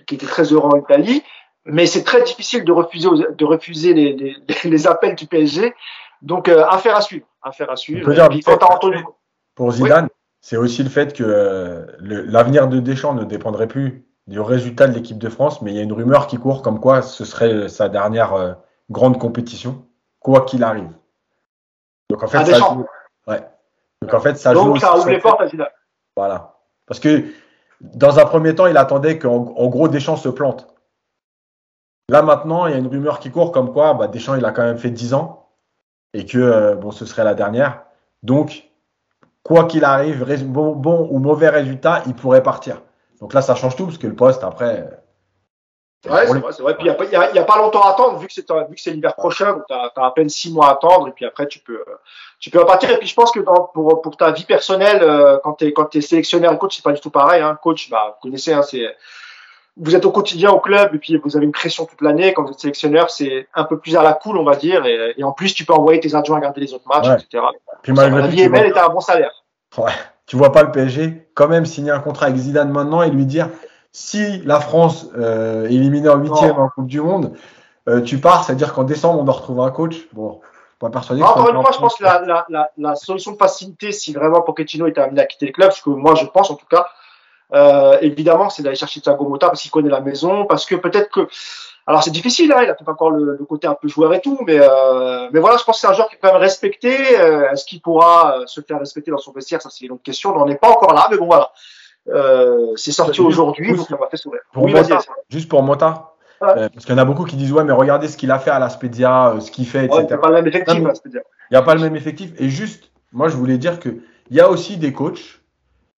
qu'il était très heureux en Italie. Mais c'est très difficile de refuser, de refuser les, les, les appels du PSG. Donc, euh, affaire à suivre. Affaire à suivre. dire puis, Antonio, Pour Zidane, c'est aussi le fait que euh, l'avenir de Deschamps ne dépendrait plus du résultat de l'équipe de France, mais il y a une rumeur qui court comme quoi ce serait sa dernière euh, grande compétition, quoi qu'il arrive. Donc en fait, À ça Deschamps. joue. Ouais. Donc en fait, ça joue. donc aussi ça ouvre les portes à Zidane. Voilà. Parce que dans un premier temps, il attendait qu'en en gros Deschamps se plante. Là maintenant, il y a une rumeur qui court comme quoi bah, Deschamps il a quand même fait 10 ans et que euh, bon, ce serait la dernière. Donc, quoi qu'il arrive, bon, bon ou mauvais résultat, il pourrait partir. Donc là, ça change tout parce que le poste après. euh, Ouais, c'est vrai, c'est vrai. Puis il n'y a, pas- a- a longtemps à attendre, vu que c'est vu que c'est l'hiver prochain, donc tu as, à peine six mois à attendre, et puis après tu peux euh, tu peux repartir. Et puis je pense que dans, pour, pour ta vie personnelle, quand tu es quand t'es sélectionneur et coach, c'est pas du tout pareil. Hein. Coach, bah vous connaissez, hein, c'est vous êtes au quotidien au club et puis vous avez une pression toute l'année. Quand vous êtes sélectionneur, c'est un peu plus à la cool, on va dire. Et, et en plus, tu peux envoyer tes adjoints regarder les autres matchs, Ouais. etc. Puis Ça, malgré la vie tu est belle et t'as un bon salaire. tu vois pas le PSG quand même signer un contrat avec Zidane maintenant et lui dire si la France euh, est éliminée en huitième en Coupe du Monde, euh, tu pars, c'est-à-dire qu'en décembre on doit retrouver un coach. Bon, pas persuadé. encore une fois, je pense que la, la, la, la, solution de facilité, si vraiment Pochettino était amené à quitter le club, ce que moi je pense en tout cas, euh, évidemment, c'est d'aller chercher Thiago Motta parce qu'il connaît la maison, parce que peut-être que alors c'est difficile, hein, il a peut-être encore le, le, côté un peu joueur et tout, mais euh, mais voilà, je pense que c'est un joueur qui est quand même respecté. Euh, Est-ce qu'il pourra se faire respecter dans son vestiaire? Ça c'est une autre question. On n'en est pas encore là, mais bon voilà. C'est sorti aujourd'hui, donc ça m'a fait sourire. Pour oui, Mota, juste pour Mota, ouais. euh, parce qu'il y en a beaucoup qui disent ouais, mais regardez ce qu'il a fait à la Spedia, euh, ce qu'il fait, etc. Il n'y a pas le même effectif à la Spedia. Il n'y a pas le même effectif. Et juste, moi je voulais dire que il y a aussi des coachs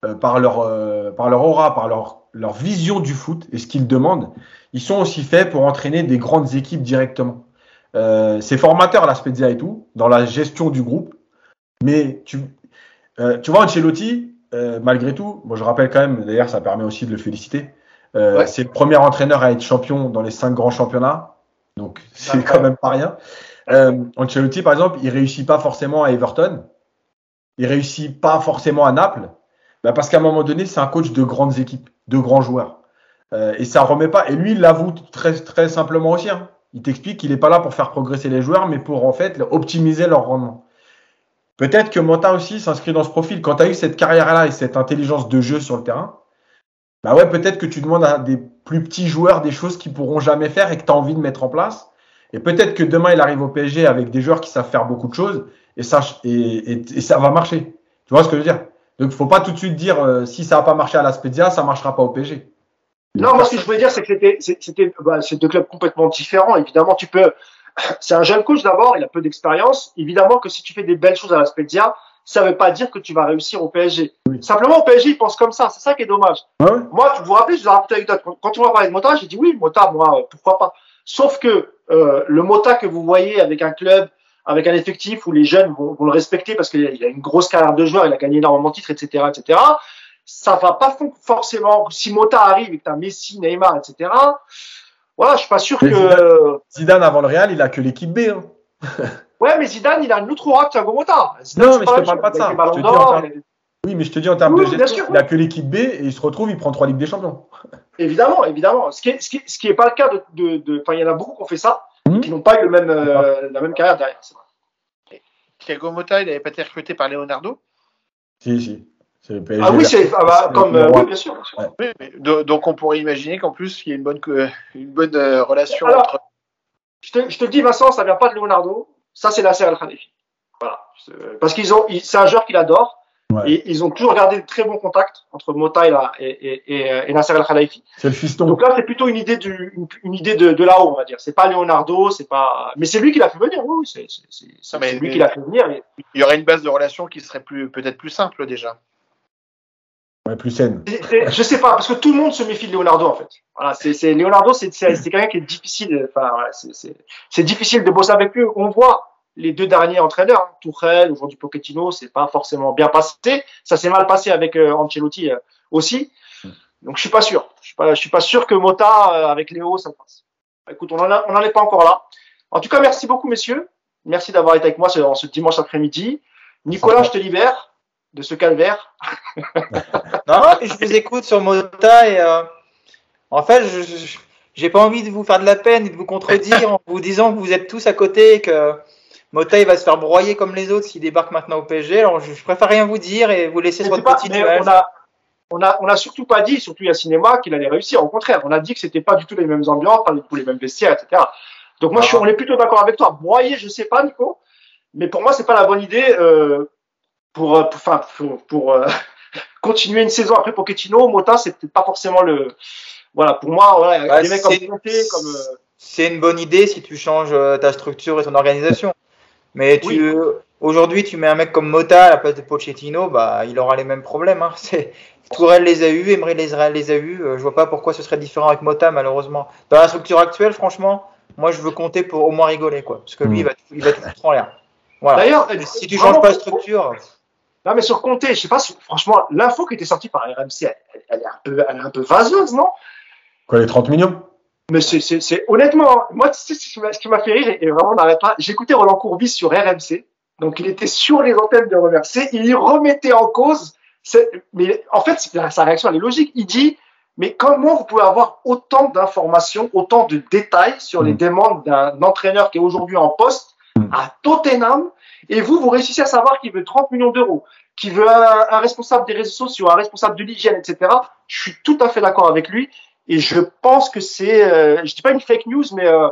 euh, par leur par leur aura, par leur leur vision du foot et ce qu'ils demandent, ils sont aussi faits pour entraîner des grandes équipes directement. Euh, c'est formateur la Spezia et tout, dans la gestion du groupe. Mais tu, euh, tu vois, Ancelotti, euh, malgré tout, bon, je rappelle quand même, d'ailleurs, ça permet aussi de le féliciter. Ouais. C'est le premier entraîneur à être champion dans les cinq grands championnats. Donc, c'est quand même pas rien. Ancelotti, par exemple, il réussit pas forcément à Everton. Il réussit pas forcément à Naples. Bah parce qu'à un moment donné, c'est un coach de grandes équipes, de grands joueurs. Euh, et ça remet pas. Et lui, il l'avoue très, très simplement aussi. Hein. Il t'explique qu'il n'est pas là pour faire progresser les joueurs, mais pour en fait optimiser leur rendement. Peut-être que Mota aussi s'inscrit dans ce profil. Quand tu as eu cette carrière-là et cette intelligence de jeu sur le terrain, bah ouais, peut-être que tu demandes à des plus petits joueurs des choses qu'ils pourront jamais faire et que tu as envie de mettre en place. Et peut-être que demain, il arrive au PSG avec des joueurs qui savent faire beaucoup de choses et ça, et ça va marcher. Tu vois ce que je veux dire? Donc, il faut pas tout de suite dire euh, si ça n'a pas marché à la Spedia, ça marchera pas au PSG. Non, moi, ce que je voulais dire, c'est que c'était, bah, c'est deux clubs complètement différents. Évidemment, tu peux, c'est un jeune coach d'abord, il a peu d'expérience. Évidemment que si tu fais des belles choses à la Spedia, ça veut pas dire que tu vas réussir au PSG. Oui. Simplement, au PSG, ils pensent comme ça. C'est ça qui est dommage. Ouais? Moi, tu vous rappelez, je vous ai raconté l'anecdote. Quand tu m'as parlé de Mota, j'ai dit oui, Mota, moi, pourquoi pas. Sauf que euh, le Mota que vous voyez avec un club, avec un effectif où les jeunes vont, vont le respecter parce qu'il a une grosse carrière de joueur, il a gagné énormément de titres, etc., etc ça va pas forcément. Si Mota arrive et que as Messi, Neymar, etc. Voilà, je suis pas sûr mais que. Zidane, Zidane, avant le Real, il a que l'équipe B. Hein. ouais, mais Zidane, il a une autre aura que Thiago Mota. Zidane, non, mais je te parle pas de ça. Je te termes... Oui, mais je te dis en termes oui, de gestion, il a que l'équipe B et il se retrouve, il prend trois Ligues des Champions. Évidemment, évidemment. Ce qui est, ce qui, ce qui est pas le cas de. de, de... Enfin, il y en a beaucoup qui ont fait ça, mmh. qui n'ont pas eu le même, euh, la même carrière derrière. Thiago Mota, il n'avait pas été recruté par Leonardo? Si, si. Ah oui, c'est ah bah, comme euh, oui, bien sûr. Bien sûr. Ouais. Oui, mais, donc on pourrait imaginer qu'en plus il y a une bonne une bonne euh, relation Alors, entre. Je te, je te dis Vincent, ça vient pas de Leonardo. Ça c'est Nasser Al Khalifi. Voilà. Parce qu'ils ont, c'est un joueur qu'il adore. Ouais. Et ils ont toujours gardé de très bons contacts entre Mota et, la, et, et, et Nasser Al Khalifi. C'est le fiston. Donc là, c'est plutôt une idée du, une, une idée de, de là-haut, on va dire. C'est pas Leonardo, c'est pas, mais c'est lui qui l'a fait venir. Oui, c'est, c'est, lui qui l'a fait venir. Il y aurait une base de relation qui serait plus, peut-être plus simple déjà. Ouais, plus saine. Je sais pas, parce que tout le monde se méfie de Leonardo en fait. Voilà, c'est, c'est Leonardo, c'est, c'est, c'est quelqu'un qui est difficile. Enfin, voilà, c'est, c'est, c'est difficile de bosser avec lui. On voit les deux derniers entraîneurs, hein, Tourelle, aujourd'hui Pochettino, c'est pas forcément bien passé. Ça s'est mal passé avec euh, Ancelotti euh, aussi. Donc je suis pas sûr. Je suis pas, je suis pas sûr que Mota euh, avec Léo ça passe. Écoute, on en a, on en est pas encore là. En tout cas, merci beaucoup messieurs. Merci d'avoir été avec moi ce, ce dimanche après-midi. Nicolas, je te libère de ce calvaire. non, je vous écoute sur Mota et euh, en fait, je j'ai pas envie de vous faire de la peine et de vous contredire en vous disant que vous êtes tous à côté et que Mota il va se faire broyer comme les autres s'il débarque maintenant au PSG. Alors je, je, préfère rien vous dire et vous laisser sur votre image. On a, on a, on a surtout pas dit, surtout à cinéma, qu'il allait réussir. Au contraire, on a dit que c'était pas du tout les mêmes ambiances, pas du tout les mêmes vestiaires, etc. Donc moi, ah. je suis, on est plutôt d'accord avec toi. Broyer, je sais pas, Nico, mais pour moi, c'est pas la bonne idée. Euh, pour, pour, enfin, pour, pour euh, continuer une saison après Pochettino, Mota, c'est peut-être pas forcément le. Voilà, pour moi, voilà, bah, des mecs comme Conte, comme. Euh... C'est une bonne idée si tu changes euh, ta structure et ton organisation. Mais tu, oui. aujourd'hui, tu mets un mec comme Mota à la place de Pochettino, bah, il aura les mêmes problèmes. Hein. Tourelle les a eu, Emery les, les a eu. Euh, je vois pas pourquoi ce serait différent avec Mota, malheureusement. Dans la structure actuelle, franchement, moi, je veux compter pour au moins rigoler, quoi. Parce que lui, il va, il va tout foutre en l'air. Voilà. D'ailleurs, si tu changes pas de structure. Non, mais sur Comté, je sais pas, franchement, l'info qui était sortie par RMC, elle, elle, est un peu, elle est un peu vaseuse, non? Quoi, les 30 millions? Mais c'est honnêtement, moi, tu sais, ce qui m'a fait rire, et vraiment, n'arrête pas, j'écoutais Roland Courbis sur RMC, donc il était sur les antennes de reverser, il y remettait en cause mais en fait, sa réaction elle est logique. Il dit mais comment vous pouvez avoir autant d'informations, autant de détails sur les mm. demandes d'un entraîneur qui est aujourd'hui en poste mm. à Tottenham et vous, vous réussissez à savoir qu'il veut 30 millions d'euros, qu'il veut un, responsable des réseaux sociaux, un responsable de l'hygiène, etc. Je suis tout à fait d'accord avec lui et je pense que c'est, euh, je dis pas une fake news, mais euh,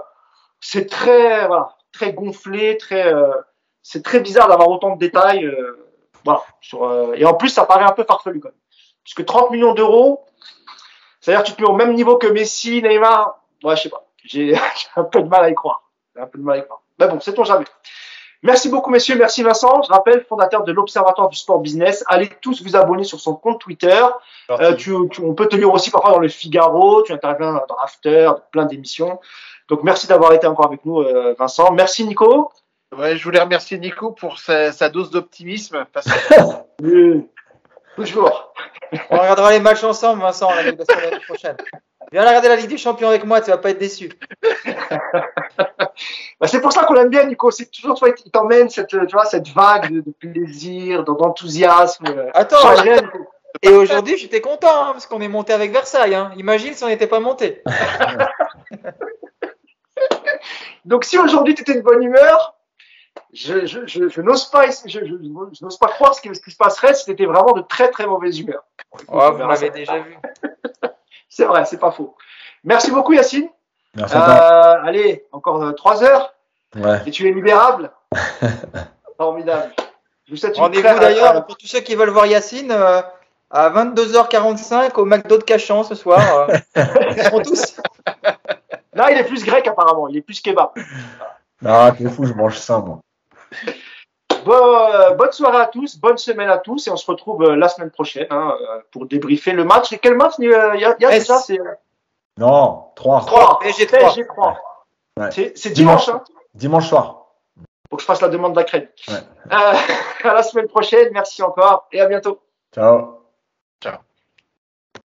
c'est très, très gonflé, très, euh, c'est très bizarre d'avoir autant de détails, euh, voilà. Sur, et en plus, ça paraît un peu farfelu quand même, puisque 30 millions d'euros, c'est-à-dire tu te mets au même niveau que Messi, Neymar. Ouais, je sais pas. J'ai un peu de mal à y croire. un peu de mal à y croire. Mais bon, c'est ton jamais. Merci beaucoup, messieurs. Merci, Vincent. Je rappelle, fondateur de l'Observatoire du Sport Business. Allez tous vous abonner sur son compte Twitter. Euh, tu, on peut te lire aussi parfois dans le Figaro. Tu interviens dans After, dans plein d'émissions. Donc, merci d'avoir été encore avec nous, euh, Vincent. Merci, Nico. Ouais, je voulais remercier Nico pour sa, sa dose d'optimisme. Parce que... Toujours. On regardera les matchs ensemble, Vincent, l'année prochaine. Viens regarder la Ligue des Champions avec moi, tu vas pas être déçu. bah, c'est pour ça qu'on l'aime bien, Nico. C'est toujours, toi, il t'emmène cette, tu vois, cette vague de, plaisir, d'enthousiasme. Attends, et aujourd'hui, j'étais content hein, parce qu'on est monté avec Versailles. Hein. Imagine si on n'était pas monté. Donc, si aujourd'hui tu étais de bonne humeur, je, je, je, je n'ose pas, je, n'ose pas croire ce qui, ce qui, se passerait si c'était vraiment de très très mauvaise humeur. Oh, vous l'avez déjà vu. c'est vrai, c'est pas faux. Merci beaucoup Yacine. Merci euh, allez, encore euh, trois heures. Ouais. Et tu es libérable. Formidable. Rendez-vous d'ailleurs pour tous ceux qui veulent voir Yacine euh, à 22h45 au McDo de Cachan ce soir. Euh, ils seront tous. Là, il est plus grec apparemment. Il est plus kebab. Ah, t'es fou, je mange ça moi. Euh, bonne soirée à tous, bonne semaine à tous et on se retrouve euh, la semaine prochaine hein, euh, pour débriefer le match. Et quel match il y a, déjà Non, 3. 3. PSG 3. 3. C'est dimanche. Hein dimanche soir. Faut que je fasse la demande de la crème. à la semaine prochaine. Merci encore et à bientôt. Ciao. Ciao.